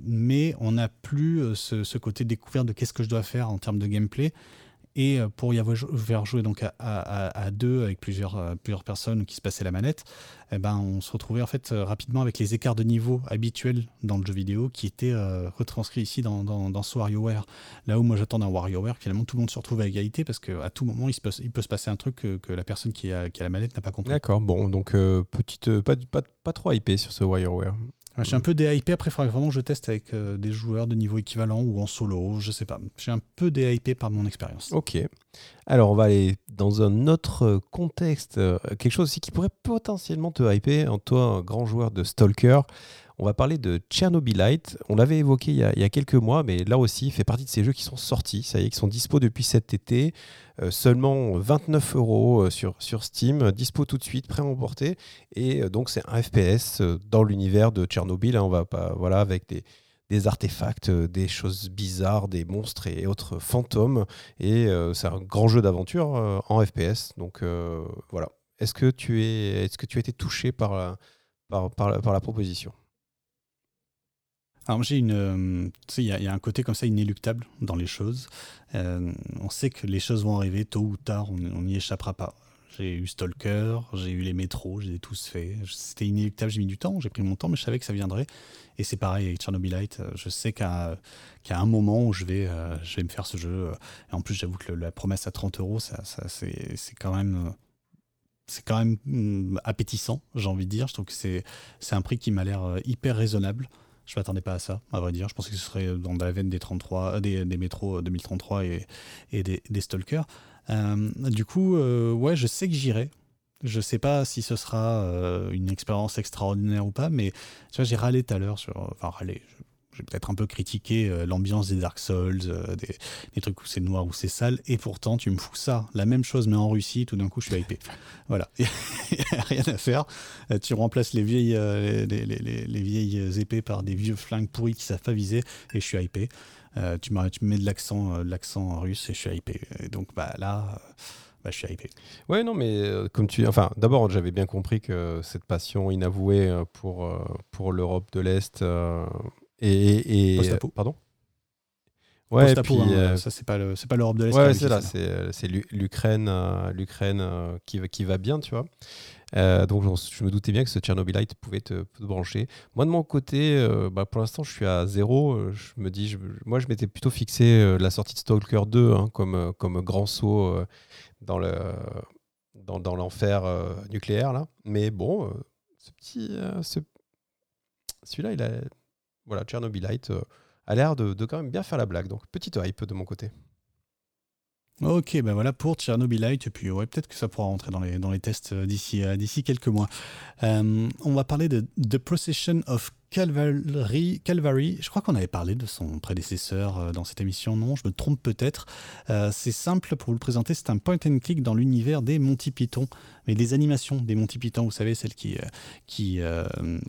mais on n'a plus ce, ce, côté découverte de qu'est-ce que je dois faire en termes de gameplay. Et euh, pour y avoir joué donc à, deux avec plusieurs, euh, plusieurs personnes qui se passaient la manette, eh ben, on se retrouvait en fait euh, rapidement avec les écarts de niveau habituels dans le jeu vidéo qui étaient retranscrits ici dans, dans, ce WarioWare. Là où moi j'attendais un WarioWare, finalement tout le monde se retrouve à égalité parce qu'à tout moment il, se peut, il peut se passer un truc que, la personne qui a, qui a la manette n'a pas compris. D'accord, bon, donc petite, pas, pas, pas trop hypé sur ce WarioWare je suis un peu déhypé. Après, il vraiment que je teste avec euh, des joueurs de niveau équivalent ou en solo. Je sais pas. Je suis un peu déhypé par mon expérience. Ok. Alors, on va aller dans un autre contexte. Euh, quelque chose aussi qui pourrait potentiellement te hyper. En toi, grand joueur de Stalker. On va parler de Chernobylite. On l'avait évoqué il y, a, quelques mois, mais là aussi, il fait partie de ces jeux qui sont sortis, ça y est, qui sont dispo depuis cet été. Euh, seulement 29 euros euh, sur, Steam, dispo tout de suite, prêt à emporter. Et euh, donc, c'est un FPS dans l'univers de Tchernobyl. Hein. on va pas, voilà, avec des, artefacts, des choses bizarres, des monstres et autres fantômes. Et c'est un grand jeu d'aventure en FPS. Donc voilà. Est-ce que tu es, est-ce que tu as été touché par la proposition? Alors j'ai une, euh, il y, a un côté comme ça inéluctable dans les choses. Euh, on sait que les choses vont arriver tôt ou tard, on n'y échappera pas. J'ai eu Stalker, j'ai eu les métros, j'ai tous fait. C'était inéluctable, j'ai mis du temps, j'ai pris mon temps, mais je savais que ça viendrait. Et c'est pareil avec Chernobylite. Je sais qu'à un moment où je vais, euh, je vais me faire ce jeu. Et en plus, j'avoue que la promesse à 30 euros, ça, ça c'est quand même c'est quand même mm, appétissant, j'ai envie de dire. Je trouve que c'est un prix qui m'a l'air hyper raisonnable. Je ne m'attendais pas à ça, à vrai dire. Je pensais que ce serait dans la veine des, 33, des, des métros 2033 et, et des, Stalkers. Euh, du coup, euh, ouais, je sais que j'irai. Je sais pas si ce sera une expérience extraordinaire ou pas, mais tu vois, j'ai râlé tout à l'heure sur. Enfin, râlé, j'ai peut-être un peu critiqué euh, l'ambiance des Dark Souls, euh, des, trucs où c'est noir, où c'est sale, et pourtant tu me fous ça, la même chose mais en Russie, tout d'un coup je suis hypé. Voilà, il n'y a rien à faire. Euh, tu remplaces les vieilles, les, vieilles épées par des vieux flingues pourris qui savent pas viser, et je suis hypé. tu, me, tu mets de l'accent, l'accent russe et je suis hypé. Et donc bah, là... Bah, je suis hypé. Ouais, non, mais comme tu. Enfin, d'abord, j'avais bien compris que cette passion inavouée pour, pour l'Europe de l'Est et, et pardon Ouais, puis, hein, euh, ça c'est pas le, c'est pas l'Europe de l'Est. Ouais, c'est là, c'est, c'est l'Ukraine, euh, l'Ukraine euh, qui, qui va bien, tu vois. donc je me doutais bien que ce Tchernobylite pouvait te, brancher. Moi de mon côté, bah, pour l'instant je suis à zéro. Je me dis, je, moi je m'étais plutôt fixé la sortie de Stalker 2 hein, comme, comme grand saut dans, le, dans, dans l'enfer nucléaire là. Mais bon, ce petit, ce, celui-là il a voilà, Chernobylite euh, a l'air de, quand même bien faire la blague. Donc, petite hype de mon côté. Ok, ben voilà pour Chernobylite. Et puis, ouais, peut-être que ça pourra rentrer dans les, dans les tests euh, d'ici, euh, d'ici quelques mois. on va parler de The Procession of Calvary, Calvary, je crois qu'on avait parlé de son prédécesseur euh, dans cette émission, non, je me trompe peut-être. Euh, c'est simple pour vous le présenter, c'est un point and click dans l'univers des Monty Python, mais des animations des Monty Python, vous savez, celles qui, euh, qui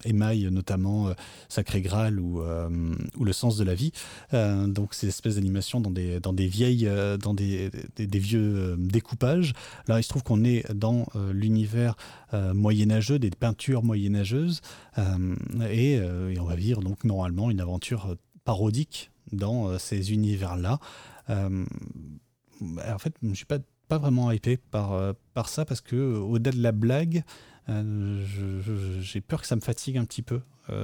émaillent notamment Sacré Graal ou, ou, Le sens de la vie. donc ces espèces d'animations dans des, dans des vieilles, dans des, des, vieux découpages. Là, il se trouve qu'on est dans l'univers moyenâgeux, des peintures moyenâgeuses, et euh, et on va vivre donc normalement une aventure euh, parodique dans euh, ces univers-là. en fait, je suis pas, pas vraiment hypé par, par ça parce que au-delà de la blague, j'ai peur que ça me fatigue un petit peu.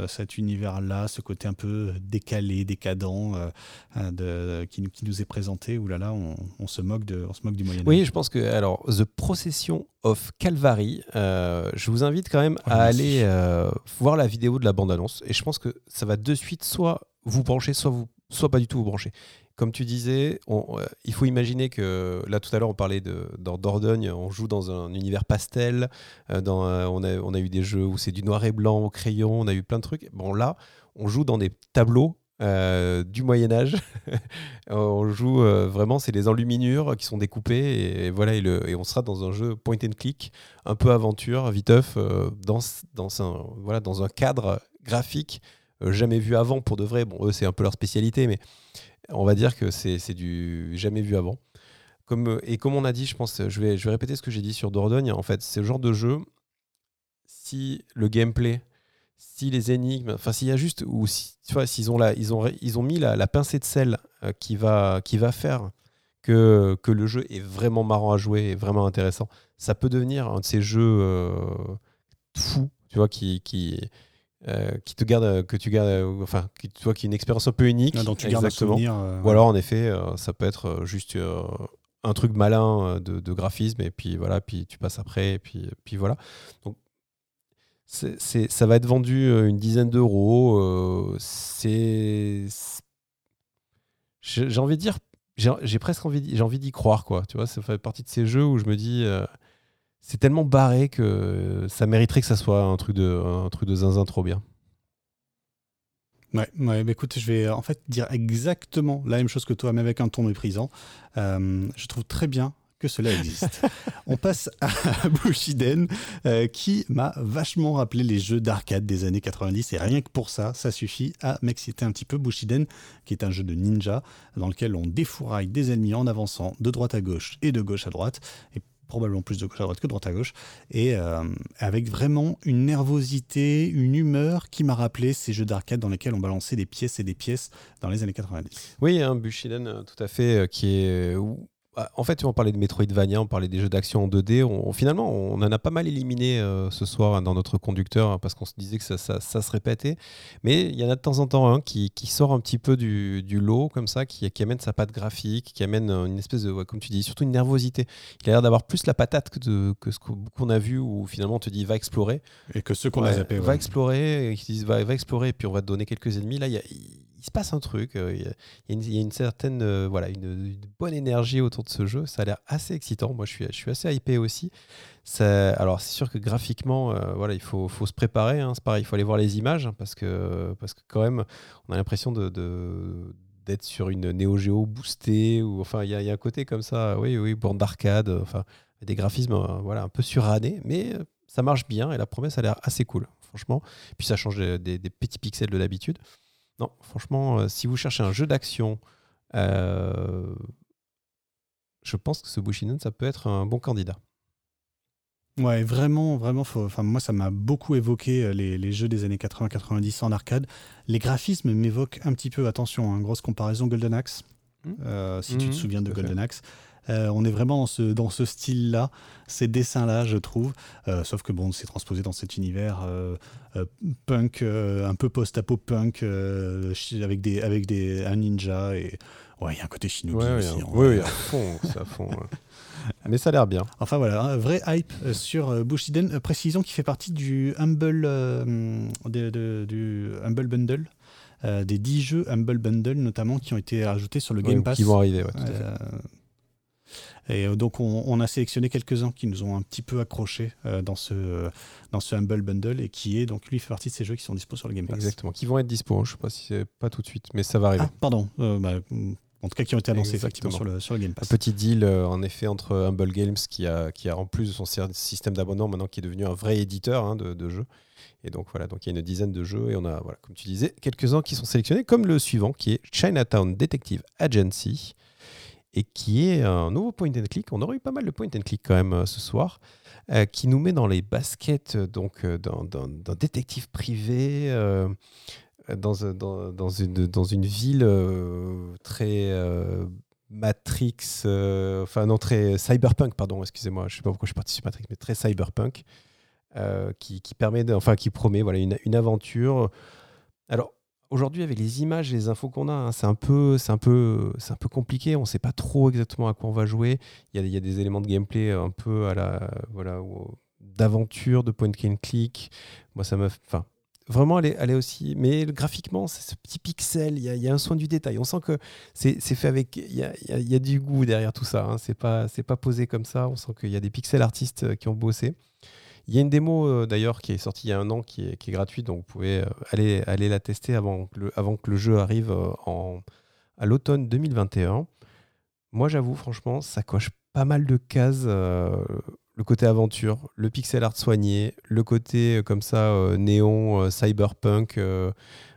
cet univers-là, ce côté un peu décalé, décadent de, qui, qui, nous est présenté, où là là, on, on, se moque de, on se moque du Moyen Âge. Oui, je pense que alors The Procession of Calvary. Euh, je vous invite quand même à aller euh, voir la vidéo de la bande-annonce. Et je pense que ça va de suite soit vous brancher, soit, vous, soit pas du tout vous brancher. Comme tu disais, euh, il faut imaginer que là tout à l'heure on parlait de, dans Dordogne, on joue dans un univers pastel, dans, on, a, on a eu des jeux où c'est du noir et blanc au crayon, on a eu plein de trucs. Bon là, on joue dans des tableaux euh, du Moyen Âge. on joue euh, vraiment, c'est les enluminures qui sont découpées et, voilà, et, on sera dans un jeu point and click, un peu aventure, viteuf, euh, dans, dans, un, voilà, dans un cadre graphique jamais vu avant pour de vrai. Bon, eux, c'est un peu leur spécialité, mais on va dire que c'est du jamais vu avant. Comme, et comme on a dit, je pense, je vais, je vais répéter ce que j'ai dit sur Dordogne, en fait, c'est le genre de jeu, si le gameplay si les énigmes, enfin s'il y a juste, ou si, tu vois, s'ils ont, ils ont, ils ont mis la, pincée de sel euh, qui, va, qui va faire que, que le jeu est vraiment marrant à jouer et vraiment intéressant, ça peut devenir un de ces jeux euh, fous, tu vois, qui, euh, qui te garde, que tu gardes, enfin, qui, tu vois, qui est une expérience un peu unique. Ah, tu exactement. Ou alors, en effet, ça peut être juste un truc malin de, de, graphisme et puis voilà, puis tu passes après et puis, puis voilà. Donc c'est, ça va être vendu euh, une dizaine d'euros. Euh, c'est, j'ai envie de dire, j'ai presque envie, j'ai envie d'y croire quoi. Tu vois, ça fait partie de ces jeux où je me dis, euh, c'est tellement barré que ça mériterait que ça soit un truc de, un truc de zinzin trop bien. Ouais, ouais bah écoute, je vais en fait dire exactement la même chose que toi, mais avec un ton méprisant. je trouve très bien que cela existe. On passe à Bushiden, euh, qui m'a vachement rappelé les jeux d'arcade des années 90, et rien que pour ça, ça suffit à m'exciter un petit peu. Bushiden, qui est un jeu de ninja, dans lequel on défouraille des ennemis en avançant de droite à gauche et de gauche à droite, et probablement plus de gauche à droite que de droite à gauche, et euh, avec vraiment une nervosité, une humeur qui m'a rappelé ces jeux d'arcade dans lesquels on balançait des pièces et des pièces dans les années 90. Oui, un Bushiden, euh, tout à fait, qui est en fait, on parlait de Metroidvania, on parlait des jeux d'action en 2D. On, finalement, on en a pas mal éliminé euh, ce soir hein, dans notre conducteur hein, parce qu'on se disait que ça, se répétait. Mais il y en a de temps en temps un qui, sort un petit peu du, lot, comme ça, qui, amène sa patte graphique, qui amène une espèce de, comme tu dis, surtout une nervosité. Il a l'air d'avoir plus la patate que, que ce qu'on a vu où finalement on te dit va explorer. Et que ceux qu'on a zappé. Va explorer, et qui disent va, va, explorer, et puis on va te donner quelques ennemis. Là, il y a il se passe un truc. Euh, il y, a une euh, voilà, une, bonne énergie autour de ce jeu. Ça a l'air assez excitant. Moi, je suis, assez hypé aussi. Alors, c'est sûr que graphiquement, euh, il faut, se préparer. Hein, c'est il faut aller voir les images hein, parce que, quand même, on a l'impression d'être sur une Neo Geo boostée ou enfin, il y, a un côté comme ça. Oui, oui, borne d'arcade. Des graphismes, voilà, un peu surannés, mais ça marche bien et la promesse a l'air assez cool, franchement. Puis ça change des petits pixels de l'habitude. Non, franchement, euh, si vous cherchez un jeu d'action, euh, je pense que ce Bushinen, ça peut être un bon candidat. Ouais, vraiment, vraiment. Enfin, moi, ça m'a beaucoup évoqué euh, les, jeux des années 80-90 en arcade. Les graphismes m'évoquent un petit peu, attention, hein, grosse comparaison Golden Axe. Mmh. si tu te mmh, souviens de Golden Axe. Euh, on est vraiment dans ce, dans ce style-là, ces dessins-là, je trouve. Euh, sauf que bon, c'est transposé dans cet univers euh, punk, un peu post-apo punk, avec, des, avec des, un ninja. Et ouais, il y a un côté shinobi aussi. oui, oui, à fond, à fond. Mais ça a l'air bien. Enfin voilà, un vrai hype sur Bushiden. précisons qu'il fait partie du Humble, du Humble Bundle. des 10 jeux Humble Bundle notamment qui ont été ajoutés sur le Game Pass. Qui vont arriver, ouais, et euh, donc, on, a sélectionné quelques-uns qui nous ont un petit peu accrochés euh, dans, ce, dans ce Humble Bundle et qui est, donc, lui, fait partie de ces jeux qui sont dispo sur le Game Pass. Exactement, qui vont être dispo. Hein. Je ne sais pas si c'est pas tout de suite, mais ça va arriver. Ah, pardon. Euh, bah, en tout cas, qui ont été annoncés effectivement sur le, sur le Game Pass. Un petit deal, en effet, entre Humble Games, qui a, qui a en plus de son système d'abonnement, maintenant qui est devenu un vrai éditeur hein, de, de jeux. Et donc voilà, donc il y a une dizaine de jeux et on a, voilà, comme tu disais, quelques-uns qui sont sélectionnés, comme le suivant qui est Chinatown Detective Agency, et qui est un nouveau point and click. On aurait eu pas mal de point and click quand même euh, ce soir, euh, qui nous met dans les baskets euh, donc d'un détective privé dans, dans, dans, une, dans une ville très Matrix, enfin non très cyberpunk pardon, excusez-moi, je sais pas pourquoi je suis parti sur Matrix, mais très cyberpunk, qui, qui, permet, enfin qui promet voilà une, une aventure. Alors aujourd'hui, avec les images et les infos qu'on a, hein, c'est un, peu, un, peu, un peu compliqué. On ne sait pas trop exactement à quoi on va jouer. Il y a, des éléments de gameplay un peu voilà d'aventure, de point and click. Moi, ça m'a. Enfin, vraiment, elle est, aussi. Mais graphiquement, c'est ce petit pixel. Il y, a, un soin du détail. On sent que c'est fait avec. Il y a, du goût derrière tout ça. Hein. C'est pas, pas posé comme ça. On sent qu'il y a des pixels artistes euh, qui ont bossé. Il y a une démo euh, d'ailleurs qui est sortie il y a un an qui est, gratuite, donc vous pouvez euh, aller, aller la tester avant que le, avant que le jeu arrive euh, en, à l'automne 2021. Moi j'avoue franchement, ça coche pas mal de cases. le côté aventure, le pixel art soigné, le côté comme ça néon, cyberpunk,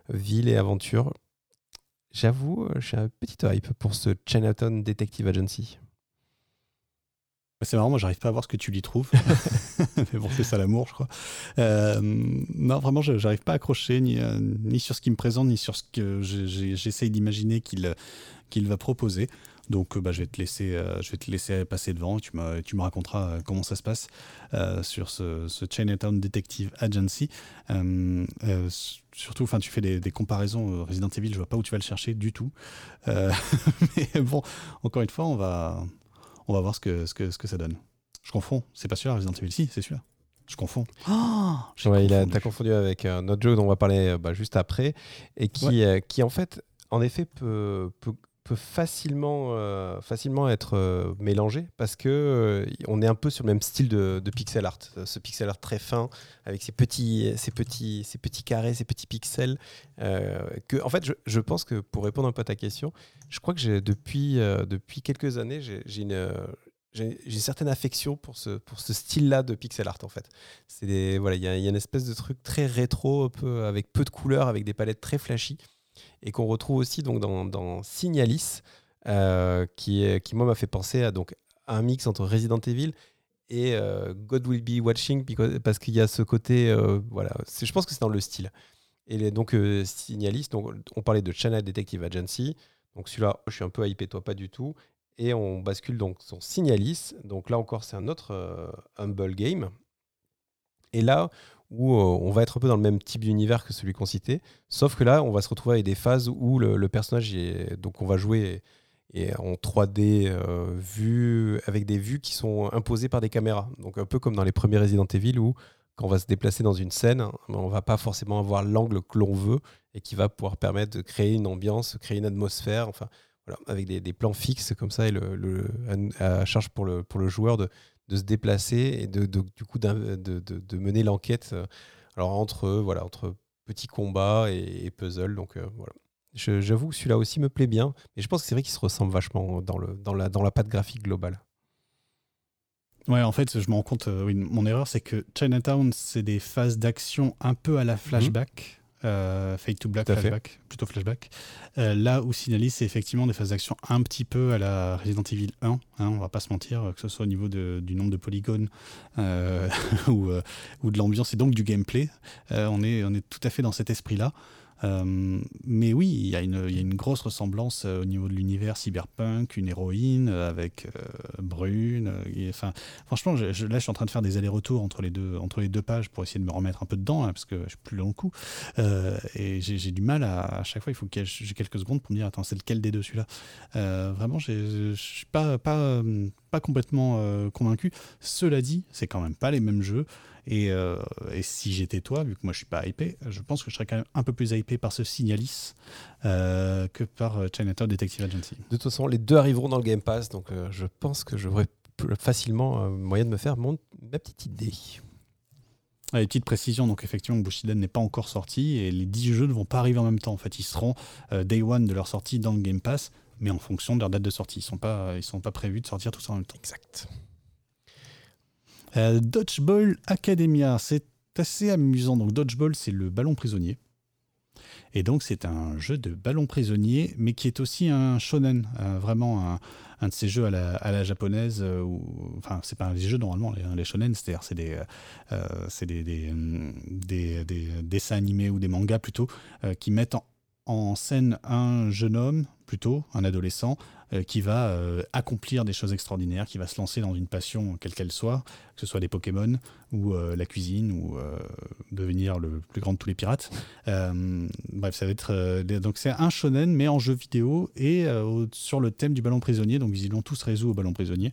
ville et aventure. J'avoue, j'ai un petit hype pour ce Chinatown Detective Agency. C'est marrant, moi j'arrive pas à voir ce que tu lui trouves. Mais bon, c'est ça l'amour, je crois. Euh, non, vraiment, j'arrive pas à accrocher ni, euh, ni sur ce qu'il me présente, ni sur ce que j'essaye d'imaginer qu'il va proposer. Donc bah, je, vais te laisser, euh, je vais te laisser passer devant. Tu, tu me raconteras comment ça se passe sur ce, ce, Chinatown Detective Agency. surtout, tu fais des, des, comparaisons Resident Evil, je vois pas où tu vas le chercher du tout. mais bon, encore une fois, on va on va voir ce que, ce que, ce que ça donne. Je confonds. C'est pas celui-là, Resident Evil. Si, c'est celui-là. Je confonds. Oh, ouais, il a, as confondu avec un autre jeu dont on va parler euh, bah, juste après, et qui, euh, qui en fait, en effet, peut, peut, peut facilement, euh, facilement être mélangé parce que on est un peu sur le même style de, pixel art, ce pixel art très fin avec ces petits, ces petits, ces petits carrés, ces petits pixels. que, en fait, je, je, pense que pour répondre un peu à ta question, je crois que depuis, depuis quelques années, j'ai une j'ai une certaine affection pour ce, pour ce style-là de pixel art en fait. C'est voilà, il y, a une espèce de truc très rétro, avec peu de couleurs, avec des palettes très flashy, et qu'on retrouve aussi donc dans, Signalis, euh, qui, qui moi m'a fait penser à donc un mix entre Resident Evil et euh, God Will Be Watching, parce qu'il y a ce côté, euh, voilà, je pense que c'est dans le style. Et donc Signalis, donc on parlait de Channel Detective Agency, donc celui-là, je suis un peu hypé, toi pas du tout. et on bascule donc sur Signalis. Donc là encore, c'est un autre Humble Game. Et là où on va être un peu dans le même type d'univers que celui qu'on citait, sauf que là, on va se retrouver avec des phases où le, personnage est. Donc on va jouer en 3D vu, avec des vues qui sont imposées par des caméras. Donc un peu comme dans les premiers Resident Evil où quand on va se déplacer dans une scène, on va pas forcément avoir l'angle que l'on veut et qui va pouvoir permettre de créer une ambiance, créer une atmosphère, enfin avec des, plans fixes comme ça et le, charge pour le joueur de, de se déplacer et de, du coup de, de, mener l'enquête alors entre voilà entre petits combats et, et puzzles donc euh, voilà J'avoue que celui-là aussi me plaît bien, mais je pense que c'est vrai qu'il se ressemble vachement dans, le, dans, la, dans la patte graphique globale. Ouais, en fait, je me rends compte, euh, oui, mon erreur, c'est que Chinatown, c'est des phases d'action un peu à la mhm. flashback. Euh, Fade to Black flashback, plutôt flashback. Euh, là où Signalis, c'est effectivement des phases d'action un petit peu à la Resident Evil 1, hein, on va pas se mentir, que ce soit au niveau de, du nombre de polygones ou, ou, de l'ambiance et donc du gameplay. on, est, on est tout à fait dans cet esprit-là. Euh, mais oui, il y, a une, grosse ressemblance euh, au niveau de l'univers cyberpunk, une héroïne euh, avec Brune. enfin, franchement, je, là, je suis en train de faire des allers-retours entre les deux pages pour essayer de me remettre un peu dedans, hein, parce que je suis plus long coup. et j'ai du mal à, chaque fois, il faut que j'ai quelques secondes pour me dire, attends, c'est lequel des deux celui-là? Vraiment, je suis pas pas pas complètement convaincu. Cela dit, c'est quand même pas les mêmes jeux. Euh, et, si j'étais toi, vu que moi je suis pas hypé, je pense que je serais quand même un peu plus hypé par ce Signalis euh, que par euh, Chinatown Detective Agency. De toute façon, les deux arriveront dans le Game Pass, donc je pense que j'aurai facilement moyen de me faire mon, ma petite idée. Ah, les petites précisions, donc effectivement, Bushiden n'est pas encore sorti et les 10 jeux ne vont pas arriver en même temps. En fait, ils seront day one de leur sortie dans le Game Pass, mais en fonction de leur date de sortie. Ils ne sont, pas, ils sont pas prévus de sortir tous en même temps. Exact. Euh, Dodgeball Academia, c'est assez amusant. Donc Dodgeball, c'est le ballon prisonnier. Et donc c'est un jeu de ballon prisonnier, mais qui est aussi un shonen, euh, vraiment un, de ces jeux à la, japonaise. Euh, enfin, c'est pas des jeux normalement, les, shonen, c'est-à-dire c'est des, des, des, dessins animés ou des mangas plutôt, qui mettent en, en scène un jeune homme, plutôt un adolescent, euh, qui va euh, accomplir des choses extraordinaires, qui va se lancer dans une passion quelle qu'elle soit, que ce soit des Pokémon ou euh, la cuisine ou devenir le plus grand de tous les pirates. bref, ça va être donc c'est un shonen mais en jeu vidéo et sur le thème du ballon prisonnier. Donc visiblement tout se résout au ballon prisonnier.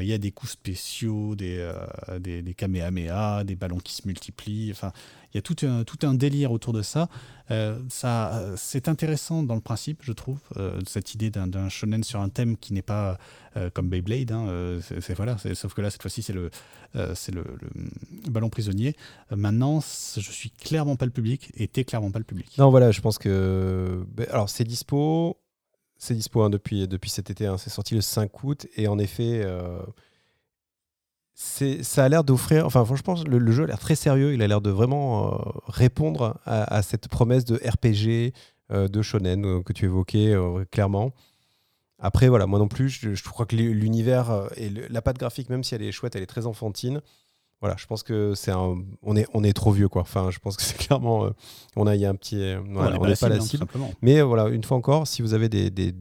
Il y a des coups spéciaux, des, des, des, kamehameha, des ballons qui se multiplient. Enfin, il y a tout un, tout un délire autour de ça. Euh, ça c'est intéressant dans le principe, je trouve, euh, cette idée d'un shonen sur un thème qui n'est pas euh, comme Beyblade. Hein, c'est voilà, sauf que là, cette fois-ci, c'est le, c'est le, ballon prisonnier. maintenant, je suis clairement pas le public et t'es clairement pas le public. Non, voilà, je pense que. Ben, alors, c'est dispo. C'est dispo hein, depuis, depuis cet été. Hein, c'est sorti le 5 août. Et en effet ça a l'air d'offrir. Enfin, franchement, le, le jeu a l'air très sérieux. Il a l'air de vraiment euh, répondre à, cette promesse de RPG, euh, de shonen euh, que tu évoquais clairement. Après, voilà, moi non plus, je, crois que l'univers et la patte graphique, même si elle est chouette, elle est très enfantine. Voilà, je pense que c'est un, on est, on est trop vieux quoi. Enfin, je pense que c'est clairement, on a, il y a un petit, on n'est pas la cible. Mais voilà, une fois encore, si vous avez des, des,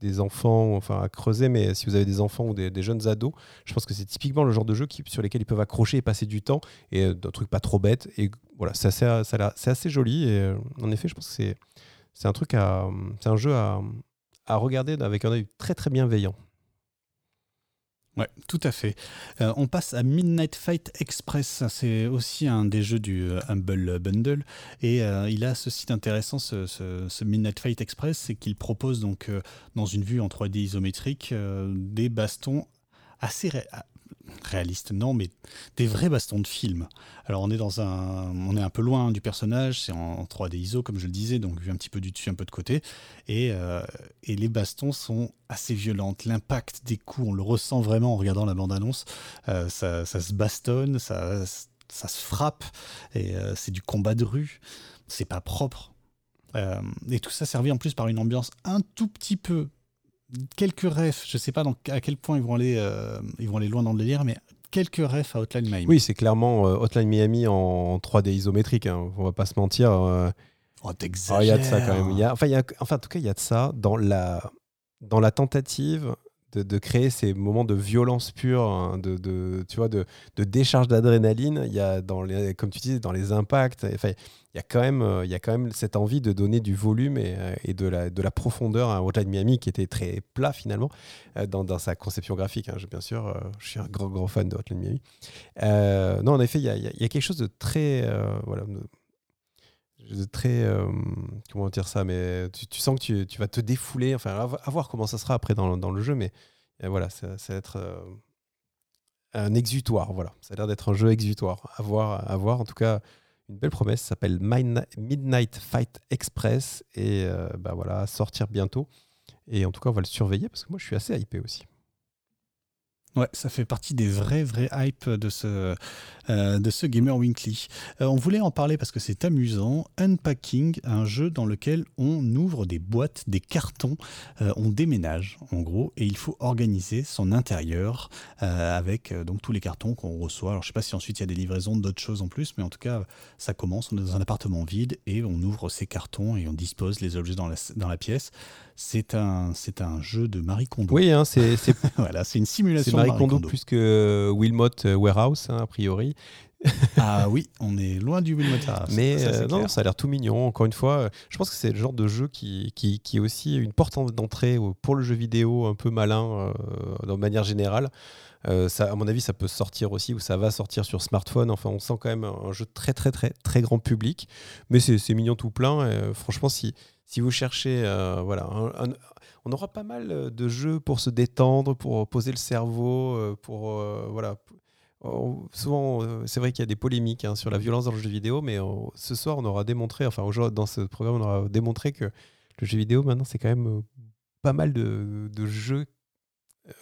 des enfants, enfin à creuser, mais si vous avez des enfants ou des, jeunes ados, je pense que c'est typiquement le genre de jeu qui, sur lesquels ils peuvent accrocher et passer du temps, et euh, d'un truc pas trop bête. Et voilà, c'est assez, assez, joli. Et euh, en effet, je pense que c'est, c'est un truc à, c'est un jeu à, à regarder avec un œil très très bienveillant. Ouais, tout à fait. Euh, on passe à Midnight Fight Express. C'est aussi un des jeux du euh, Humble Bundle. Et euh, il a ce site intéressant, ce, Midnight Fight Express, c'est qu'il propose donc dans une vue en 3D isométrique des bastons assez, réaliste, non, mais des vrais bastons de film. Alors on est dans un, on est un peu loin du personnage, c'est en 3D ISO comme je le disais, donc vu un petit peu du dessus, un peu de côté, et, euh, et les bastons sont assez violentes. L'impact des coups, on le ressent vraiment en regardant la bande-annonce. Euh, ça, ça, se bastonne, ça, ça se frappe, et euh, c'est du combat de rue. C'est pas propre. et tout ça servi en plus par une ambiance un tout petit peu quelques refs, je sais pas à quel point ils vont aller, euh, ils vont aller loin dans le délire, mais quelques refs à Hotline Miami. Oui, c'est clairement euh, Hotline Miami en 3D isométrique, hein, on va pas se mentir. Euh. Oh, t'exagères. Il y a de ça quand même. enfin, y a, enfin, en tout cas, il y a de ça dans la, dans la tentative de, créer ces moments de violence pure, hein, de, tu vois, de, de décharge d'adrénaline. Il y a, dans les, comme tu disais, dans les impacts, enfin, il y, a quand même, il y a quand même cette envie de donner du volume et, et de, la, de la profondeur à Hotline Miami qui était très plat finalement euh, dans, dans sa conception graphique. Hein. bien sûr, euh, je suis un grand, grand fan de Hotline Miami. Euh, non, en effet, il y a, il y a, quelque chose de très. voilà, très comment dire ça mais tu, sens que tu, tu, vas te défouler enfin à, voir comment ça sera après dans, dans le jeu mais voilà ça, ça, va être un exutoire voilà. Ça a l'air d'être un jeu exutoire. À voir en tout cas une belle promesse, s'appelle Midnight Fight Express. Et euh, bah voilà, sortir bientôt. Et en tout cas, on va le surveiller parce que moi, je suis assez hypé aussi. Ouais, ça fait partie des vrais, vrais hype de ce, euh, de ce Gamer Weekly. Euh, on voulait en parler parce que c'est amusant. Unpacking, un jeu dans lequel on ouvre des boîtes, des cartons, euh, on déménage en gros, et il faut organiser son intérieur avec donc tous les cartons qu'on reçoit. Alors je sais pas si ensuite il y a des livraisons d'autres choses en plus, mais en tout cas ça commence, on est dans un appartement vide et on ouvre ces cartons et on dispose les objets dans la pièce. C'est un, c'est un jeu de Marie Kondo. Oui, hein, c'est, voilà, c'est une simulation Marie, Kondo, plus que Wilmot Warehouse, hein, a priori. ah oui, on est loin du Wilmot Warehouse. Mais ça, euh, non, ça a l'air tout mignon. Encore une fois, je pense que c'est le genre de jeu qui, qui, qui est aussi une porte d'entrée pour le jeu vidéo un peu malin euh, de manière générale. Euh, à mon avis, ça peut sortir aussi ou ça va sortir sur smartphone. Enfin, on sent quand même un jeu très très très très grand public, mais c'est mignon tout plein. franchement, si vous cherchez, voilà, on aura pas mal de jeux pour se détendre, pour poser le cerveau, pour voilà. souvent, c'est vrai qu'il y a des polémiques hein, sur la violence dans le jeu vidéo, mais ce soir, on aura démontré, enfin, dans ce programme, on aura démontré que le jeu vidéo, maintenant, c'est quand même pas mal de, jeux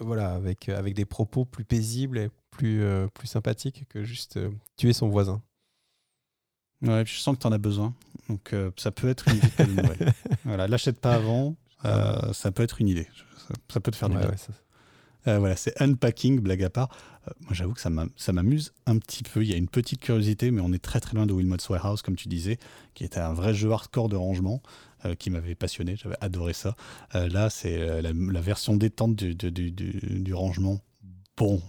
voilà, avec, avec des propos plus paisibles et plus, plus sympathiques que juste tuer son voisin. Ouais, je sens que tu en as besoin. Donc euh, ça peut être une idée voilà, l'achète pas avant, euh, ça peut être une idée. Ça, peut te faire du bien. Euh, voilà, c'est unpacking, blague à part. moi, j'avoue que ça m'amuse un petit peu. Il y a une petite curiosité, mais on est très très loin de Wilmot's Warehouse, comme tu disais, qui était un vrai jeu hardcore de rangement. Qui m'avait passionné, j'avais adoré ça. là, c'est la, version détente du, du, du, du rangement. Bon,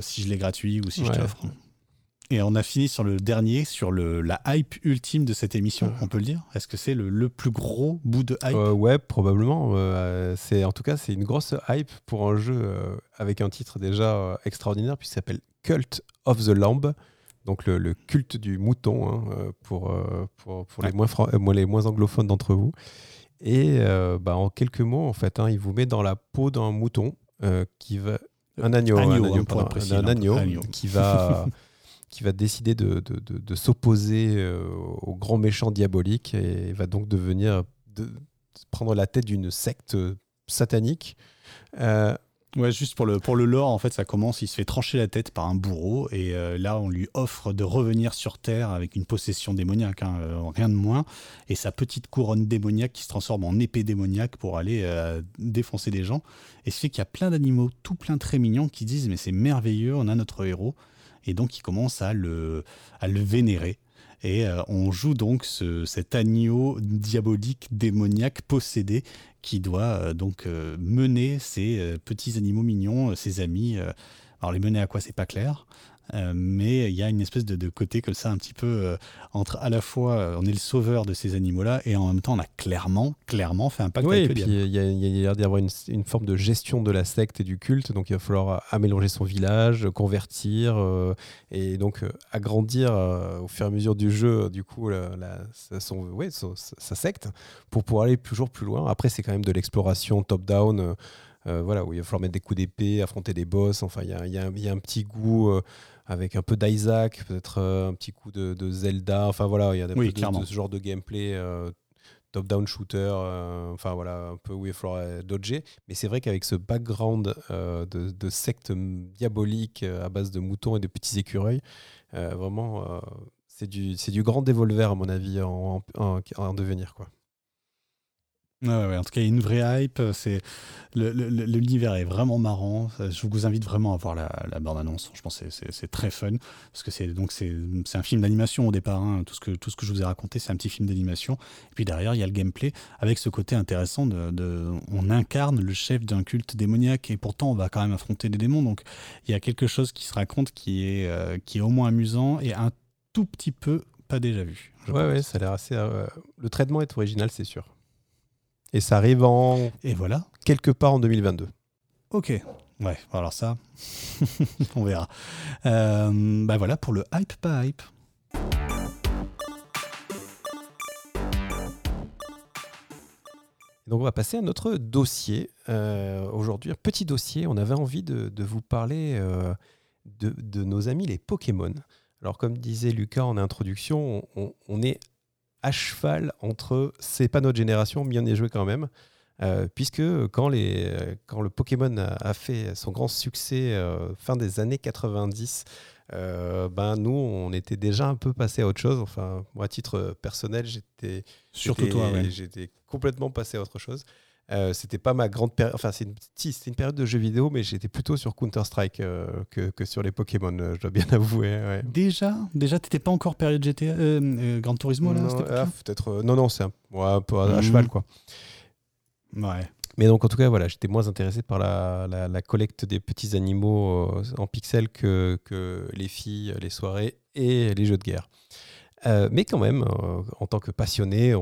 si je l'ai gratuit ou si je t'offre. Et on a fini sur le dernier, sur le, la hype ultime de cette émission, on peut le dire? Est-ce que c'est le, plus gros bout de hype? Euh, Ouais, probablement. Euh, c'est en tout cas, c'est une grosse hype pour un jeu euh, avec un titre déjà extraordinaire, puisqu'il s'appelle Cult of the Lamb, donc le, culte du mouton, hein, pour, pour, pour les, moins les moins anglophones d'entre vous. Et bah, en quelques mots, en fait, hein, il vous met dans la peau d'un mouton qui va... Un agneau, un agneau, un un agneau qui va... qui va décider de, de, de, s'opposer euh, au grand méchant diabolique et va donc devenir de, prendre la tête d'une secte satanique. Euh, ouais, juste pour le, pour le lore, en fait, ça commence, il se fait trancher la tête par un bourreau, et euh, là, on lui offre de revenir sur Terre avec une possession démoniaque, hein, rien de moins, et sa petite couronne démoniaque qui se transforme en épée démoniaque pour aller défoncer des gens. Et ce fait qu'il y a plein d'animaux, tout plein très mignons, qui disent, mais c'est merveilleux, on a notre héros et donc il commence à le, à le vénérer. Et euh, on joue donc ce, cet agneau diabolique, démoniaque, possédé, qui doit euh, donc euh, mener ces petits animaux mignons, ses amis. alors les mener à quoi, c'est pas clair. Euh, mais il y a une espèce de, côté comme ça, un petit peu euh, entre à la fois euh, on est le sauveur de ces animaux-là et en même temps on a clairement, clairement fait un pacte oui, avec et puis il y a, l'air d'y avoir une, une, forme de gestion de la secte et du culte, donc il va falloir amélanger son village, convertir et donc agrandir au fur et à mesure du jeu, du coup, la, son, ouais, sa secte pour pouvoir aller toujours plus loin. Après, c'est quand même de l'exploration top-down. voilà, où il va falloir mettre des coups d'épée, affronter des boss. Enfin, il y a, y, a, y a, un petit goût avec un peu d'Isaac, peut-être euh, un petit coup de, Zelda. Enfin voilà, il y a des oui, de, ce genre de gameplay euh, top-down shooter. Euh, enfin voilà, un peu où il faudra dodger. Mais c'est vrai qu'avec ce background de, de, secte diabolique à base de moutons et de petits écureuils, vraiment, c'est du, du grand dévolver à mon avis en, en, devenir quoi. Ouais, en tout cas, il y a une vraie hype. C'est l'univers est vraiment marrant. Je vous invite vraiment à voir la, la bande annonce. Je pense que c'est très fun parce que c'est donc c'est un film d'animation au départ. Hein. Tout ce que tout ce que je vous ai raconté, c'est un petit film d'animation. Et puis derrière, il y a le gameplay avec ce côté intéressant de, on incarne le chef d'un culte démoniaque et pourtant on va quand même affronter des démons. Donc il y a quelque chose qui se raconte qui est euh, qui est au moins amusant et un tout petit peu pas déjà vu. Ouais, ouais, ça a l'air assez. Euh, le traitement est original, c'est sûr. Et ça arrive en. Et voilà. Quelque part en 2022. Ok. Ouais, alors ça, on verra. Euh, bah voilà pour le hype pas hype. Donc on va passer à notre dossier. Euh, aujourd'hui, un petit dossier. On avait envie de, vous parler euh, de, de, nos amis les Pokémon. Alors comme disait Lucas en introduction, on, on est à cheval entre c'est pas notre génération, bien est joué quand même. Euh, puisque quand, les, quand le Pokémon a, fait son grand succès euh, fin des années 90, euh, ben nous, on était déjà un peu passé à autre chose. Enfin, moi, à titre personnel, j'étais surtout toi, j'étais complètement passé à autre chose. Euh, c'était pas ma grande période. Enfin, c'est une, c'était une période de jeux vidéo, mais j'étais plutôt sur Counter-Strike euh, que, que, sur les Pokémon, euh, je dois bien avouer. Déjà? Déjà, t'étais pas encore période GTA, Grand Turismo là Non, ah, peut-être. non, non, c'est un, peu à, mhm. cheval, quoi. Ouais. Mais donc, en tout cas, voilà, j'étais moins intéressé par la, la, la collecte des petits animaux en pixels que, que les filles, les soirées et les jeux de guerre. Euh, mais quand même, euh, en tant que passionné,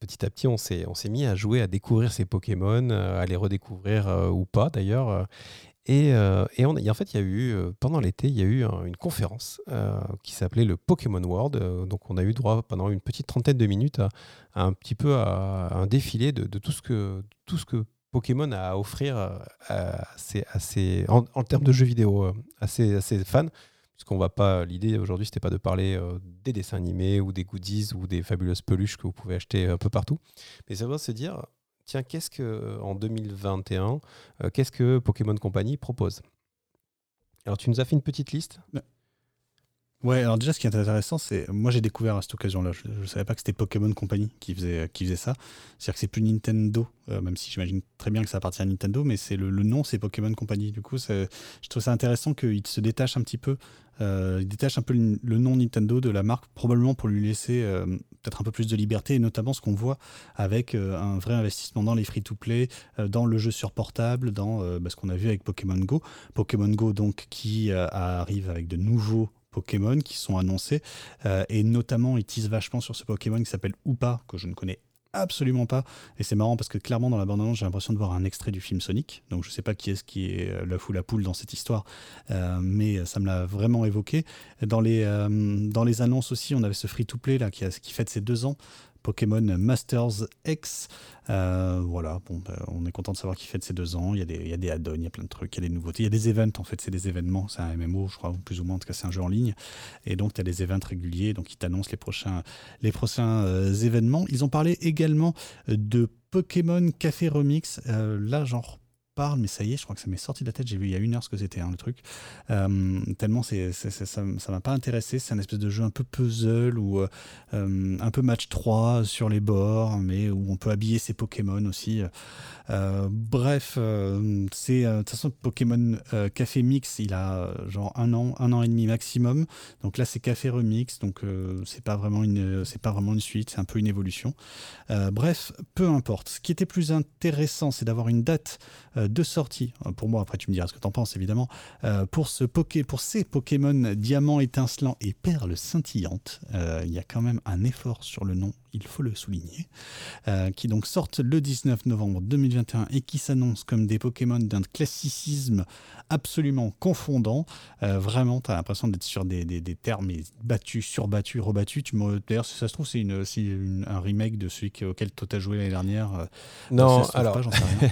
petit à petit, on s'est, mis à jouer, à découvrir ces Pokémon, euh, à les redécouvrir ou pas d'ailleurs. Et, en fait, il y a eu, pendant l'été, il y a eu une conférence qui s'appelait le Pokémon World. donc, on a eu droit pendant une petite trentaine de minutes à, un petit peu à, un défilé de, tout, ce que, Pokémon a à offrir à, en, termes de jeux vidéo à ses fans qu'on va pas. L'idée aujourd'hui, c'était pas de parler euh, des dessins animés ou des goodies ou des fabuleuses peluches que vous pouvez acheter un peu partout, mais ça va se dire tiens, qu'est-ce que en 2021, euh, qu'est-ce que Pokémon Company propose? Alors, tu nous as fait une petite liste? Ouais, alors déjà, ce qui est intéressant, c'est. Moi, j'ai découvert à cette occasion-là, je ne savais pas que c'était Pokémon Company qui faisait, qui faisait ça. C'est-à-dire que c'est plus Nintendo, euh, même si j'imagine très bien que ça appartient à Nintendo, mais c'est le, nom, c'est Pokémon Company. Du coup, je trouve ça intéressant qu'il se détache un petit peu. Euh, il détache un peu le, nom Nintendo de la marque, probablement pour lui laisser euh, peut-être un peu plus de liberté, et notamment ce qu'on voit avec un vrai investissement dans les free-to-play, dans le jeu sur portable, dans bah, ce qu'on a vu avec Pokémon Go. Pokémon Go, donc, qui arrive avec de nouveaux Pokémon qui sont annoncés. Euh, et notamment, ils teasent vachement sur ce Pokémon qui s'appelle Oupa, que je ne connais absolument pas. Et c'est marrant parce que clairement, dans la bande-annonce, j'ai l'impression de voir un extrait du film Sonic. Donc je sais pas qui est-ce qui est euh, la fou la poule dans cette histoire, euh, mais ça me l'a vraiment évoqué. Dans les, dans les annonces aussi, on avait ce free-to-play là qui, a, qui fête ses deux ans. Pokémon Masters X. Euh, voilà, bah, on est content de savoir qu'il fête ses deux ans. Il y a des, add-ons, il y a plein de trucs, il y a des nouveautés. Il y a des events, en fait, c'est des événements. C'est un MMO, je crois, plus ou moins. En tout cas, c'est un jeu en ligne. Et donc, il y a des events réguliers. Donc, ils t'annoncent les prochains, les prochains euh, événements. Ils ont parlé également de Pokémon Café Remix. Euh, là, genre mais ça y est, je crois que ça m'est sorti de la tête. J'ai vu il y a une heure ce que c'était, hein, le truc. Euh, tellement c'est, ça m'a pas intéressé. C'est un espèce de jeu un peu puzzle ou euh, un peu match 3 sur les bords, mais où on peut habiller ses Pokémon aussi. Euh, bref, c'est de toute façon Pokémon Café Mix, il a genre un an, un an et demi maximum. Donc là, c'est Café Remix, donc c'est pas vraiment une, c'est pas vraiment une suite, c'est un peu une évolution. bref, peu importe. Ce qui était plus intéressant, c'est d'avoir une date de sortie, euh, pour moi, après tu me diras ce que tu en penses évidemment, euh, pour, ce poké, pour ces Pokémon Diamant étincelant et Perle scintillante. Euh, il y a quand même un effort sur le nom il faut le souligner, euh, qui donc sortent le 19 novembre 2021 et qui s'annoncent comme des Pokémon d'un classicisme absolument confondant. Euh, vraiment, tu as l'impression d'être sur des, des, termes battus, surbattus, rebattus. D'ailleurs, si ça se trouve, c'est une, un remake de celui auquel tu as joué l'année dernière. Euh, non, alors,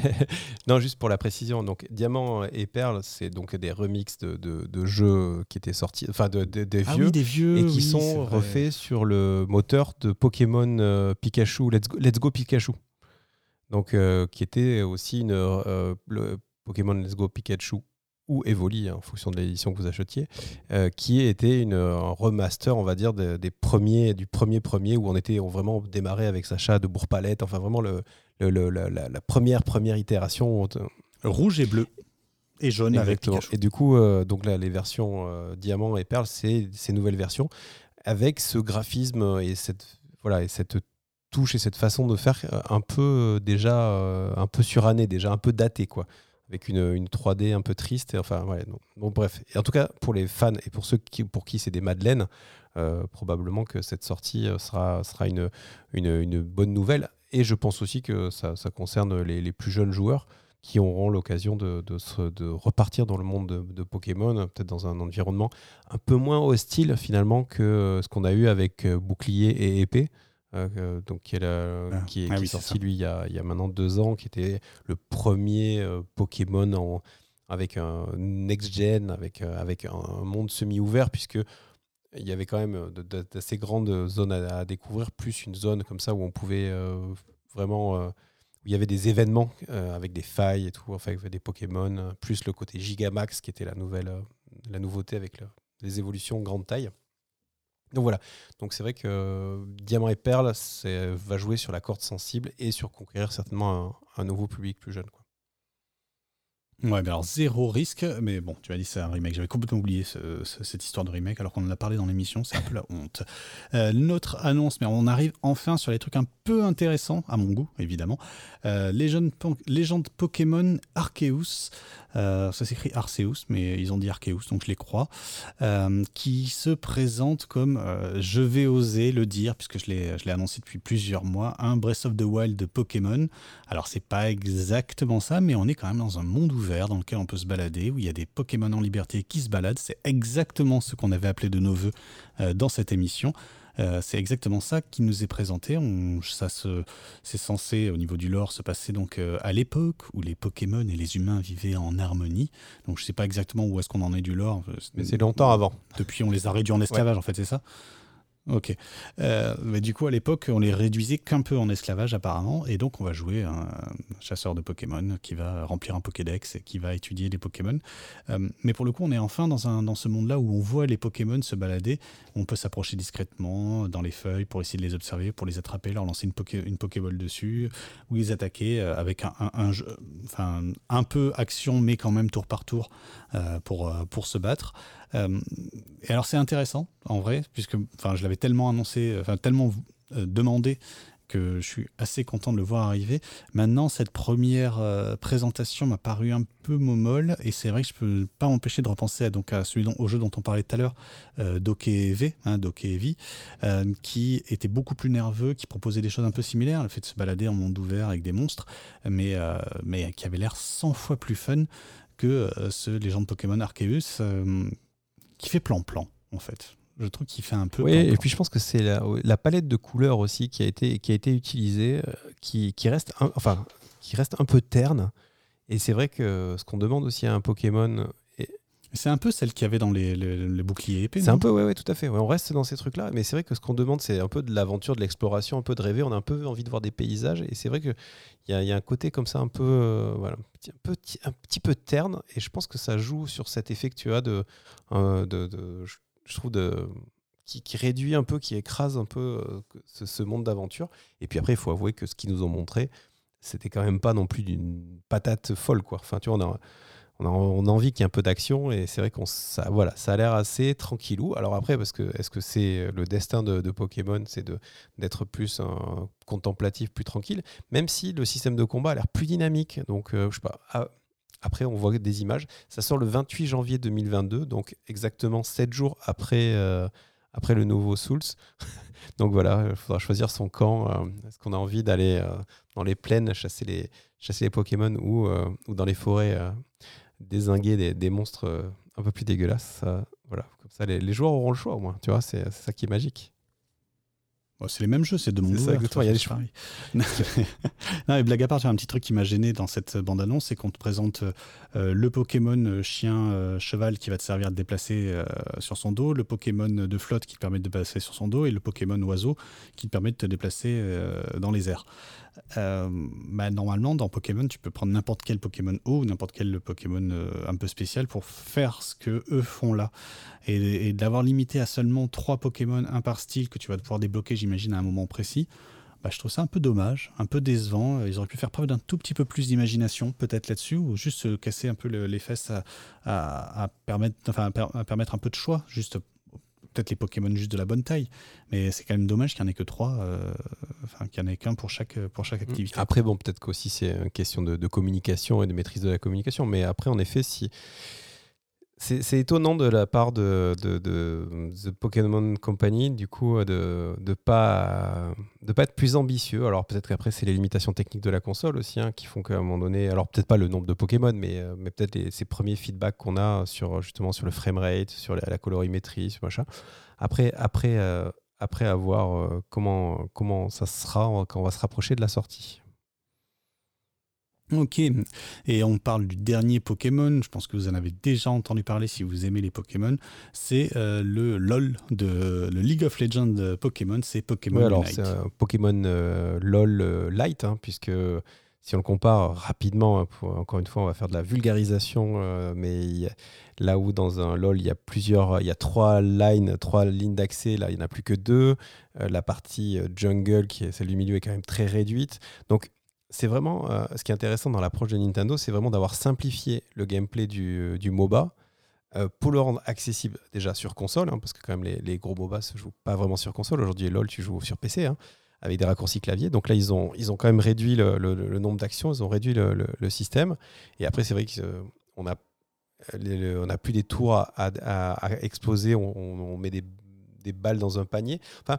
non, juste pour la précision. Donc, Diamant et Perle, c'est donc des remixes de, de, jeux qui étaient sortis, enfin, de, des, ah vieux, des vieux, et qui sont refaits sur le moteur de Pokémon euh, Pikachu, Let's Go, Pikachu. Donc, euh, qui était aussi une, euh, le Pokémon Let's Go Pikachu ou Evoli, hein, en fonction de l'édition que vous achetiez, qui était une, un remaster, on va dire, des, premiers, du premier premier, où on était on vraiment démarré avec Sacha de Bourpalette, enfin vraiment le, le, la, première, première itération. Rouge et bleu. Et jaune avec Pikachu. Et du coup, donc là, les versions diamant et perle, c'est ces nouvelles versions avec ce graphisme et cette, voilà, et cette touche et cette façon de faire un peu déjà un peu surannée, déjà un peu datée quoi avec une, une, 3D un peu triste. Et, enfin, bref. En tout cas, pour les fans et pour ceux pour qui c'est des madeleines, euh, probablement que cette sortie euh, sera, une, bonne nouvelle. Et je pense aussi que ça, concerne les, plus jeunes joueurs qui auront l'occasion de, de, de, repartir dans le monde de, de Pokémon, peut-être dans un environnement un peu moins hostile finalement que ce qu'on a eu avec euh, Bouclier et Épée. Euh, donc qui est, ah. qui est, ah sorti lui il y, a, il y, a, maintenant deux ans, qui était le premier euh, Pokémon en, avec un next-gen, avec, euh, avec un monde semi-ouvert, puisque il y avait quand même d'assez grandes zones à, découvrir, plus une zone comme ça où on pouvait vraiment... il y avait des événements avec des failles et tout, enfin avec des Pokémon, plus le côté Gigamax qui était la nouvelle, la nouveauté avec les évolutions grande taille. Donc voilà, donc c'est vrai que euh, Diamant et Perle va jouer sur la corde sensible et sur conquérir certainement un, nouveau public plus jeune. Ouais, mais alors zéro risque, mais bon, tu m'as dit c'est un remake. J'avais complètement oublié cette histoire de remake, alors qu'on en a parlé dans l'émission, c'est un peu la honte. Euh, notre annonce, mais on arrive enfin sur les trucs un peu intéressants, à mon goût, évidemment. Euh, Légende Pokémon Arceus, euh, ça s'écrit Arceus, mais ils ont dit Arceus, donc je les crois, euh, qui se présente comme, je vais oser le dire, puisque je l'ai annoncé depuis plusieurs mois, un Breath of the Wild de Pokémon. Alors c'est pas exactement ça, mais on est quand même dans un monde ouvert dans lequel on peut se balader, où il y a des Pokémon en liberté qui se baladent. C'est exactement ce qu'on avait appelé de nos voeux euh, dans cette émission. Euh, c'est exactement ça qui nous est présenté. On, ça c'est censé, au niveau du lore, se passer donc euh, à l'époque où les Pokémon et les humains vivaient en harmonie. Donc je sais pas exactement où est-ce qu'on en est du lore. Mais c'est longtemps avant. Depuis, on les a réduits en esclavage, en fait, c'est ça Ok. Euh, mais du coup, à l'époque, on les réduisait qu'un peu en esclavage, apparemment. Et donc, on va jouer un chasseur de Pokémon qui va remplir un Pokédex et qui va étudier les Pokémon. Euh, mais pour le coup, on est enfin dans, un, dans ce monde-là où on voit les Pokémon se balader. On peut s'approcher discrètement dans les feuilles pour essayer de les observer, pour les attraper, leur lancer une, poké, une Pokéball dessus, ou les attaquer euh, avec un, un, jeu, enfin, un peu action, mais quand même tour par tour pour, pour se battre. Euh, et alors c'est intéressant en vrai, puisque enfin je l'avais tellement annoncé, tellement euh, demandé que je suis assez content de le voir arriver. Maintenant, cette première euh, présentation m'a paru un peu momolle, et c'est vrai que je peux pas m'empêcher de repenser à, donc, à celui dont, au jeu dont on parlait tout à l'heure, euh, V, hein, V, qui était beaucoup plus nerveux, qui proposait des choses un peu similaires, le fait de se balader en monde ouvert avec des monstres, mais, mais qui avait l'air 100 fois plus fun que ce Légende Pokémon Arceus, qui fait plan-plan, en fait. Je trouve qu'il fait un peu. Oui, et puis je pense que c'est la, palette de couleurs aussi qui a été, qui a été utilisée, euh, qui, qui, reste un, enfin, qui reste un peu terne. Et c'est vrai que ce qu'on demande aussi à un Pokémon c'est un peu celle qu'il y avait dans les, boucliers épais. C'est un peu, ouais, ouais, tout à fait. on reste dans ces trucs-là, mais c'est vrai que ce qu'on demande, c'est un peu de l'aventure, de l'exploration, un peu de rêver. On a un peu envie de voir des paysages, et c'est vrai qu'il y, y, a un côté comme ça, un peu, euh, voilà, un, petit, un petit peu terne, et je pense que ça joue sur cet effet que tu as de, euh, de, je trouve, de, qui, réduit un peu, qui écrase un peu euh, ce, monde d'aventure. Et puis après, il faut avouer que ce qu'ils nous ont montré, c'était quand même pas non plus d'une patate folle, quoi. Enfin, tu vois, on a on a, envie qu'il y ait un peu d'action et c'est vrai qu'on ça, voilà, ça a l'air assez tranquillou. Alors après, parce que est-ce que c'est le destin de, Pokémon, c'est d'être plus contemplatif, plus tranquille, même si le système de combat a l'air plus dynamique. Donc euh, je sais pas. Ah, après, on voit des images. Ça sort le 28 janvier 2022, donc exactement 7 jours après, euh, après le nouveau Souls. donc voilà, il faudra choisir son camp. Euh, est-ce qu'on a envie d'aller dans les plaines chasser les, chasser les Pokémon ou dans les forêts désinguer des, monstres euh, un peu plus dégueulasses. voilà, comme ça, les, joueurs auront le choix au moins. Tu vois, c'est ça qui est magique. c'est les mêmes jeux, c'est de mon ouvert. il y a des choix. non, mais blague à part, j'ai un petit truc qui m'a gêné dans cette bande-annonce, c'est qu'on te présente euh, le Pokémon euh, chien cheval qui va te servir à te déplacer sur son dos, le Pokémon de flotte qui te permet de te déplacer sur son dos, et le Pokémon oiseau qui te permet de te déplacer dans les airs. Euh, bah, normalement, dans Pokémon, tu peux prendre n'importe quel Pokémon haut ou n'importe quel Pokémon euh, un peu spécial pour faire ce que eux font là. Et, d'avoir limité à seulement trois Pokémon, un par style, que tu vas pouvoir débloquer, j'imagine, à un moment précis, bah, je trouve ça un peu dommage, un peu décevant. Ils auraient pu faire preuve d'un tout petit peu plus d'imagination, peut-être là-dessus, ou juste se casser un peu les fesses à, permettre, enfin, à permettre un peu de choix, juste peut-être les Pokémon juste de la bonne taille, mais c'est quand même dommage qu'il n'y en ait que trois, euh, enfin qu'il n'y en ait qu'un pour chaque, pour chaque mmh. activité. Après, bon, peut-être qu'aussi c'est une question de, de, communication et de maîtrise de la communication, mais après, en effet, si c'est étonnant de la part de, The Pokémon Company, du coup, de ne pas, de pas être plus ambitieux. Alors peut-être qu'après, c'est les limitations techniques de la console aussi, hein, qui font qu'à un moment donné, alors peut-être pas le nombre de Pokémon, mais, euh, peut-être ces premiers feedbacks qu'on a sur justement sur le framerate, sur la, colorimétrie, sur machin. Après, après, euh, après avoir euh, comment, comment ça sera quand on va se rapprocher de la sortie. Ok, et on parle du dernier Pokémon, je pense que vous en avez déjà entendu parler si vous aimez les Pokémon, c'est euh, le LOL de le League of Legends Pokémon, c'est Pokémon alors c'est Pokémon euh, LOL euh, Light, hein, puisque si on le compare rapidement, hein, encore une fois, on va faire de la vulgarisation, mais là où dans un LOL, il y a plusieurs, il y a trois lines, trois lignes d'accès, là il n'y en a plus que deux. la partie jungle, qui est celle du milieu, est quand même très réduite. Donc c'est vraiment euh, ce qui est intéressant dans l'approche de Nintendo, c'est vraiment d'avoir simplifié le gameplay du, du MOBA euh, pour le rendre accessible déjà sur console, hein, parce que quand même les, gros MOBA se jouent pas vraiment sur console. Aujourd'hui, LoL, tu joues sur PC hein, avec des raccourcis clavier. Donc là, ils ont, ils ont quand même réduit le, nombre d'actions, ils ont réduit le, système. Et après, c'est vrai qu'on a, on a plus des tours à, à, exploser, on met des des balles dans un panier. Enfin,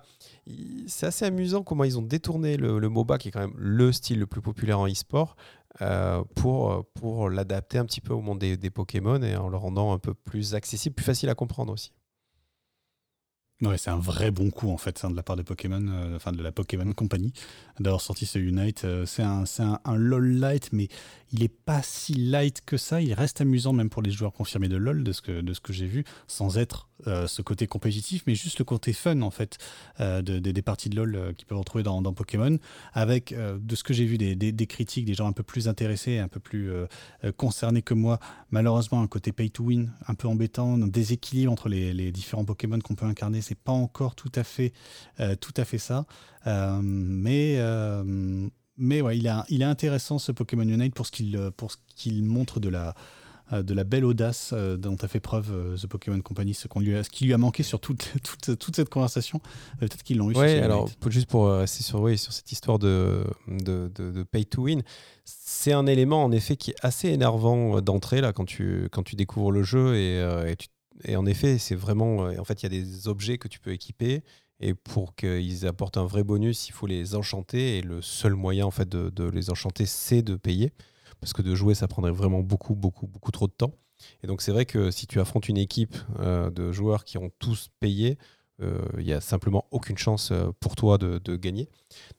c'est assez amusant comment ils ont détourné le, MOBA, qui est quand même le style le plus populaire en e-sport, euh, pour, pour l'adapter un petit peu au monde des, Pokémon et en le rendant un peu plus accessible, plus facile à comprendre aussi. Ouais, c'est un vrai bon coup en fait, de la part de Pokémon, euh, enfin de la Pokémon Company, d'avoir sorti ce Unite. Euh, c'est un, un, un, LOL light, mais il est pas si light que ça. Il reste amusant même pour les joueurs confirmés de LOL, de ce que, que j'ai vu, sans être euh, ce côté compétitif, mais juste le côté fun en fait euh, de, des parties de LoL euh, qu'ils peuvent retrouver dans, Pokémon, avec de ce que j'ai vu des, des, critiques, des gens un peu plus intéressés, un peu plus concernés que moi, malheureusement un côté pay to win un peu embêtant, un déséquilibre entre les, les différents Pokémon qu'on peut incarner, c'est pas encore tout à fait, tout à fait ça, mais mais ouais, il, a, il est intéressant ce Pokémon Unite pour ce qu'il qu'il montre de la euh, de la belle audace euh, dont a fait preuve euh, The Pokémon Company, ce, qu'on lui a, ce qui lui a manqué sur toute, toute, toute cette conversation. Peut-être qu'ils l'ont eu. Oui, alors juste pour rester sur, oui, sur cette histoire de, de, de, pay to win, c'est un élément en effet qui est assez énervant d'entrée là quand tu, quand tu découvres le jeu et, et, en effet c'est vraiment en fait il y a des objets que tu peux équiper et pour qu'ils apportent un vrai bonus il faut les enchanter et le seul moyen en fait de, les enchanter c'est de payer parce que de jouer, ça prendrait vraiment beaucoup, beaucoup, beaucoup trop de temps. Et donc c'est vrai que si tu affrontes une équipe euh, de joueurs qui ont tous payé, euh, il n'y a simplement aucune chance euh, pour toi de, gagner.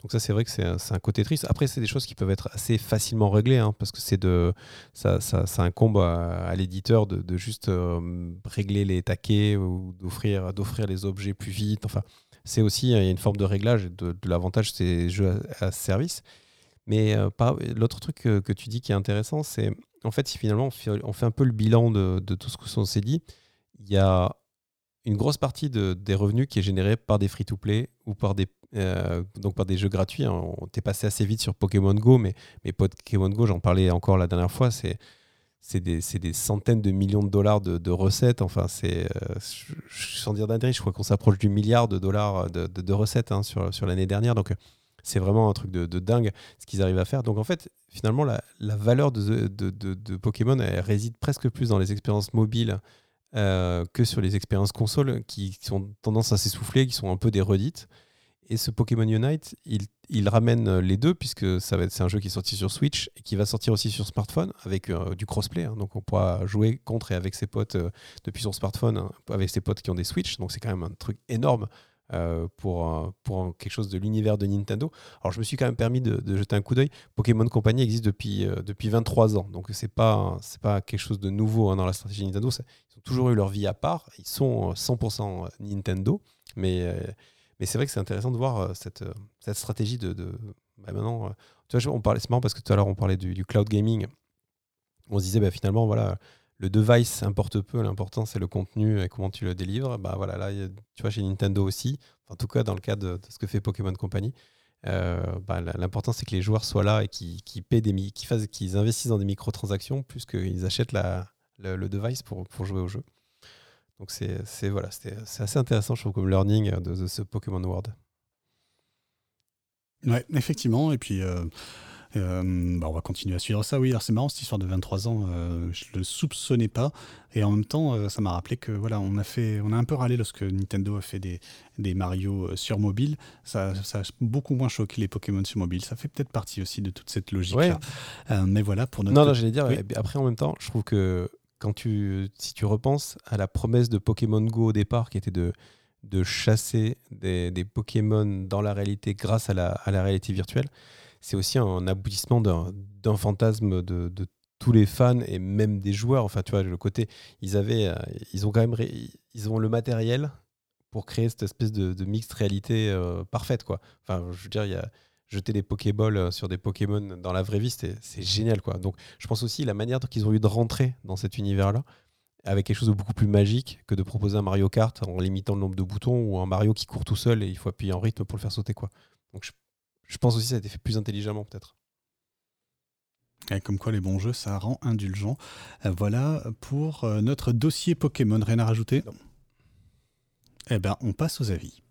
Donc ça c'est vrai que c'est un, côté triste. Après c'est des choses qui peuvent être assez facilement réglées, hein, parce que c'est de ça, ça, ça, incombe à, l'éditeur de, juste régler les taquets ou d'offrir d'offrir les objets plus vite. Enfin c'est aussi a une forme de réglage. De, de l'avantage c'est jeux à, à service. Mais euh, l'autre truc que, tu dis qui est intéressant, c'est en fait, si finalement on fait, un peu le bilan de, tout ce qu'on s'est dit, il y a une grosse partie des revenus qui est générée par des free-to-play ou par des, euh, donc par des jeux gratuits. On t'est passé assez vite sur Pokémon Go, mais, mais Pokémon Go, j'en parlais encore la dernière fois, c'est c'est des, des, centaines de millions de dollars de, recettes. Enfin, c'est, euh, sans dire d'intérêt, je crois qu'on s'approche du milliard de dollars de, de recettes hein, sur, sur l'année dernière. Donc, c'est vraiment un truc de, dingue ce qu'ils arrivent à faire. Donc en fait, finalement, la, valeur de, Pokémon réside presque plus dans les expériences mobiles euh, que sur les expériences consoles qui, ont tendance à s'essouffler, qui sont un peu des redites. Et ce Pokémon Unite, il, il ramène les deux, puisque ça va c'est un jeu qui est sorti sur Switch et qui va sortir aussi sur smartphone avec euh, du crossplay. Hein. donc on pourra jouer contre et avec ses potes euh, depuis son smartphone, hein, avec ses potes qui ont des Switch. Donc c'est quand même un truc énorme euh, pour, pour quelque chose de l'univers de Nintendo. Alors je me suis quand même permis de, jeter un coup d'œil. Pokémon Company existe depuis, euh, depuis 23 ans, donc c'est pas c'est pas quelque chose de nouveau hein, dans la stratégie Nintendo. Ils ont toujours eu leur vie à part. Ils sont 100% euh, Nintendo, mais mais c'est vrai que c'est intéressant de voir cette, cette stratégie de, bah, maintenant. tu vois, on parlait c'est marrant parce que tout à l'heure on parlait du, cloud gaming. On se disait bah, finalement voilà le device importe peu, l'important c'est le contenu et comment tu le délivres. Bah voilà, là, tu vois, chez Nintendo aussi, en tout cas dans le cas de, ce que fait Pokémon Company, bah, l'important c'est que les joueurs soient là et qu'ils paient des qu'ils investissent dans des microtransactions plus qu'ils achètent le, device pour jouer au jeu. Donc c'est voilà, c'est assez intéressant, je trouve, comme learning de, ce Pokémon World. Ouais, effectivement. Et puis, euh, euh, bah, on va continuer à suivre ça. Oui, alors c'est marrant cette histoire de 23 ans. Euh, je le soupçonnais pas. Et en même temps, ça m'a rappelé que voilà, on a fait, on a un peu râlé lorsque Nintendo a fait des, des Mario sur mobile. Ça, ça, a beaucoup moins choqué les Pokémon sur mobile. Ça fait peut-être partie aussi de toute cette logique-là. mais voilà pour notre. Non, non, j'allais dire. Après, en même temps, je trouve que quand tu, si tu repenses à la promesse de Pokémon Go au départ, qui était de, de chasser des, des Pokémon dans la réalité grâce à la, à la réalité virtuelle, c'est aussi un aboutissement d'un fantasme de, tous les fans et même des joueurs. Enfin, tu vois, le côté, ils avaient, euh, ils ont quand même, ils ont le matériel pour créer cette espèce de, de mixte réalité euh, parfaite, quoi. Enfin, je veux dire, il y a jeter des Pokéballs euh, sur des Pokémon dans la vraie vie, c'est génial. quoi. Donc je pense aussi la manière qu'ils ont eu de rentrer dans cet univers-là, avec quelque chose de beaucoup plus magique que de proposer un Mario Kart en limitant le nombre de boutons ou un Mario qui court tout seul et il faut appuyer en rythme pour le faire sauter. quoi. Donc je, pense aussi que ça a été fait plus intelligemment peut-être. comme quoi les bons jeux, ça rend indulgent. Euh, voilà pour euh, notre dossier Pokémon. Rien à rajouter? Eh bien, on passe aux avis.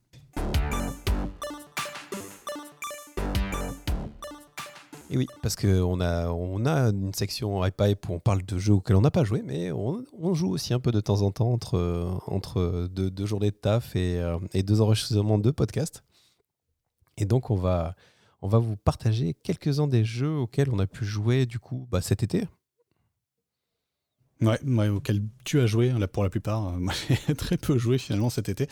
Et oui, parce qu'on a, on a une section iPad où on parle de jeux auxquels on n'a pas joué, mais on, joue aussi un peu de temps en temps entre, entre deux, journées de taf et, euh, et, deux enregistrements de podcast. Et donc, on va, on va vous partager quelques-uns des jeux auxquels on a pu jouer du coup bah, cet été. Ouais, auquel tu as joué, là pour la plupart. Moi, j'ai très peu joué finalement cet été.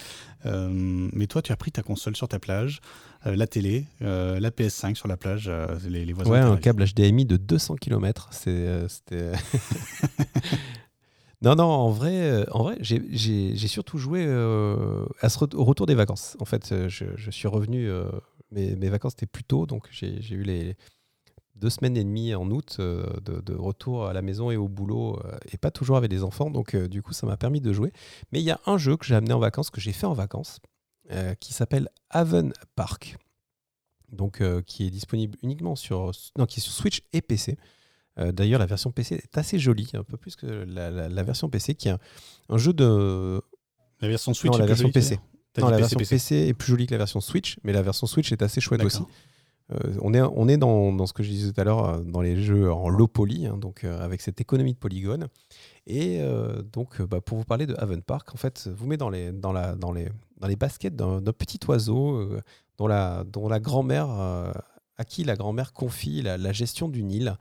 Euh, mais toi, tu as pris ta console sur ta plage, la télé, euh, la PS5 sur la plage, les, voisins. Ouais, un câble HDMI de 200 km. C'était. non, non, en vrai, en vrai j'ai surtout joué à ce au retour des vacances. En fait, je, je suis revenu. Mes, mes, vacances étaient plus tôt, donc j'ai eu les deux semaines et demie en août euh, de, retour à la maison et au boulot euh, et pas toujours avec des enfants. Donc euh, du coup, ça m'a permis de jouer. Mais il y a un jeu que j'ai amené en vacances, que j'ai fait en vacances, qui s'appelle Haven Park. Donc qui est disponible uniquement sur, non, qui est sur Switch et PC. D'ailleurs, la version PC est assez jolie, un peu plus que la, version PC, qui est un, jeu de. La version Switch. Non, la version PC. Non, la version PC, est plus jolie que la version Switch, mais la version Switch est assez chouette aussi. Euh, on est, dans, ce que je disais tout à l'heure, euh, dans les jeux en low poly, hein, donc euh, avec cette économie de polygones. Et donc, bah, pour vous parler de Haven Park, en fait, vous met dans les, baskets d'un petit oiseau dont la, grand-mère, à qui la grand-mère confie la, gestion d'une île,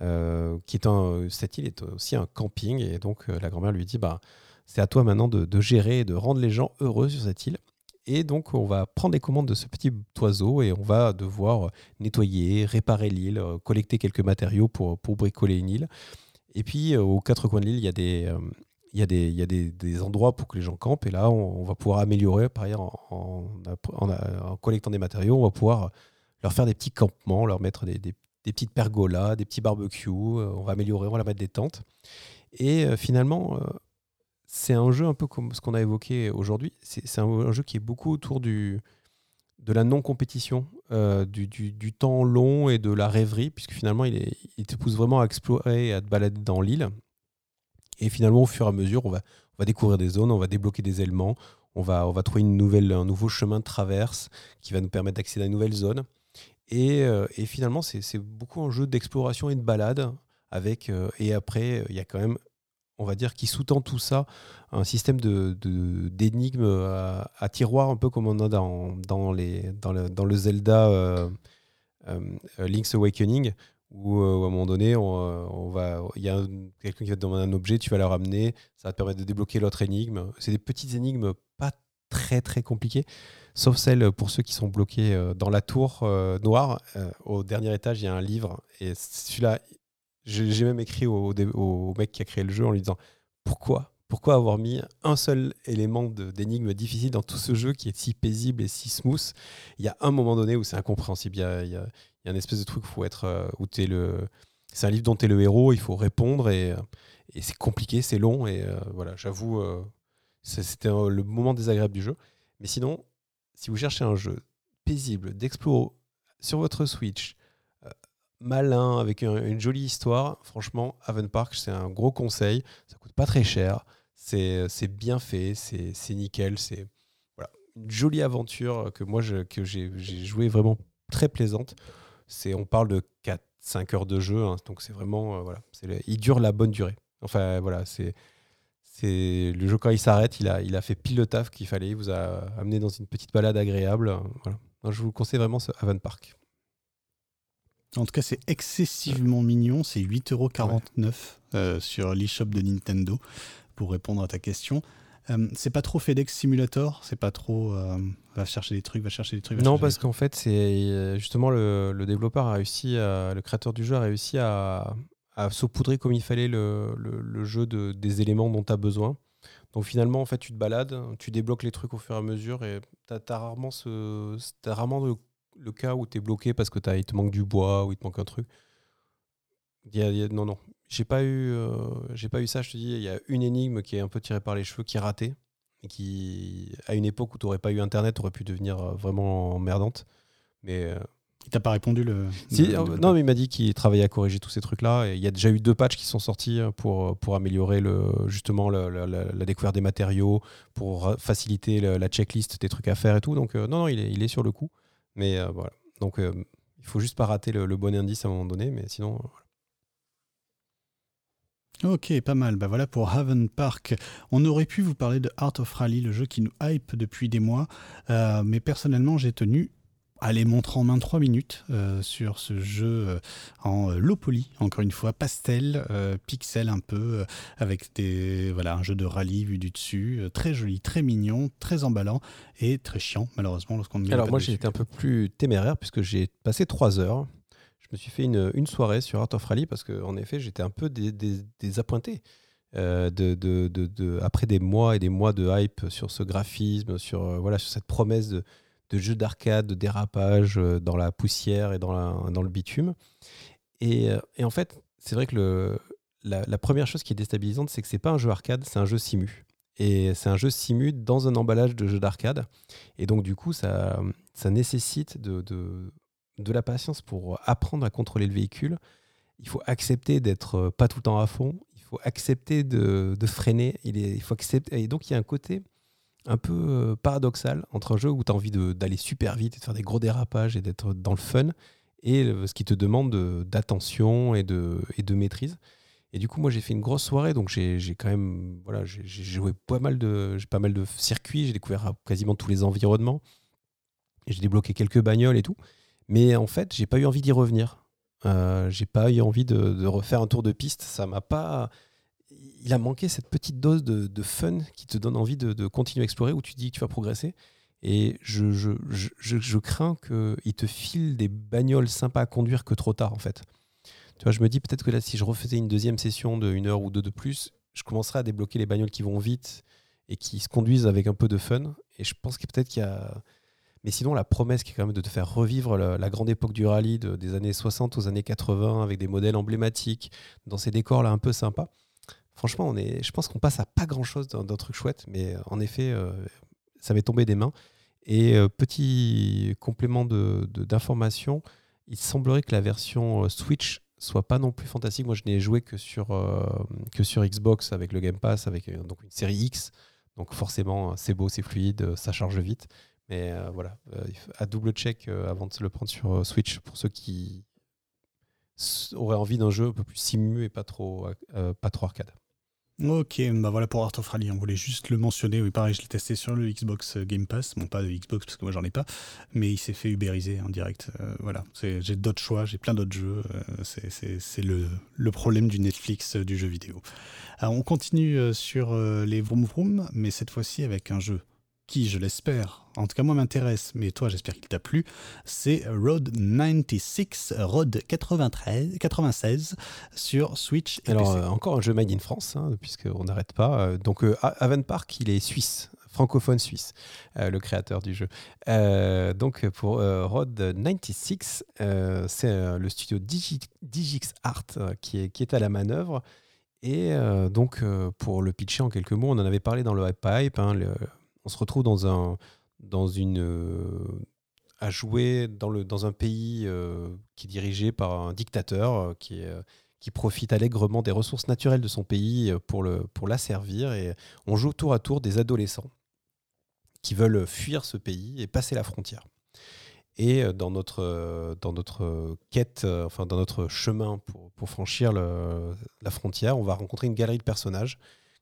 qui est cette île est aussi un camping. Et donc, la grand-mère lui dit, bah, c'est à toi maintenant de gérer et de rendre les gens heureux sur cette île. Et donc, on va prendre les commandes de ce petit oiseau et on va devoir nettoyer, réparer l'île, euh, collecter quelques matériaux pour, pour bricoler une île. Et puis, euh, aux quatre coins de l'île, il y a des. Euh, il y a, des, il y a des, des, endroits pour que les gens campent et là on, va pouvoir améliorer par ailleurs en, en, collectant des matériaux on va pouvoir leur faire des petits campements leur mettre des, des, petites pergolas des petits barbecues on va améliorer on va leur mettre des tentes et finalement c'est un jeu un peu comme ce qu'on a évoqué aujourd'hui. C'est un, jeu qui est beaucoup autour du, de la non-compétition, euh, du, du, temps long et de la rêverie, puisque finalement, il, te pousse vraiment à explorer à te balader dans l'île. Et finalement, au fur et à mesure, on va, on va découvrir des zones, on va débloquer des éléments, on va, on va trouver une nouvelle, un nouveau chemin de traverse qui va nous permettre d'accéder à une nouvelle zone. Et, euh, finalement, c'est beaucoup un jeu d'exploration et de balade. Avec, euh, et après, il y a quand même on va dire, qui sous-tend tout ça, un système de, d'énigmes à, tiroir, un peu comme on a dans, les, dans, le, Zelda euh, euh, Link's Awakening, où, euh, à un moment donné, il y a quelqu'un qui va te demander un objet, tu vas le ramener, ça va te permettre de débloquer l'autre énigme. C'est des petites énigmes pas très très compliquées, sauf celles pour ceux qui sont bloqués dans la tour noire. au dernier étage, il y a un livre, et celui-là, j'ai même écrit au, mec qui a créé le jeu en lui disant pourquoi pourquoi avoir mis un seul élément d'énigme difficile dans tout ce jeu qui est si paisible et si smooth? Il y a un moment donné où c'est incompréhensible. Il y, a, il, espèce de truc où être euh, où es le c'est un livre dont tu es le héros, il faut répondre et, et c'est compliqué, c'est long et euh, voilà, j'avoue euh, c'était le moment désagréable du jeu. Mais sinon, si vous cherchez un jeu paisible, d'explo sur votre Switch, malin, avec une jolie histoire, franchement, Haven Park, c'est un gros conseil. Ça coûte pas très cher. C'est bien fait, c'est nickel. C'est voilà, une jolie aventure que moi, que j'ai joué vraiment très plaisante. On parle de 4-5 heures de jeu, hein, donc c'est vraiment. voilà, il dure la bonne durée. Enfin, voilà, c'est c'est le jeu quand il s'arrête, il a, il a fait pile le taf qu'il fallait. Il vous a amené dans une petite balade agréable. Voilà. je vous conseille vraiment ce Haven Park. En tout cas, c'est excessivement mignon. C'est 8,49€ euh, sur l'eShop de Nintendo pour répondre à ta question. Euh, c'est pas trop FedEx Simulator, c'est pas trop euh, va chercher des trucs, va chercher des trucs. non, parce qu'en fait, c'est justement le, le, développeur a réussi, le créateur du jeu a réussi à, à saupoudrer comme il fallait le, le, jeu de, des éléments dont tu as besoin. Donc finalement, en fait, tu te balades, tu débloques les trucs au fur et à mesure et tu as, rarement, ce, as rarement le, cas où tu es bloqué parce que as, il te manque du bois ou il te manque un truc. Il y a, non, non. J'ai pas, eu, euh, j'ai pas eu ça, je te dis. Il y a une énigme qui est un peu tirée par les cheveux, qui est ratée. Et qui, à une époque où tu n'aurais pas eu Internet, aurait pu devenir euh, vraiment emmerdante. Mais euh, il t'a pas répondu le, euh, Non, mais il m'a dit qu'il travaillait à corriger tous ces trucs-là. Et il y a déjà eu deux patchs qui sont sortis pour, pour améliorer le, justement la découverte des matériaux, pour faciliter la checklist des trucs à faire et tout. Donc, euh, non, non, il est, il est sur le coup. Mais voilà. Donc, il faut juste pas rater le, bon indice à un moment donné. Mais sinon. Ok, pas mal. Bah voilà pour Haven Park. On aurait pu vous parler de Art of Rally, le jeu qui nous hype depuis des mois. mais personnellement, j'ai tenu Allez, montre en main 3 minutes euh, sur ce jeu euh, en euh, low poly, encore une fois, pastel, pixel un peu, avec des, voilà, un jeu de rallye vu du dessus, très joli, très mignon, très emballant et très chiant, malheureusement, lorsqu'on met Alors, moi, j'ai été un peu plus téméraire puisque j'ai passé 3 heures. Je me suis fait une, une soirée sur Art of Rally parce qu'en effet, j'étais un peu désappointé. de, de, de, après des mois et des mois de hype sur ce graphisme, sur, voilà, sur cette promesse de, de jeux d'arcade, de dérapage euh, dans la poussière et dans, la, dans le bitume. Et, euh, et en fait, c'est vrai que le, la, première chose qui est déstabilisante, c'est que c'est pas un jeu arcade, c'est un jeu simu. Et c'est un jeu simu dans un emballage de jeu d'arcade. Et donc, du coup, ça, ça nécessite de, de, de, la patience pour apprendre à contrôler le véhicule. Il faut accepter d'être euh, pas tout le temps à fond. Il faut accepter de, de freiner. Il, est, il faut accepter. Et donc, il y a un côté un peu euh, paradoxal entre un jeu où tu as envie d'aller super vite et de faire des gros dérapages et d'être dans le fun et ce qui te demande d'attention et de, et de maîtrise. Et du coup, moi, j'ai fait une grosse soirée, donc j'ai quand même, voilà, j'ai joué pas mal de, pas mal de circuits, j'ai découvert quasiment tous les environnements, j'ai débloqué quelques bagnoles et tout. Mais en fait, j'ai pas eu envie d'y revenir. Euh, j'ai pas eu envie de, de, refaire un tour de piste. Ça m'a pas, il a manqué cette petite dose de, fun qui te donne envie de, continuer à explorer, où tu dis que tu vas progresser. Et je, crains qu'il te file des bagnoles sympas à conduire que trop tard, en fait. Tu vois, je me dis peut-être que là, si je refaisais une deuxième session de heure ou deux de plus, je commencerais à débloquer les bagnoles qui vont vite et qui se conduisent avec un peu de fun. Et je pense que peut-être qu'il y a. Mais sinon, la promesse qui est quand même de te faire revivre la, grande époque du rallye des années 60 aux années 80 avec des modèles emblématiques dans ces décors là un peu sympas franchement, on est, je pense qu'on passe à pas grand chose d'un truc chouette, mais euh, en effet, euh, ça m'est tombé des mains. Et euh, petit complément d'information, il semblerait que la version Switch soit pas non plus fantastique. Moi, je n'ai joué que sur, Xbox avec le Game Pass, avec donc une série X. Donc forcément, c'est beau, c'est fluide, ça charge vite. Mais voilà, à double check avant de le prendre sur Switch pour ceux qui auraient envie d'un jeu un peu plus simu et pas trop arcade. Ok, bah voilà pour Art of Rally, on voulait juste le mentionner. Oui, pareil, je l'ai testé sur le Xbox Game Pass. Bon, pas le Xbox parce que moi j'en ai pas, mais il s'est fait ubériser en direct. Euh, voilà, j'ai d'autres choix, j'ai plein d'autres jeux. Euh, c'est le, le, problème du Netflix euh, du jeu vidéo. Alors, on continue sur les Vroom Vroom, mais cette fois-ci avec un jeu qui, je l'espère, en tout cas moi m'intéresse, mais toi j'espère qu'il t'a plu, c'est Road 96, Road 93, 96 sur Switch. Et Alors euh, encore un jeu made in France, hein, puisqu'on n'arrête pas. Euh, donc euh, Park, il est suisse, francophone suisse, euh, le créateur du jeu. donc pour Road 96, c'est le studio Digix Art qui, est, qui est à la manœuvre. Et donc pour le pitcher en quelques mots, on en avait parlé dans le Hype Pipe. Hein, on se retrouve dans, un, euh, à jouer dans, un pays qui est dirigé par un dictateur qui, qui profite allègrement des ressources naturelles de son pays pour, le, pour l'asservir. Et on joue tour à tour des adolescents qui veulent fuir ce pays et passer la frontière. Et dans notre, quête, enfin dans notre chemin pour, franchir la frontière, on va rencontrer une galerie de personnages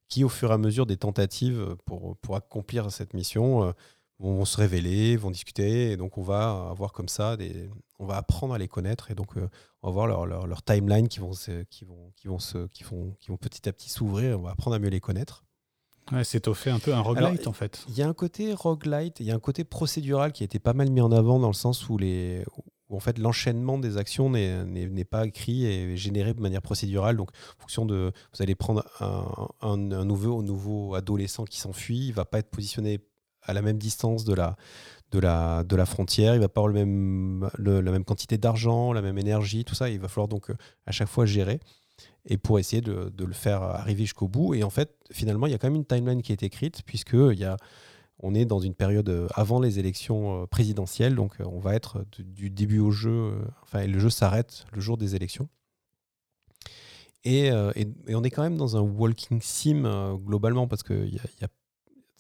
qui, au fur et à mesure des tentatives pour, pour accomplir cette mission, vont, se révéler, vont discuter, et donc on va avoir comme ça, des, on va apprendre à les connaître, et donc euh, on va voir leur, leur, leur, timeline qui vont, se, qui, vont, qui, vont se, qui, vont, qui vont petit à petit s'ouvrir, on va apprendre à mieux les connaître. Ouais, c'est au fait un peu un roguelite en fait. Il y a un côté roguelite, il y a un côté procédural qui a été pas mal mis en avant dans le sens où, les, en fait l'enchaînement des actions n'est pas écrit et généré de manière procédurale. Donc, en fonction de, vous allez prendre un, un, un nouveau, nouveau adolescent qui s'enfuit, il va pas être positionné à la même distance de la, de la, de la frontière, il va pas avoir le même, la même quantité d'argent, la même énergie, tout ça. Il va falloir donc euh, à chaque fois gérer et pour essayer de, de le faire arriver jusqu'au bout. Et en fait, finalement, il y a quand même une timeline qui est écrite, puisque il y a, on est dans une période euh, avant les élections euh, présidentielles, donc on va être du début au jeu, enfin, le jeu s'arrête le jour des élections. Et, on est quand même dans un walking sim globalement, parce a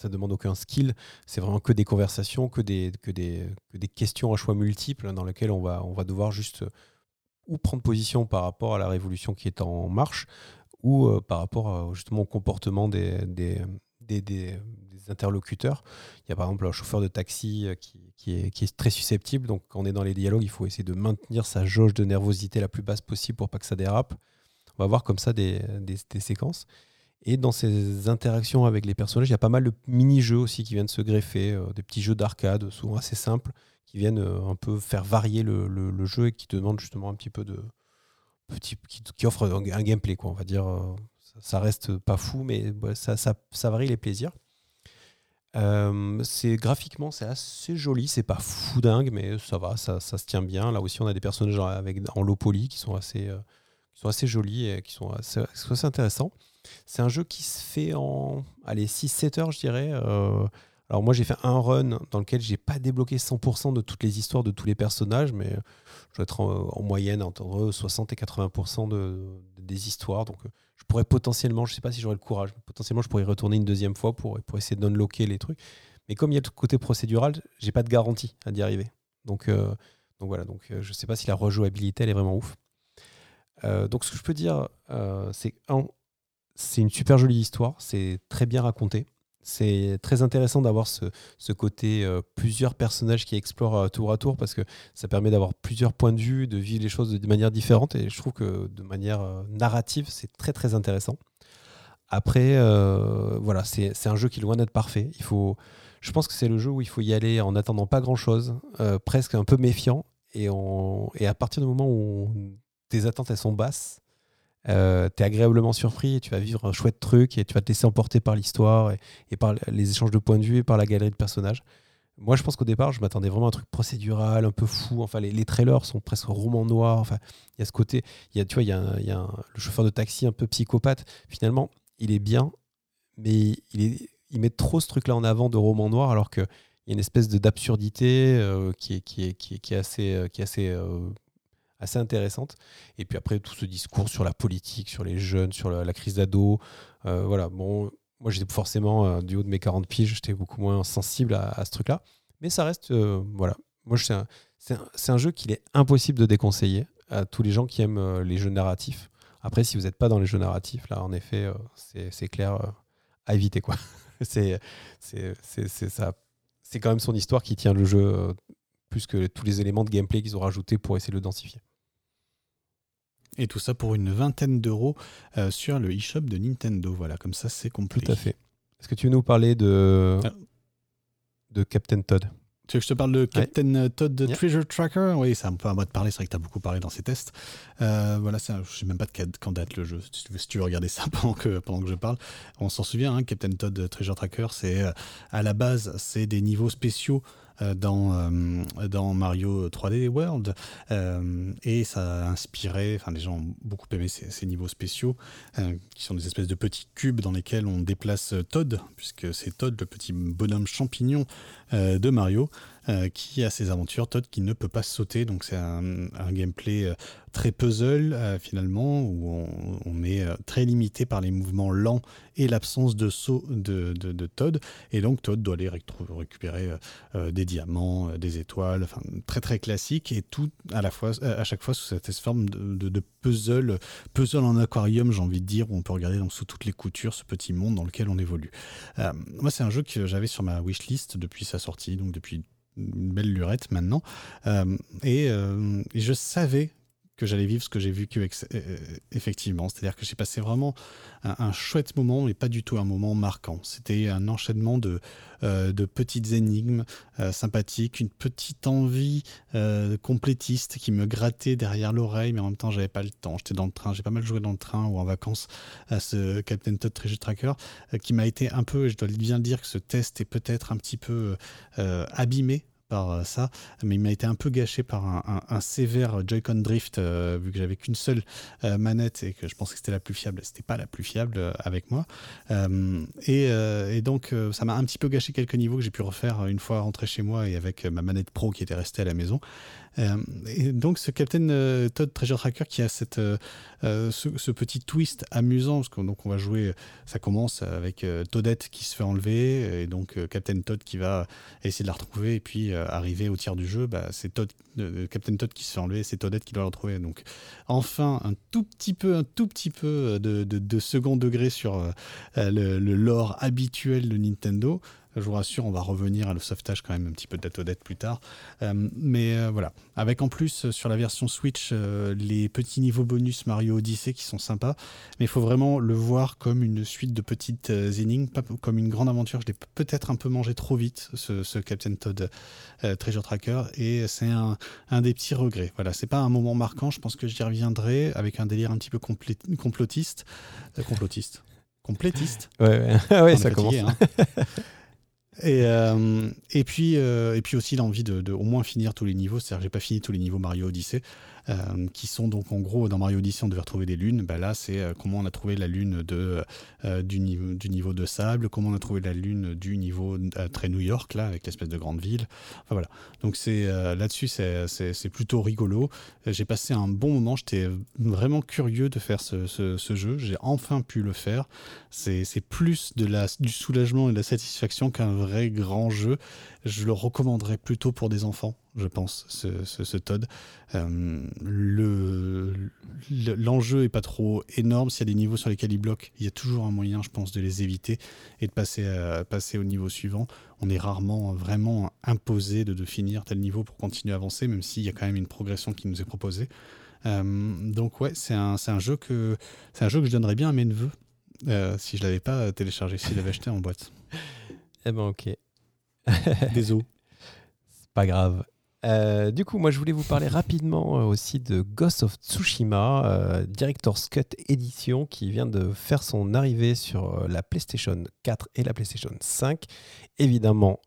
ça demande aucun skill. C'est vraiment que des conversations, que des, que que questions à choix multiples dans lesquelles on va, devoir juste euh, ou prendre position par rapport à la révolution qui est en marche ou euh, par rapport justement au comportement des, interlocuteurs. Il y a par exemple un chauffeur de taxi euh, qui, est, très susceptible. Donc quand on est dans les dialogues, il faut essayer de maintenir sa jauge de nervosité la plus basse possible pour pas que ça dérape. On va voir comme ça des, séquences. Et dans ces interactions avec les personnages, il y a pas mal de mini-jeux aussi qui viennent se greffer, euh, des petits jeux d'arcade, souvent assez simples, qui viennent euh, un peu faire varier le, jeu et qui demandent justement un petit peu de. Petit, qui, qui offrent un, gameplay, quoi, on va dire. Ça, reste pas fou, mais ça, varie les plaisirs. C'est graphiquement c'est assez joli, c'est pas fou dingue, mais ça va, ça, se tient bien. Là aussi, on a des personnages avec, en low poly qui sont assez, qui sont assez jolis et qui sont assez, intéressants. C'est un jeu qui se fait en 6-7 heures, je dirais. Euh, alors moi, j'ai fait un run dans lequel j'ai pas débloqué 100% de toutes les histoires de tous les personnages, mais je dois être en, moyenne entre 60 et 80% de, des histoires. Donc je pourrais potentiellement, je sais pas si j'aurais le courage, potentiellement je pourrais y retourner une deuxième fois pour, essayer d'unlocker les trucs. Mais comme il y a le côté procédural, j'ai pas de garantie à d'y arriver. Donc, euh, voilà, donc euh, je sais pas si la rejouabilité elle est vraiment ouf. donc ce que je peux dire, c'est c'est une super jolie histoire, c'est très bien raconté. C'est très intéressant d'avoir ce, côté euh, plusieurs personnages qui explorent euh, tour à tour parce que ça permet d'avoir plusieurs points de vue, de vivre les choses de manière différente et je trouve que de manière euh, narrative, c'est très très intéressant. Après, voilà, c'est un jeu qui est loin d'être parfait. Il faut, je pense que c'est le jeu où il faut y aller en attendant pas grand chose, presque un peu méfiant et, on, à partir du moment où tes attentes sont basses, euh, tu es agréablement surpris et tu vas vivre un chouette truc et tu vas te laisser emporter par l'histoire et, par les échanges de points de vue et par la galerie de personnages. Moi, je pense qu'au départ, je m'attendais vraiment à un truc procédural, un peu fou. Enfin, les, trailers sont presque romans noirs. Enfin, il y a ce côté. Y a, tu vois, il y a, a le chauffeur de taxi un peu psychopathe. Finalement, il est bien, mais il, est, met trop ce truc-là en avant de roman noir, alors qu'il y a une espèce d'absurdité euh, qui, est, qui, est, qui, est, euh, qui est assez assez intéressante. Et puis après, tout ce discours sur la politique, sur les jeunes, sur la, crise d'ado. Euh, voilà, bon, moi j'étais forcément, euh, du haut de mes 40 piges, j'étais beaucoup moins sensible à, ce truc-là. Mais ça reste, euh, voilà. Moi, c'est un, un, jeu qu'il est impossible de déconseiller à tous les gens qui aiment les jeux narratifs. Après, si vous n'êtes pas dans les jeux narratifs, là, en effet, c'est clair à éviter. quoi. c'est ça. C'est quand même son histoire qui tient le jeu plus que tous les éléments de gameplay qu'ils ont rajoutés pour essayer de le densifier. Et tout ça pour une vingtaine d'euros euh, sur le eShop de Nintendo. Voilà, comme ça c'est complet. Tout à fait. Est-ce que tu veux nous parler de, ah. de Captain Todd? Tu veux que je te parle de Captain Todd de Treasure Tracker? Oui, c'est un peu à moi de parler, c'est vrai que tu as beaucoup parlé dans ces tests. Euh, voilà, je ne sais même pas de quand date le jeu, si tu, veux, si tu veux regarder ça pendant que, pendant que je parle. On s'en souvient, hein, Captain Todd Treasure Tracker, c'est euh, à la base, c'est des niveaux spéciaux euh, dans, euh, dans Mario 3D World. Euh, et ça a inspiré, enfin les gens ont beaucoup aimé ces, niveaux spéciaux, qui sont des espèces de petits cubes dans lesquels on déplace Todd, puisque c'est Todd, le petit bonhomme champignon de Mario. Qui a ses aventures. Todd qui ne peut pas sauter, donc c'est un, gameplay très puzzle finalement, où on, est très limité par les mouvements lents et l'absence de saut de, Todd. Et donc Todd doit aller récupérer des diamants, des étoiles, enfin très très classique et tout à la fois, à chaque fois sous cette forme de, puzzle, puzzle en aquarium, j'ai envie de dire, où on peut regarder donc, sous toutes les coutures ce petit monde dans lequel on évolue. Euh, moi, c'est un jeu que j'avais sur ma wishlist depuis sa sortie, donc depuis une belle lurette maintenant. Euh, euh, et, je savais que j'allais vivre ce que j'ai vécu euh, effectivement. C'est-à-dire que j'ai passé vraiment un, chouette moment, mais pas du tout un moment marquant. C'était un enchaînement de, euh, de petites énigmes euh, sympathiques, une petite envie complétiste qui me grattait derrière l'oreille, mais en même temps, j'avais pas le temps. J'étais dans le train, j'ai pas mal joué dans le train ou en vacances à ce Captain Todd Treasure Tracker, qui m'a été un peu, je dois bien dire que ce test est peut-être un petit peu abîmé euh, ça, mais il m'a été un peu gâché par un, sévère Joy-Con drift, euh, vu que j'avais qu'une seule euh, manette et que je pensais que c'était la plus fiable. C'était pas la plus fiable avec moi. Et, donc, ça m'a un petit peu gâché quelques niveaux que j'ai pu refaire une fois rentré chez moi et avec ma manette pro qui était restée à la maison. Euh, et donc ce Captain euh, Todd Treasure Tracker qui a cette, euh, ce, petit twist amusant, parce qu'on on va jouer, ça commence avec Toadette qui se fait enlever, et donc Captain Todd qui va essayer de la retrouver, et puis arriver au tiers du jeu, bah, c'est Captain Todd qui se fait enlever, c'est Toadette qui doit la retrouver. Donc enfin un tout petit peu, un tout petit peu de, de, second degré sur le lore habituel de Nintendo. Je vous rassure, on va revenir à le sauvetage quand même un petit peu de Datodette plus tard. Euh, mais euh, voilà, avec en plus euh, sur la version Switch les petits niveaux bonus Mario Odyssey qui sont sympas, mais il faut vraiment le voir comme une suite de petites énigmes, pas comme une grande aventure. Je l'ai peut-être un peu mangé trop vite, ce, Captain Todd Treasure Tracker, et c'est un, des petits regrets. Voilà, c'est pas un moment marquant, je pense que j'y reviendrai avec un délire un petit peu complotiste. complotiste. Complétiste. Ouais, ouais. ça commence. Hein. Et, euh, euh, et puis aussi l'envie de, de, au moins finir tous les niveaux. C'est-à-dire que j'ai pas fini tous les niveaux Mario Odyssey. Euh, qui sont donc en gros dans Mario Odyssey on devait retrouver des lunes. Bah là c'est euh, comment on a trouvé la lune euh, du, niveau, de sable, comment on a trouvé la lune du niveau très New York là avec l'espèce de grande ville. Enfin voilà. Donc c'est là-dessus c'est plutôt rigolo. J'ai passé un bon moment. J'étais vraiment curieux de faire ce, ce, jeu. J'ai enfin pu le faire. C'est plus de la, du soulagement et de la satisfaction qu'un vrai grand jeu. Je le recommanderais plutôt pour des enfants je pense, ce, Todd. Euh, L'enjeu est pas trop énorme. S'il y a des niveaux sur lesquels il bloque, il y a toujours un moyen, je pense, de les éviter et de passer, à, passer au niveau suivant. On est rarement vraiment imposé de, finir tel niveau pour continuer à avancer, même s'il y a quand même une progression qui nous est proposée. Euh, donc ouais, c'est un, un, jeu que un jeu que je donnerais bien à mes neveux euh, si je l'avais pas téléchargé, s'il l'avait acheté en boîte. Eh ben ok. Désolé. pas grave. Euh, du coup, moi, je voulais vous parler rapidement euh, aussi de Ghost of Tsushima, euh, Director's Cut Edition, qui vient de faire son arrivée sur la PlayStation 4 et la PlayStation 5. Évidemment,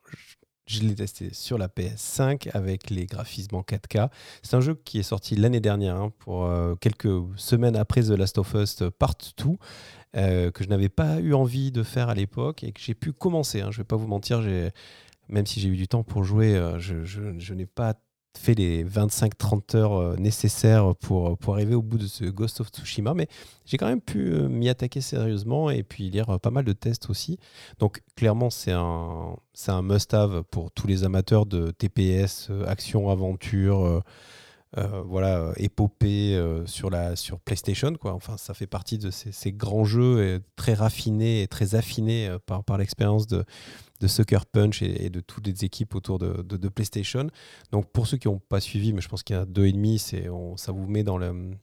je l'ai testé sur la PS5 avec les graphismes en 4K. C'est un jeu qui est sorti l'année dernière, hein, pour quelques semaines après The Last of Us Part 2, que je n'avais pas eu envie de faire à l'époque et que j'ai pu commencer. Hein. je ne vais pas vous mentir, j'ai même si j'ai eu du temps pour jouer, euh, je, n'ai pas fait les 25-30 heures euh, nécessaires pour, pour arriver au bout de ce Ghost of Tsushima, mais j'ai quand même pu euh, m'y attaquer sérieusement et puis lire pas mal de tests aussi. Donc clairement, c'est un, un must-have pour tous les amateurs de TPS, action, aventure. voilà, épopée sur, la, sur PlayStation. Quoi. Enfin, ça fait partie de ces, grands jeux très raffinés et très affinés par, par l'expérience de, de Sucker Punch et, de toutes les équipes autour de, PlayStation. Donc pour ceux qui n'ont pas suivi, mais je pense qu'il y a deux et demi, c'est ça vous met dans le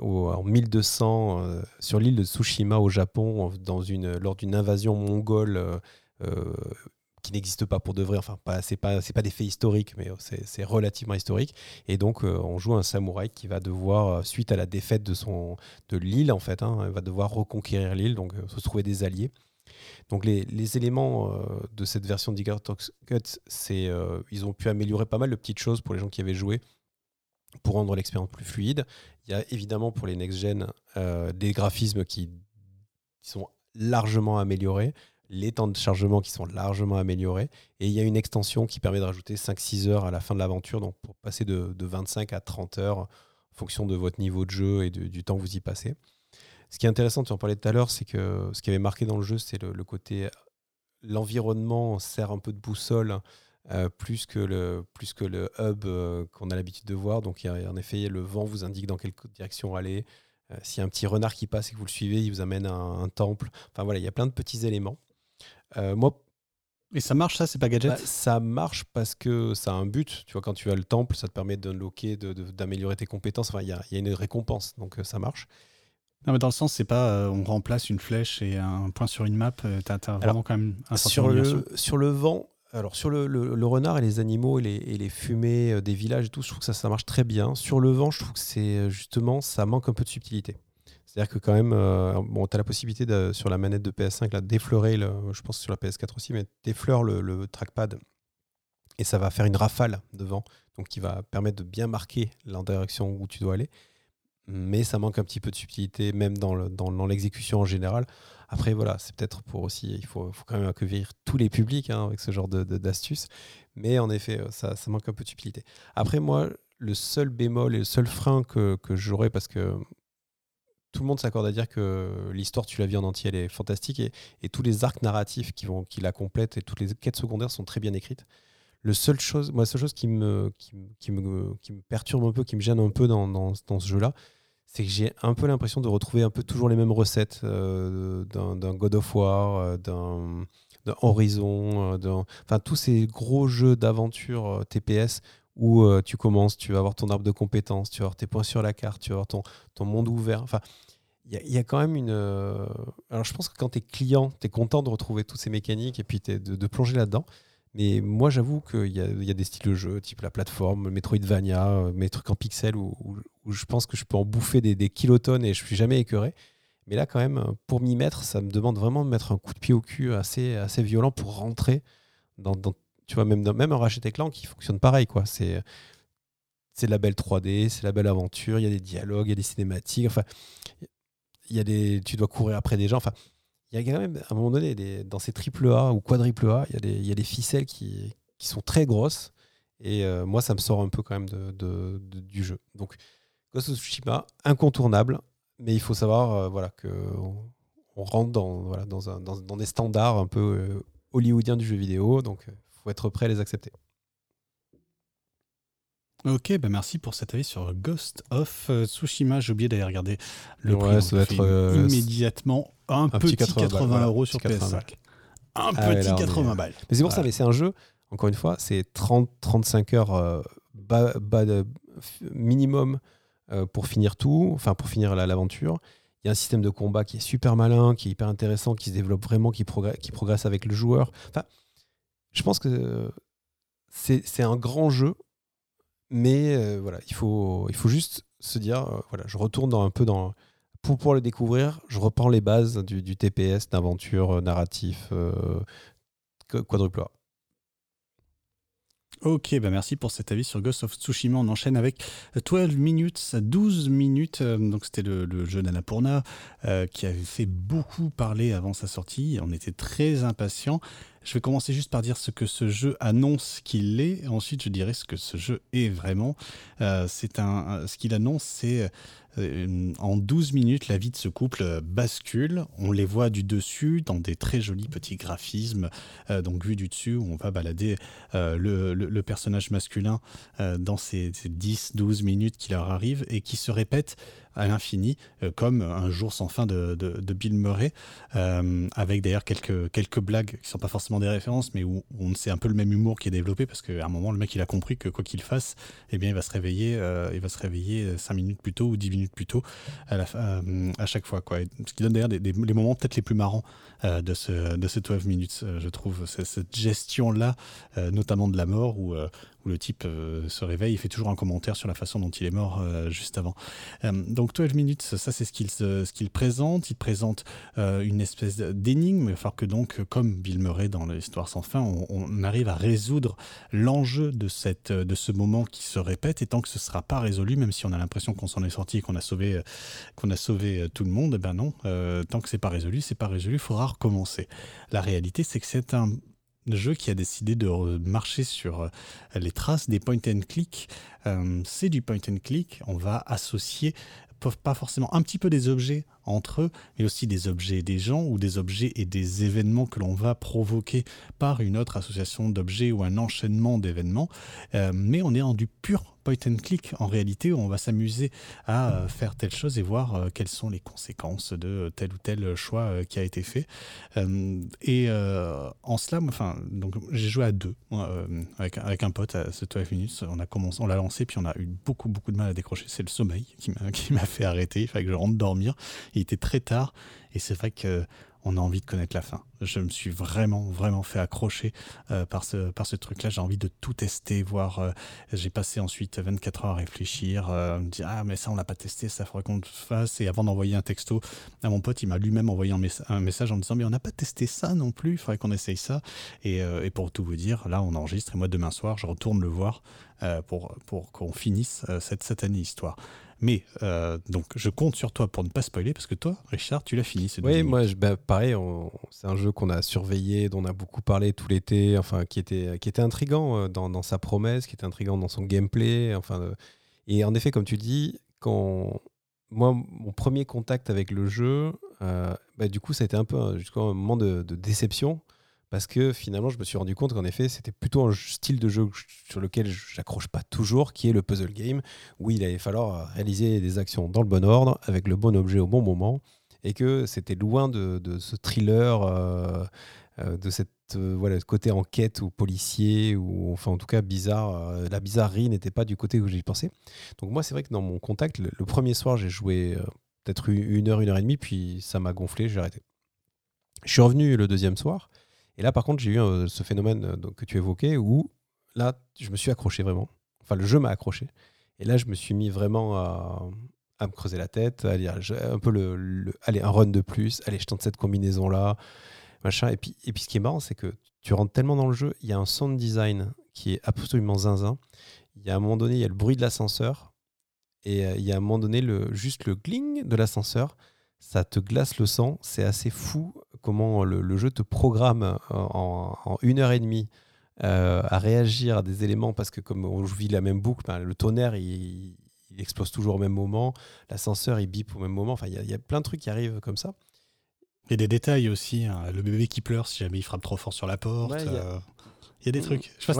en 1200 euh, sur l'île de Tsushima au Japon dans une lors d'une invasion mongole euh, euh, qui n'existe pas pour de vrai. Enfin, pas, c'est pas, c'est pas des faits historiques, mais c'est, relativement historique. Et donc, on joue un samouraï qui va devoir, suite à la défaite de son de l'île en fait, hein, va devoir reconquérir l'île, donc se trouver des alliés. Donc les, éléments euh, de cette version Talks Cut, c'est euh, ils ont pu améliorer pas mal de petites choses pour les gens qui avaient joué pour rendre l'expérience plus fluide. Il y a évidemment pour les next-gen euh, des graphismes qui, sont largement améliorés. les temps de chargement qui sont largement améliorés. Et il y a une extension qui permet de rajouter 5-6 heures à la fin de l'aventure, donc pour passer de, 25 à 30 heures en fonction de votre niveau de jeu et du temps que vous y passez. Ce qui est intéressant, tu en parlais tout à l'heure, c'est que ce qui avait marqué dans le jeu, c'est le, côté. L'environnement sert un peu de boussole euh, plus, que le, plus que le hub euh, qu'on a l'habitude de voir. Donc, il y a, en effet, le vent vous indique dans quelle direction aller. Euh, s'il y a un petit renard qui passe et que vous le suivez, il vous amène à un, temple. Enfin, voilà, il y a plein de petits éléments. moi, et ça marche, ça, c'est pas gadget bah, Ça marche parce que ça a un but. Tu vois, quand tu as le temple, ça te permet d'unlocker, d'améliorer tes compétences. Enfin, il y a, une récompense, donc ça marche. Non, mais dans le sens, c'est pas euh, on remplace une flèche et un point sur une map. Euh, tu as, vraiment quand même un sur le, sur le vent, alors sur le, le, renard et les animaux et les, et les fumées euh, des villages et tout, je trouve que ça, ça marche très bien. Sur le vent, je trouve que c'est justement, ça manque un peu de subtilité. C'est-à-dire que quand même, bon, tu as la possibilité de, sur la manette de PS5 là, d'effleurer, je pense sur la PS4 aussi, mais d'effleurer le, le trackpad et ça va faire une rafale de vent, donc qui va permettre de bien marquer la direction où tu dois aller mais ça manque un petit peu de subtilité, même dans, l'exécution en général. Après, voilà, c'est peut-être pour aussi, il faut, quand même accueillir tous les publics hein, avec ce genre d'astuces, mais en effet, euh, ça, manque un peu de subtilité. Après, moi, le seul bémol et le seul frein que, j'aurais, parce que tout le monde s'accorde à dire que l'histoire, tu l'as vu en entier, elle est fantastique, et, tous les arcs narratifs qui, vont, qui la complètent et toutes les quêtes secondaires sont très bien écrites. Le seul chose, moi, la seule chose qui me, qui, me, qui me perturbe un peu, qui me gêne un peu dans, dans ce jeu-là, c'est que j'ai un peu l'impression de retrouver un peu toujours les mêmes recettes euh, d'un God of War, euh, d'un Horizon, euh, enfin tous ces gros jeux d'aventure TPS où tu commences, tu vas avoir ton arbre de compétences, tu vas avoir tes points sur la carte, tu vas avoir ton, ton monde ouvert. Enfin, il y, a quand même une. Alors je pense que quand tu es client, tu es content de retrouver toutes ces mécaniques et puis de, de, plonger là-dedans. Mais moi, j'avoue qu'il y, a des styles de jeu, type la plateforme, Metroidvania, euh, mes trucs en pixels, où, je pense que je peux en bouffer des, des, kilotonnes et je suis jamais écœuré. Mais là, quand même, pour m'y mettre, ça me demande vraiment de mettre un coup de pied au cul assez, assez violent pour rentrer dans, tu vois, même, même un Ratchet Clank qui fonctionne pareil, quoi. C'est c'est de la belle 3D, c'est la belle aventure, il y a des dialogues, il y a des cinématiques, enfin, il y a des, tu dois courir après des gens, enfin, il y a quand même, à un moment donné, dans ces triple A ou quadruple A, il y a des, il y a des ficelles qui, qui, sont très grosses. Et euh, moi, ça me sort un peu quand même de, du jeu. Donc, Ghost of Tsushima, incontournable, mais il faut savoir euh, voilà, que on, rentre dans, voilà, dans, un, dans, dans, des standards un peu euh, hollywoodiens du jeu vidéo, donc il faut être prêt à les accepter. Ok, bah merci pour cet avis sur Ghost of Tsushima. J'ai oublié d'aller regarder le ouais, prix. être immédiatement un, petit 80, euros sur PS5. Un ah petit 80 balles. Mais c'est pour ça, mais c'est un jeu, encore une fois, c'est 30-35 heures euh, minimum euh, pour finir tout, enfin pour finir l'aventure. Il y a un système de combat qui est super malin, qui est hyper intéressant, qui se développe vraiment, qui, progresse, qui progresse avec le joueur. Enfin, je pense que c'est un grand jeu, mais euh, voilà, il faut, il faut juste se dire, voilà, je retourne dans, un peu dans pour pouvoir le découvrir, je reprends les bases du, TPS, d'aventure euh, narratif euh, quadruple. Ok, bah merci pour cet avis sur Ghost of Tsushima. On enchaîne avec 12 minutes, 12 minutes. Euh, donc c'était le, jeu d'Annapurna qui avait fait beaucoup parler avant sa sortie. On était très impatients. Je vais commencer juste par dire ce que ce jeu annonce qu'il est. Ensuite, je dirai ce que ce jeu est vraiment. c'est un, ce qu'il annonce, c'est euh, en 12 minutes, la vie de ce couple bascule. On les voit du dessus dans des très jolis petits graphismes. Euh, donc, vu du dessus, on va balader euh, le, personnage masculin dans ces, ces 10-12 minutes qui leur arrivent et qui se répètent à l'infini, euh, comme Un jour sans fin de, de, Bill Murray, euh, avec d'ailleurs quelques, quelques blagues qui sont pas forcément des références, mais où, on sait un peu le même humour qui est développé, parce qu'à un moment, le mec, il a compris que quoi qu'il fasse, eh bien, il va se réveiller, euh, il va se réveiller 5 minutes plus tôt ou 10 minutes plus tôt à, chaque fois. Quoi. ce qui donne d'ailleurs des, les moments peut-être les plus marrants de, ce, de ces 12 minutes, je trouve, cette gestion-là, notamment de la mort, où où le type se réveille, il fait toujours un commentaire sur la façon dont il est mort juste avant. donc 12 minutes, ça c'est ce qu'il présente. Il présente une espèce d'énigme, il que donc, comme Bill Murray dans l'histoire sans fin, on, arrive à résoudre l'enjeu de, cette, de ce moment qui se répète, et tant que ce sera pas résolu, même si on a l'impression qu'on s'en est sorti et qu'on a sauvé, qu'on a sauvé tout le monde, eh ben non, tant que c'est pas résolu, c'est pas résolu, il faudra recommencer. La réalité, c'est que c'est un jeu qui a décidé de marcher sur euh, les traces des point and click. Euh, c'est du point and click. On va associer pas forcément un petit peu des objets entre eux, mais aussi des objets et des gens ou des objets et des événements que l'on va provoquer par une autre association d'objets ou un enchaînement d'événements. Euh, mais on est en du pur point and click en réalité on va s'amuser à euh, faire telle chose et voir euh, quelles sont les conséquences de tel ou tel choix qui a été fait. et en cela, enfin, donc j'ai joué à deux avec, avec un pote à ce 12 minutes. On a commencé, on l'a lancé puis on a eu beaucoup beaucoup de mal à décrocher. C'est le sommeil qui m'a fait arrêter. Il fallait que je rentre dormir. Il était très tard et c'est vrai que on a envie de connaître la fin. Je me suis vraiment, vraiment fait accrocher euh, par ce, truc-là. J'ai envie de tout tester, voir. Euh, j'ai passé ensuite 24 heures à réfléchir, euh, me dire Ah, mais ça, on l'a pas testé, ça faudrait qu'on le fasse. Et avant d'envoyer un texto à mon pote, il m'a lui-même envoyé un, message en me disant Mais on n'a pas testé ça non plus, il faudrait qu'on essaye ça. Et, et, pour tout vous dire, là, on enregistre. Et moi, demain soir, je retourne le voir pour, pour qu'on finisse cette satanée histoire. Mais euh, donc, je compte sur toi pour ne pas spoiler, parce que toi, Richard, tu l'as fini. Oui, moi, bah, pareil, c'est un jeu qu'on a surveillé, dont on a beaucoup parlé tout l'été, enfin, qui était, qui était intrigant euh, dans, sa promesse, qui était intrigant dans son gameplay. Enfin, euh, et en effet, comme tu dis, quand moi, mon premier contact avec le jeu, bah, du coup, ça a été un peu jusqu'à un moment de, de déception parce que finalement, je me suis rendu compte qu'en effet, c'était plutôt un style de jeu sur lequel j'accroche pas toujours, qui est le puzzle game, où il allait falloir réaliser des actions dans le bon ordre, avec le bon objet au bon moment, et que c'était loin de, ce thriller, euh, euh, de cette euh, voilà, côté enquête ou policier, ou enfin en tout cas bizarre. la bizarrerie n'était pas du côté où j'y pensais. Donc moi, c'est vrai que dans mon contact, le, premier soir, j'ai joué peut-être une heure, une heure et demie, puis ça m'a gonflé, j'ai arrêté. Je suis revenu le deuxième soir. Et là, par contre, j'ai eu euh, ce phénomène euh, que tu évoquais où là, je me suis accroché vraiment. Enfin, le jeu m'a accroché. Et là, je me suis mis vraiment à, me creuser la tête, à dire un peu le, allez, un run de plus, allez, je tente cette combinaison-là, machin. Et puis, ce qui est marrant, c'est que tu rentres tellement dans le jeu, il y a un sound design qui est absolument zinzin. Il y a un moment donné, il y a le bruit de l'ascenseur. Et euh, il y a un moment donné, juste le gling de l'ascenseur ça te glace le sang. C'est assez fou comment le, jeu te programme euh, en, une heure et demie euh, à réagir à des éléments parce que comme on vit la même boucle, ben, le tonnerre il, explose toujours au même moment, l'ascenseur il bip au même moment. Enfin, il y, a plein de trucs qui arrivent comme ça. Et des détails aussi. Hein. Le bébé qui pleure si jamais il frappe trop fort sur la porte. Il y, a... des trucs. Je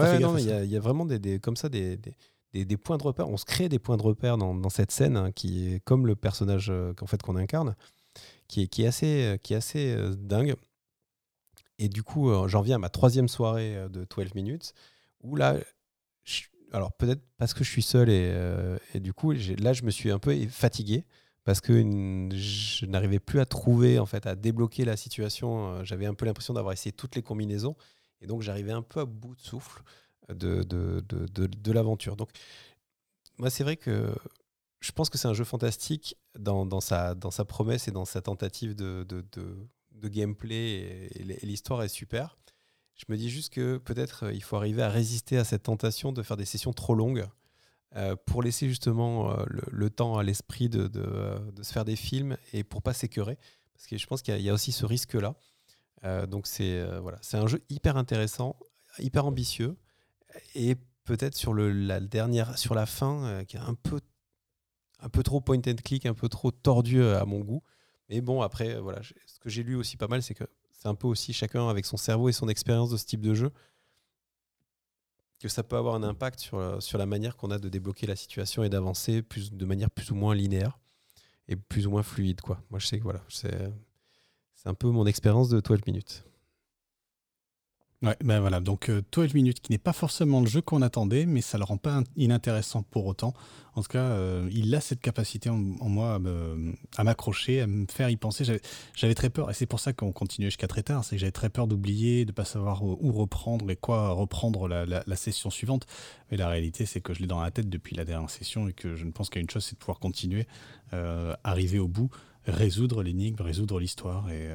il y, a vraiment des, comme ça des, des, points de repère. On se crée des points de repère dans, cette scène hein, qui est comme le personnage euh, qu'en fait qu'on incarne, qui est, assez, euh, qui est assez euh, dingue. Et du coup, j'en viens à ma troisième soirée de 12 minutes, où là, alors peut-être parce que je suis seul et, et du coup, là, je me suis un peu fatigué parce que je n'arrivais plus à trouver, en fait, à débloquer la situation. J'avais un peu l'impression d'avoir essayé toutes les combinaisons et donc j'arrivais un peu à bout de souffle de, de, de, de l'aventure. Donc, moi, c'est vrai que je pense que c'est un jeu fantastique dans, sa, promesse et dans sa tentative de, gameplay, et, l'histoire est super. Je me dis juste que peut-être euh, il faut arriver à résister à cette tentation de faire des sessions trop longues euh, pour laisser justement euh, le, temps à l'esprit de, se faire des films et pour pas s'écœurer. Parce que je pense qu'il y, a aussi ce risque-là. donc c'est voilà, un jeu hyper intéressant, hyper ambitieux et peut-être sur sur la fin, qui est un peu, un peu trop point and click, un peu trop tordu euh, à mon goût. Mais bon, après, euh, voilà, ce que j'ai lu aussi pas mal, c'est que c'est un peu aussi chacun avec son cerveau et son expérience de ce type de jeu que ça peut avoir un impact sur, sur la manière qu'on a de débloquer la situation et d'avancer de manière plus ou moins linéaire et plus ou moins fluide. Moi, je sais que c'est un peu mon expérience de 12 minutes. Ouais, ben voilà, donc 12 minutes qui n'est pas forcément le jeu qu'on attendait, mais ça le rend pas inintéressant pour autant. En tout cas, il a cette capacité en, moi à m'accrocher, à me faire y penser. J'avais très peur, et c'est pour ça qu'on continuait jusqu'à très tard, c'est que j'avais très peur d'oublier, de pas savoir où reprendre et quoi reprendre la, la session suivante. Mais la réalité, c'est que je l'ai dans la tête depuis la dernière session et que je ne pense qu'à une chose, c'est de pouvoir continuer, arriver au bout, résoudre l'énigme, résoudre l'histoire et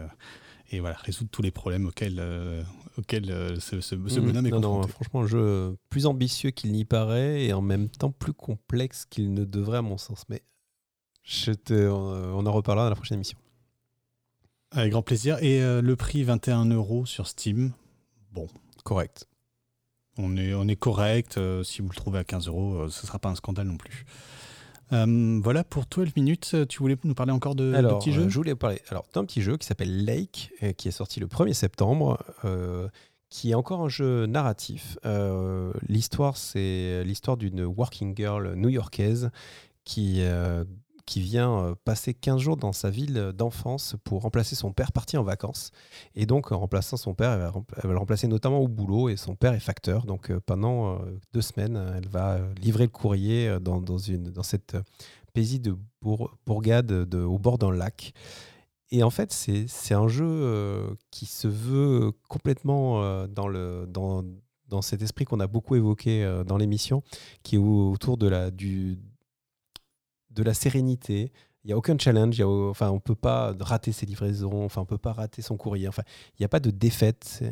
et voilà, résoudre tous les problèmes auxquels, euh, auxquels euh, ce, ce, mmh, bonhomme est non, confronté. Non, franchement, un jeu plus ambitieux qu'il n'y paraît et en même temps plus complexe qu'il ne devrait à mon sens. Mais je te, on en reparlera dans la prochaine émission. Avec grand plaisir. Et euh, le prix 21 euros sur Steam, bon. Correct. On est, on est correct. si vous le trouvez à 15 euros, ce ne sera pas un scandale non plus. Euh, voilà pour 12 minutes. Tu voulais nous parler encore de, alors, petit jeu Je voulais parler alors, d'un petit jeu qui s'appelle Lake, euh, qui est sorti le 1er septembre, euh, qui est encore un jeu narratif. l'histoire, c'est l'histoire d'une working girl new-yorkaise qui qui vient euh, passer 15 jours dans sa ville d'enfance pour remplacer son père parti en vacances. Et donc, en remplaçant son père, elle va, le remplacer notamment au boulot. Et son père est facteur. Donc, euh, pendant euh, deux semaines, elle va livrer le courrier dans, dans, une, dans cette paisible bourgade de, au bord d'un lac. Et en fait, c'est un jeu qui se veut complètement dans, le, dans, dans cet esprit qu'on a beaucoup évoqué dans l'émission, qui est autour de la, du, de la sérénité. Il n'y a aucun challenge. Y a, enfin, on ne peut pas rater ses livraisons. Enfin, on peut pas rater son courrier. Enfin, il n'y a pas de défaite.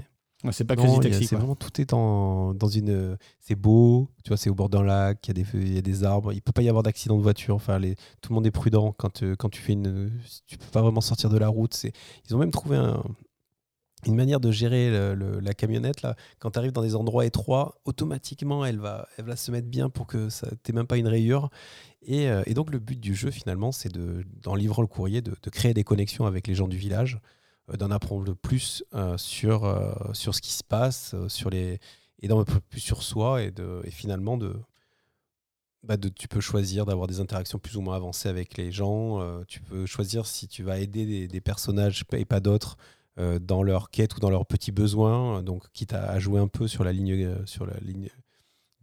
C'est pas Crazy Taxi. C'est vraiment tout est en, dans une. C'est beau, tu vois, c'est au bord d'un lac, il y, a des, y a des arbres. Il peut pas y avoir d'accident de voiture. Enfin, les, tout le monde est prudent quand, euh, quand tu fais une. Tu peux pas vraiment sortir de la route. C'est, ils ont même trouvé un, une manière de gérer la camionnette. Là. Quand tu arrives dans des endroits étroits, automatiquement, elle va, elle va se mettre bien pour que ça n'ait même pas une rayure. Euh, et, donc, le but du jeu, finalement, c'est de, en livrant le courrier, de, créer des connexions avec les gens du village, euh, d'en apprendre plus euh, sur, sur ce qui se passe, sur les, et d'en apprendre plus sur soi, et, finalement, bah de, tu peux choisir d'avoir des interactions plus ou moins avancées avec les gens. tu peux choisir si tu vas aider des, personnages et pas d'autres dans leur quête ou dans leurs petits besoins. Donc, quitte à, jouer un peu sur la ligne, sur la ligne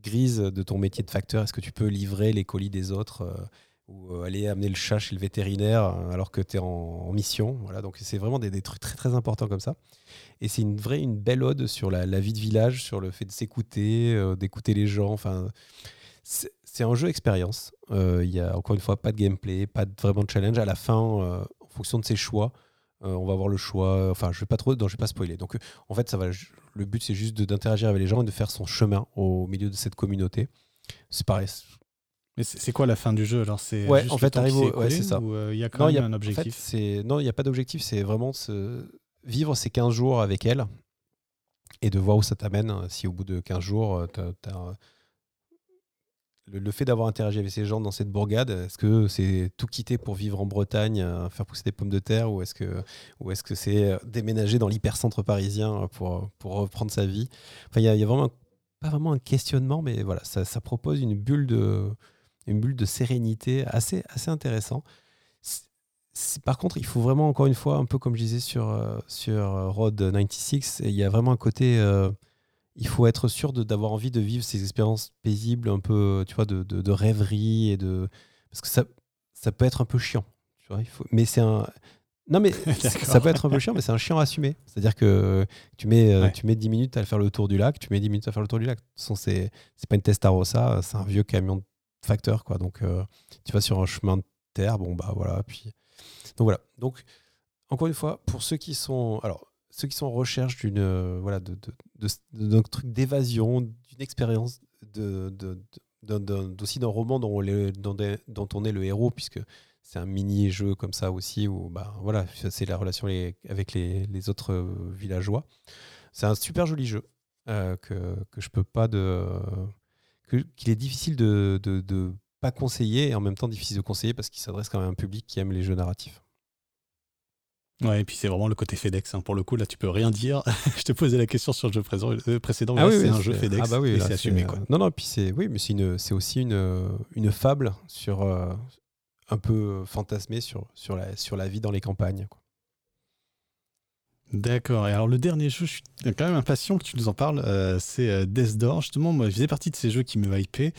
grise de ton métier de facteur Est-ce que tu peux livrer les colis des autres euh, ou euh, aller amener le chat chez le vétérinaire euh, alors que tu es en, mission Voilà, donc c'est vraiment des, trucs très très importants comme ça. Et c'est une vraie, une belle ode sur la, vie de village, sur le fait de s'écouter, d'écouter les gens. Enfin, c'est un jeu expérience. Il y a encore une fois pas de gameplay, pas de, vraiment de challenge. À la fin, en fonction de ses choix, on va avoir le choix. Enfin, je vais pas trop, non, je vais pas spoiler. Donc, en fait, ça va le but, c'est juste d'interagir avec les gens et de faire son chemin au milieu de cette communauté. C'est pareil. Mais c'est quoi la fin du jeu? Alors c'est ouais, en fait, arrive ouais, c'est ça. Euh, il y a quand même un objectif? En non, il n'y a pas d'objectif. C'est vraiment vivre ces 15 jours avec elle et de voir où ça t'amène. Si au bout de 15 jours, tu as, le, fait d'avoir interagi avec ces gens dans cette bourgade, est-ce que c'est tout quitter pour vivre en Bretagne, euh, faire pousser des pommes de terre, ou est-ce que que c'est euh, déménager dans l'hypercentre parisien euh, pour, pour reprendre sa vie? Enfin, il y, a vraiment pas vraiment un questionnement, mais voilà, ça, ça, propose une bulle de une bulle de sérénité assez assez intéressant. Par contre, il faut vraiment encore une fois, un peu comme je disais sur sur Road 96, il y a vraiment un côté il faut être sûr d'avoir envie de vivre ces expériences paisibles, un peu, tu vois, de, de, rêverie et de parce que ça, ça peut être un peu chiant. Tu vois, il faut, mais c'est un non mais ça peut être un peu chiant, mais c'est un chiant assumé. C'est-à-dire que tu mets, euh, tu mets 10 minutes à faire le tour du lac, tu mets 10 minutes à faire le tour du lac. De toute façon, c'est pas une Testarossa, c'est un vieux camion de facteur. Quoi. Donc, euh, tu vas sur un chemin de terre, bon, bah voilà. Puis... Donc, voilà. Donc, encore une fois, pour ceux qui sont. Alors, ceux qui sont en recherche d'une euh, voilà de, de, d'un truc d'évasion, d'une expérience, de, aussi d'un roman dont, dont, on est le héros, puisque c'est un mini-jeu comme ça aussi, où bah, voilà, c'est la relation avec les, les, autres euh, villageois. C'est un super joli jeu euh, que, que je peux pas de. qu'il est difficile de, de, pas conseiller et en même temps difficile de conseiller parce qu'il s'adresse quand même à un public qui aime les jeux narratifs. Ouais, et puis c'est vraiment le côté FedEx. Hein. Pour le coup, là, tu peux rien dire. je te posais la question sur le jeu euh, précédent. Ah c'est un jeu FedEx. Ah bah oui, c'est assumé. Quoi. Non, non, puis c'est oui, mais c'est aussi une, une fable sur euh, un peu fantasmée sur, sur, la, sur la vie dans les campagnes. D'accord. Et alors le dernier jeu, je suis quand même impatient que tu nous en parles, euh, c'est euh, Death Door. Justement, moi, je faisais partie de ces jeux qui me hypaient.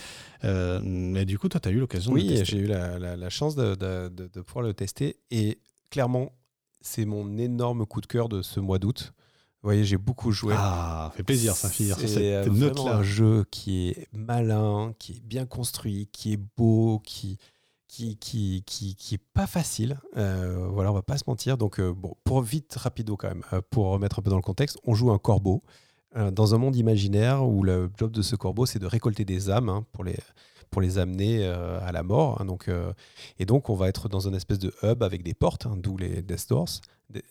Euh, mais du coup, toi, tu as eu l'occasion de. Oui, j'ai eu la, chance de, de, pouvoir le tester. Et clairement, c'est mon énorme coup de cœur de ce mois d'août. Vous voyez, j'ai beaucoup joué. Ah, fait plaisir, ça finir C'est vraiment un jeu qui est malin, qui est bien construit, qui est beau, qui qui, qui, qui, qui est pas facile. Euh, voilà, on va pas se mentir. Donc, euh, bon, pour vite, rapido quand même, euh, pour remettre un peu dans le contexte, on joue un corbeau dans un monde imaginaire où le job de ce corbeau, c'est de récolter des âmes hein, pour, les, pour les amener à la mort. Hein. donc, et donc, on va être dans une espèce de hub avec des portes, hein, d'où les Death Doors.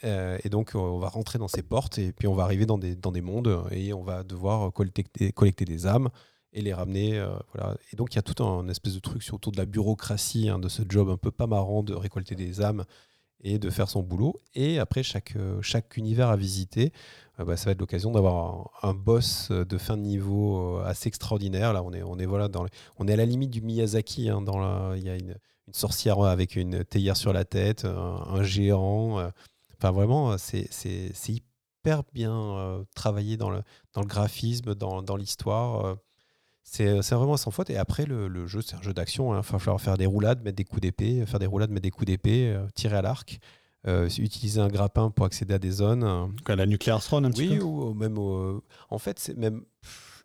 et donc, on va rentrer dans ces portes et puis on va arriver dans des, dans des mondes et on va devoir collecter, collecter des âmes et les ramener. Euh, voilà. Et donc il y a tout un espèce de truc autour de la bureaucratie, hein, de ce job un peu pas marrant de récolter des âmes et de faire son boulot. Et après, chaque, euh, chaque univers à visiter, euh, bah, ça va être l'occasion d'avoir un, boss de fin de niveau assez extraordinaire. Là, on est, on est, voilà, dans on est à la limite du Miyazaki. Hein, dans la, il y a une, sorcière avec une théière sur la tête, un, géant. Vraiment, c'est hyper bien travaillé dans le, dans le graphisme, dans, dans l'histoire. Euh, c'est vraiment sans faute. Et après, le, jeu, c'est un jeu d'action. Il hein. va falloir faire des roulades, mettre des coups d'épée, faire des roulades, mettre des coups d'épée, euh, tirer à l'arc, euh, utiliser un grappin pour accéder à des zones. Quoi, la Nuclear Throne, un petit oui, peu ou, même. en fait, c'est même.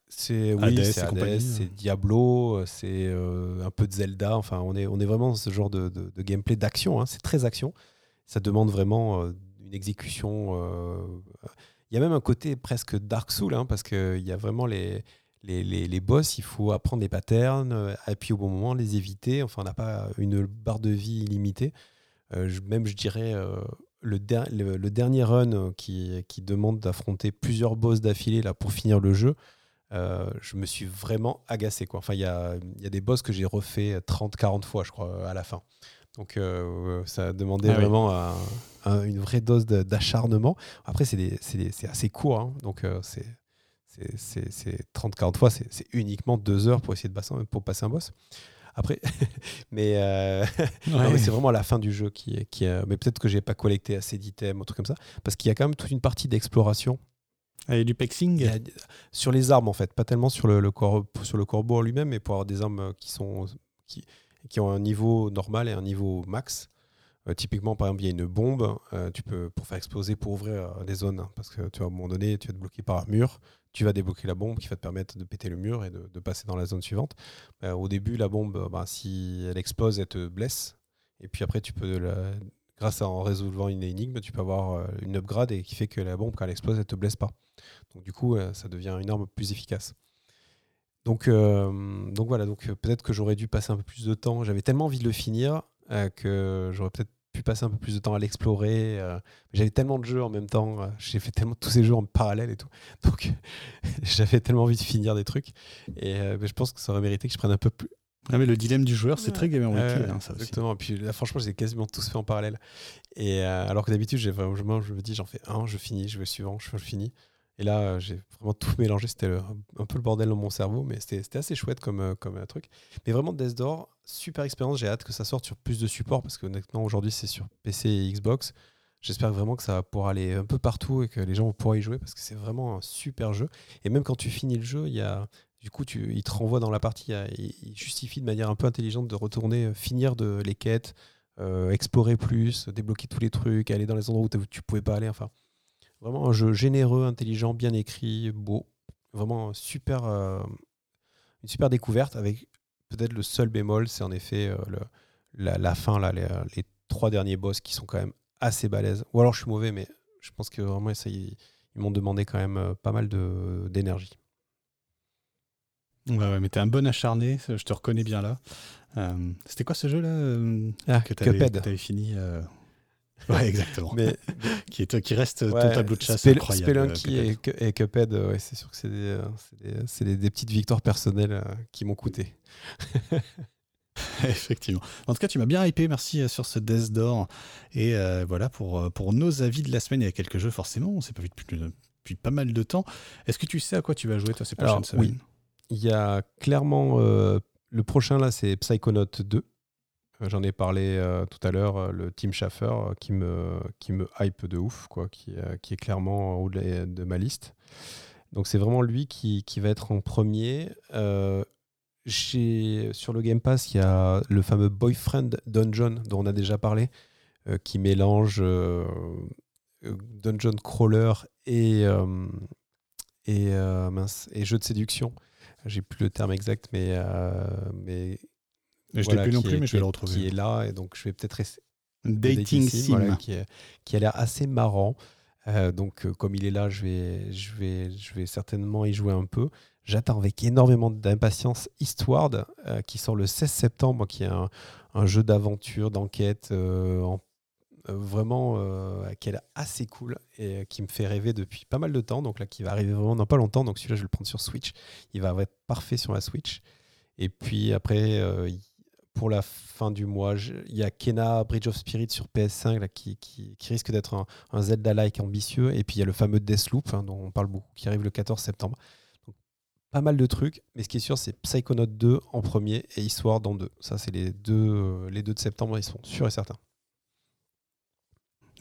C'est oui, c'est c'est Diablo, c'est un peu de Zelda. Enfin, on est, on est vraiment dans ce genre de, de, gameplay d'action. Hein. C'est très action. Ça demande vraiment une exécution. Il y a même un côté presque Dark Soul, hein, parce qu'il y a vraiment les, les, les, boss, il faut apprendre les patterns, euh, puis au bon moment les éviter. Enfin, on n'a pas une barre de vie illimitée. Euh, même, je dirais, euh, le, le, dernier run qui, qui demande d'affronter plusieurs boss d'affilée là, pour finir le jeu, je me suis vraiment agacé. Quoi. Enfin, il y a, y a, des boss que j'ai refait 30-40 fois, je crois, à la fin. Donc, ça demandait ah vraiment une vraie dose d'acharnement. Après, c'est assez court, hein, donc c'est c'est 30-40 fois, c'est uniquement deux heures pour essayer de passer, pour passer un boss. Après, mais, euh, mais c'est vraiment la fin du jeu qui est. Qui mais peut-être que j'ai pas collecté assez d'items, un truc comme ça, parce qu'il y a quand même toute une partie d'exploration. Et du pexing Sur les armes, en fait, pas tellement sur le, le, sur le corbeau lui-même, mais pour avoir des armes qui, sont, qui, qui ont un niveau normal et un niveau max. Euh, typiquement, par exemple, il y a une bombe, euh, tu peux, pour faire exploser, pour ouvrir des zones, hein, parce que tu vois, à un moment donné, tu vas te bloquer par un mur, tu vas débloquer la bombe qui va te permettre de péter le mur et de, passer dans la zone suivante. Euh, au début, la bombe, bah, si elle explose, elle te blesse. Et puis après, tu peux, grâce à en résolvant une énigme, tu peux avoir euh, une upgrade et qui fait que la bombe, quand elle explose, elle te blesse pas. Donc du coup, euh, ça devient une arme plus efficace. Donc, donc voilà, donc peut-être que j'aurais dû passer un peu plus de temps. J'avais tellement envie de le finir que j'aurais peut-être pu passer un peu plus de temps à l'explorer. Euh, j'avais tellement de jeux en même temps. Euh, j'ai fait tellement tous ces jeux en parallèle et tout. Donc, j'avais tellement envie de finir des trucs. Et euh, je pense que ça aurait mérité que je prenne un peu plus. Ah, mais le dilemme du joueur, c'est très Game Weekly. Hein, exactement. Et puis là, franchement, j'ai quasiment tous fait en parallèle. Et alors que d'habitude, j'ai vraiment, je me dis, j'en fais un, je finis, je vais suivant, je finis. Et là, euh, j'ai vraiment tout mélangé. C'était un peu le bordel dans mon cerveau, mais c'était assez chouette comme, euh, comme euh, truc. Mais vraiment, Death Door, super expérience. J'ai hâte que ça sorte sur plus de supports parce que honnêtement, aujourd'hui, c'est sur PC et Xbox. J'espère vraiment que ça va pouvoir aller un peu partout et que les gens vont pouvoir y jouer parce que c'est vraiment un super jeu. Et même quand tu finis le jeu, il du coup, tu, il te renvoie dans la partie. Il, justifie de manière un peu intelligente de retourner, finir de, les quêtes, explorer plus, débloquer tous les trucs, aller dans les endroits où tu pouvais pas aller. Enfin, Vraiment un jeu généreux, intelligent, bien écrit, beau. Vraiment super, euh, une super découverte avec peut-être le seul bémol, c'est en effet euh, le, la, fin, là, les, trois derniers boss qui sont quand même assez balèzes. Ou alors je suis mauvais, mais je pense que vraiment ça, ils, m'ont demandé quand même euh, pas mal d'énergie. Ouais, ouais, mais t'es un bon acharné, je te reconnais bien là. C'était quoi ce jeu là ah, que t'avais fini Ouais, exactement. Mais, qui, est, qui reste ton tableau de chasse incroyable. Spelunky et, et, Cuphead, ouais, c'est sûr que c'est des, des, des, petites victoires personnelles euh, qui m'ont coûté. Effectivement. En tout cas, tu m'as bien hypé. Merci euh, sur ce Death Door. Et euh, voilà pour, pour nos avis de la semaine. Il y a quelques jeux, forcément. On s'est pas vu depuis, depuis, pas mal de temps. Est-ce que tu sais à quoi tu vas jouer, toi, ces prochaines semaines Oui. Il y a clairement. le prochain, là, c'est Psychonaut 2. J'en ai parlé tout à l'heure, le Tim Schafer qui, me, qui me hype de ouf, quoi, qui, qui est clairement au delà de ma liste. Donc c'est vraiment lui qui, qui, va être en premier. sur le Game Pass, il y a le fameux Boyfriend Dungeon dont on a déjà parlé, qui mélange dungeon crawler et, et, mince, et jeu de séduction. J'ai plus le terme exact, mais. mais je ne l'ai plus non plus, mais je vais le retrouver. Qui est là, et donc je vais peut-être rester. Dating, Sim. qui, qui, a l'air assez marrant. Euh, donc, euh, comme il est là, je vais, je, vais, je vais certainement y jouer un peu. J'attends avec énormément d'impatience Eastward, euh, qui sort le 16 septembre, qui est un, un jeu d'aventure, d'enquête, vraiment qui est assez cool et qui me fait rêver depuis pas mal de temps. Donc là, qui va arriver vraiment dans pas longtemps. Donc celui-là, je vais le prendre sur Switch. Il va être parfait sur la Switch. Et puis après, pour la fin du mois, il y a Kena Bridge of Spirit sur PS5 là, qui, risque d'être un, Zelda-like ambitieux. Et puis il y a le fameux Deathloop hein, dont on parle beaucoup, qui arrive le 14 septembre. pas mal de trucs, mais ce qui est sûr, c'est Psychonaut 2 en premier et Histoire dans deux. Ça, c'est les deux, les deux de septembre, ils sont sûrs et certains.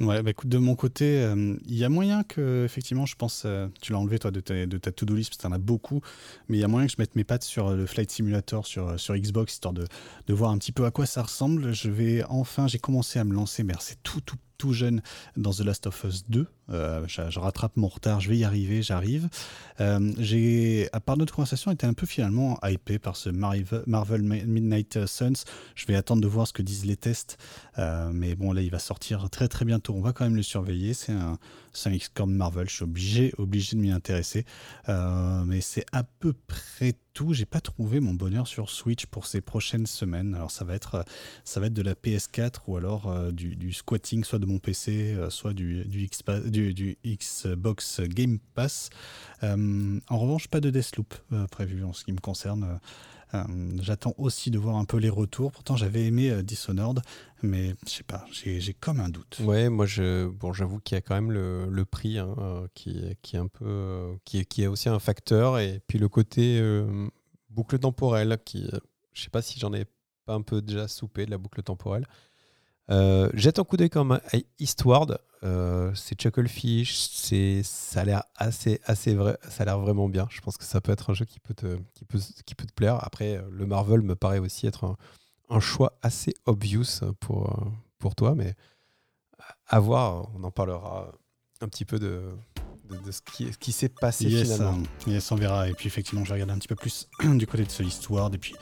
Ouais, bah écoute, de mon côté, euh, il y a moyen que, effectivement, je pense, euh, tu l'as enlevé toi de ta, de ta to-do list parce que tu en as beaucoup, mais il y a moyen que je mette mes pattes sur le Flight Simulator sur, sur Xbox histoire de, de voir un petit peu à quoi ça ressemble. Je vais enfin, j'ai commencé à me lancer, mais c'est tout, tout, tout jeune dans The Last of Us 2. Euh, je, rattrape mon retard, je vais y arriver, j'arrive. Euh, j'ai, à part notre conversation, été un peu finalement hypé par ce Marvel Midnight Suns. Je vais attendre de voir ce que disent les tests. Euh, mais bon, là, il va sortir très très bientôt. On va quand même le surveiller. C'est un, un XCOM Marvel. Je suis obligé, obligé de m'y intéresser. mais c'est à peu près tout. J'ai pas trouvé mon bonheur sur Switch pour ces prochaines semaines. Alors ça va être, ça va être de la PS4 ou alors du, squatting, soit de mon PC, soit du, Xbox Game Pass. Euh, en revanche, pas de Deathloop euh, prévu en ce qui me concerne. Euh, j'attends aussi de voir un peu les retours. Pourtant, j'avais aimé Dishonored, mais je sais pas, j'ai comme un doute. Ouais, moi, bon, j'avoue qu'il y a quand même le, prix hein, qui, qui, est un peu, qui est aussi un facteur, et puis le côté boucle temporelle, qui, je sais pas si j'en ai pas un peu déjà soupé de la boucle temporelle. Jette un coup d'œil comme Eastward. Euh, c'est Chucklefish, c'est ça a l'air assez assez vrai, ça a l'air vraiment bien. Je pense que ça peut être un jeu qui peut te qui peut qui peut te plaire. Après, euh, le Marvel me paraît aussi être un, un choix assez obvious pour euh, pour toi, mais à voir. On en parlera un petit peu de de, ce qui, qui s'est passé finalement. yes, on verra. Et puis effectivement, je vais regarder un petit peu plus du côté de ce histoire. Et puis,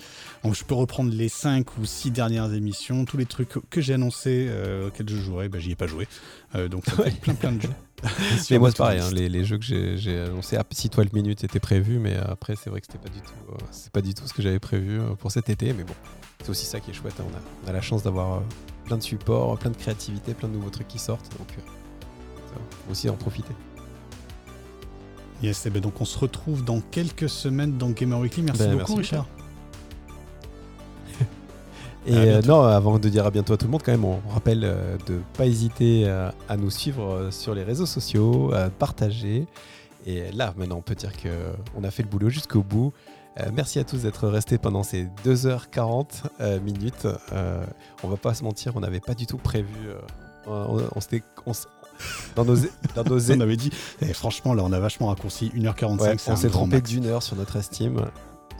je peux reprendre les 5 ou 6 dernières émissions, tous les trucs que j'ai annoncés euh, auxquels je jouerai, bah, j'y ai pas joué. Euh, donc ça fait plein plein de jeux. mais moi c'est pareil, hein, les, les, jeux que j'ai annoncés, ah, si 12 minutes étaient prévus, mais après c'est vrai que c'était pas du tout, euh, c'est pas du tout ce que j'avais prévu pour cet été, mais bon, c'est aussi ça qui est chouette. Hein. On, a, on, a, la chance d'avoir plein de supports, plein de créativité, plein de nouveaux trucs qui sortent, donc aussi en profiter. Yes, et eh ben donc on se retrouve dans quelques semaines dans Gamer Weekly. Merci ben, beaucoup, Richard. Et euh, non, avant de dire à bientôt à tout le monde, quand même, on rappelle euh, de ne pas hésiter euh, à, nous suivre sur les réseaux sociaux, à partager. Et là, maintenant, on peut dire qu'on a fait le boulot jusqu'au bout. merci à tous d'être restés pendant ces 2h40 minutes. on va pas se mentir, on n'avait pas du tout prévu. on, on, dans nos, dans nos on avait dit, eh, franchement, là, on a vachement raccourci 1h45. on s'est trompé d'une heure sur notre estime.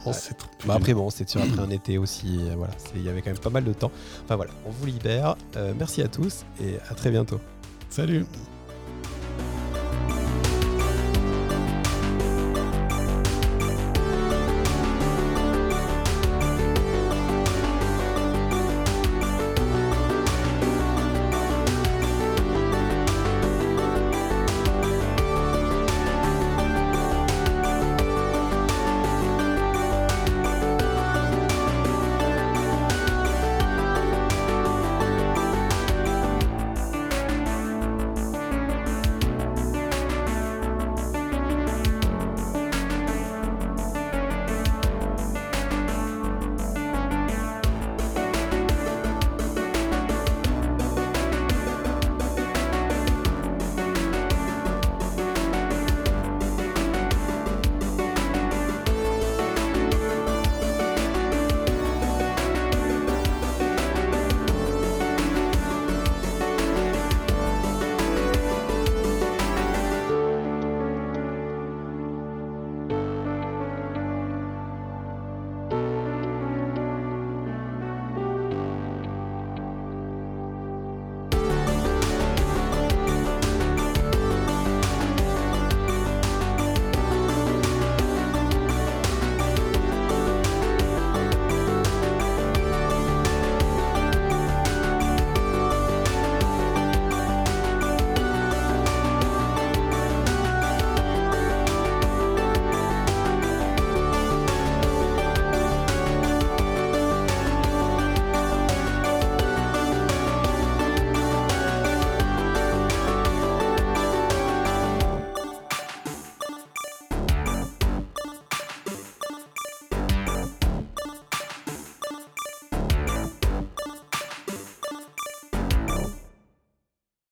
On s'est bah après, bon, c'est sûr, après un été aussi. voilà, il y avait quand même pas mal de temps. Enfin voilà, on vous libère. Euh, merci à tous et à très bientôt. Salut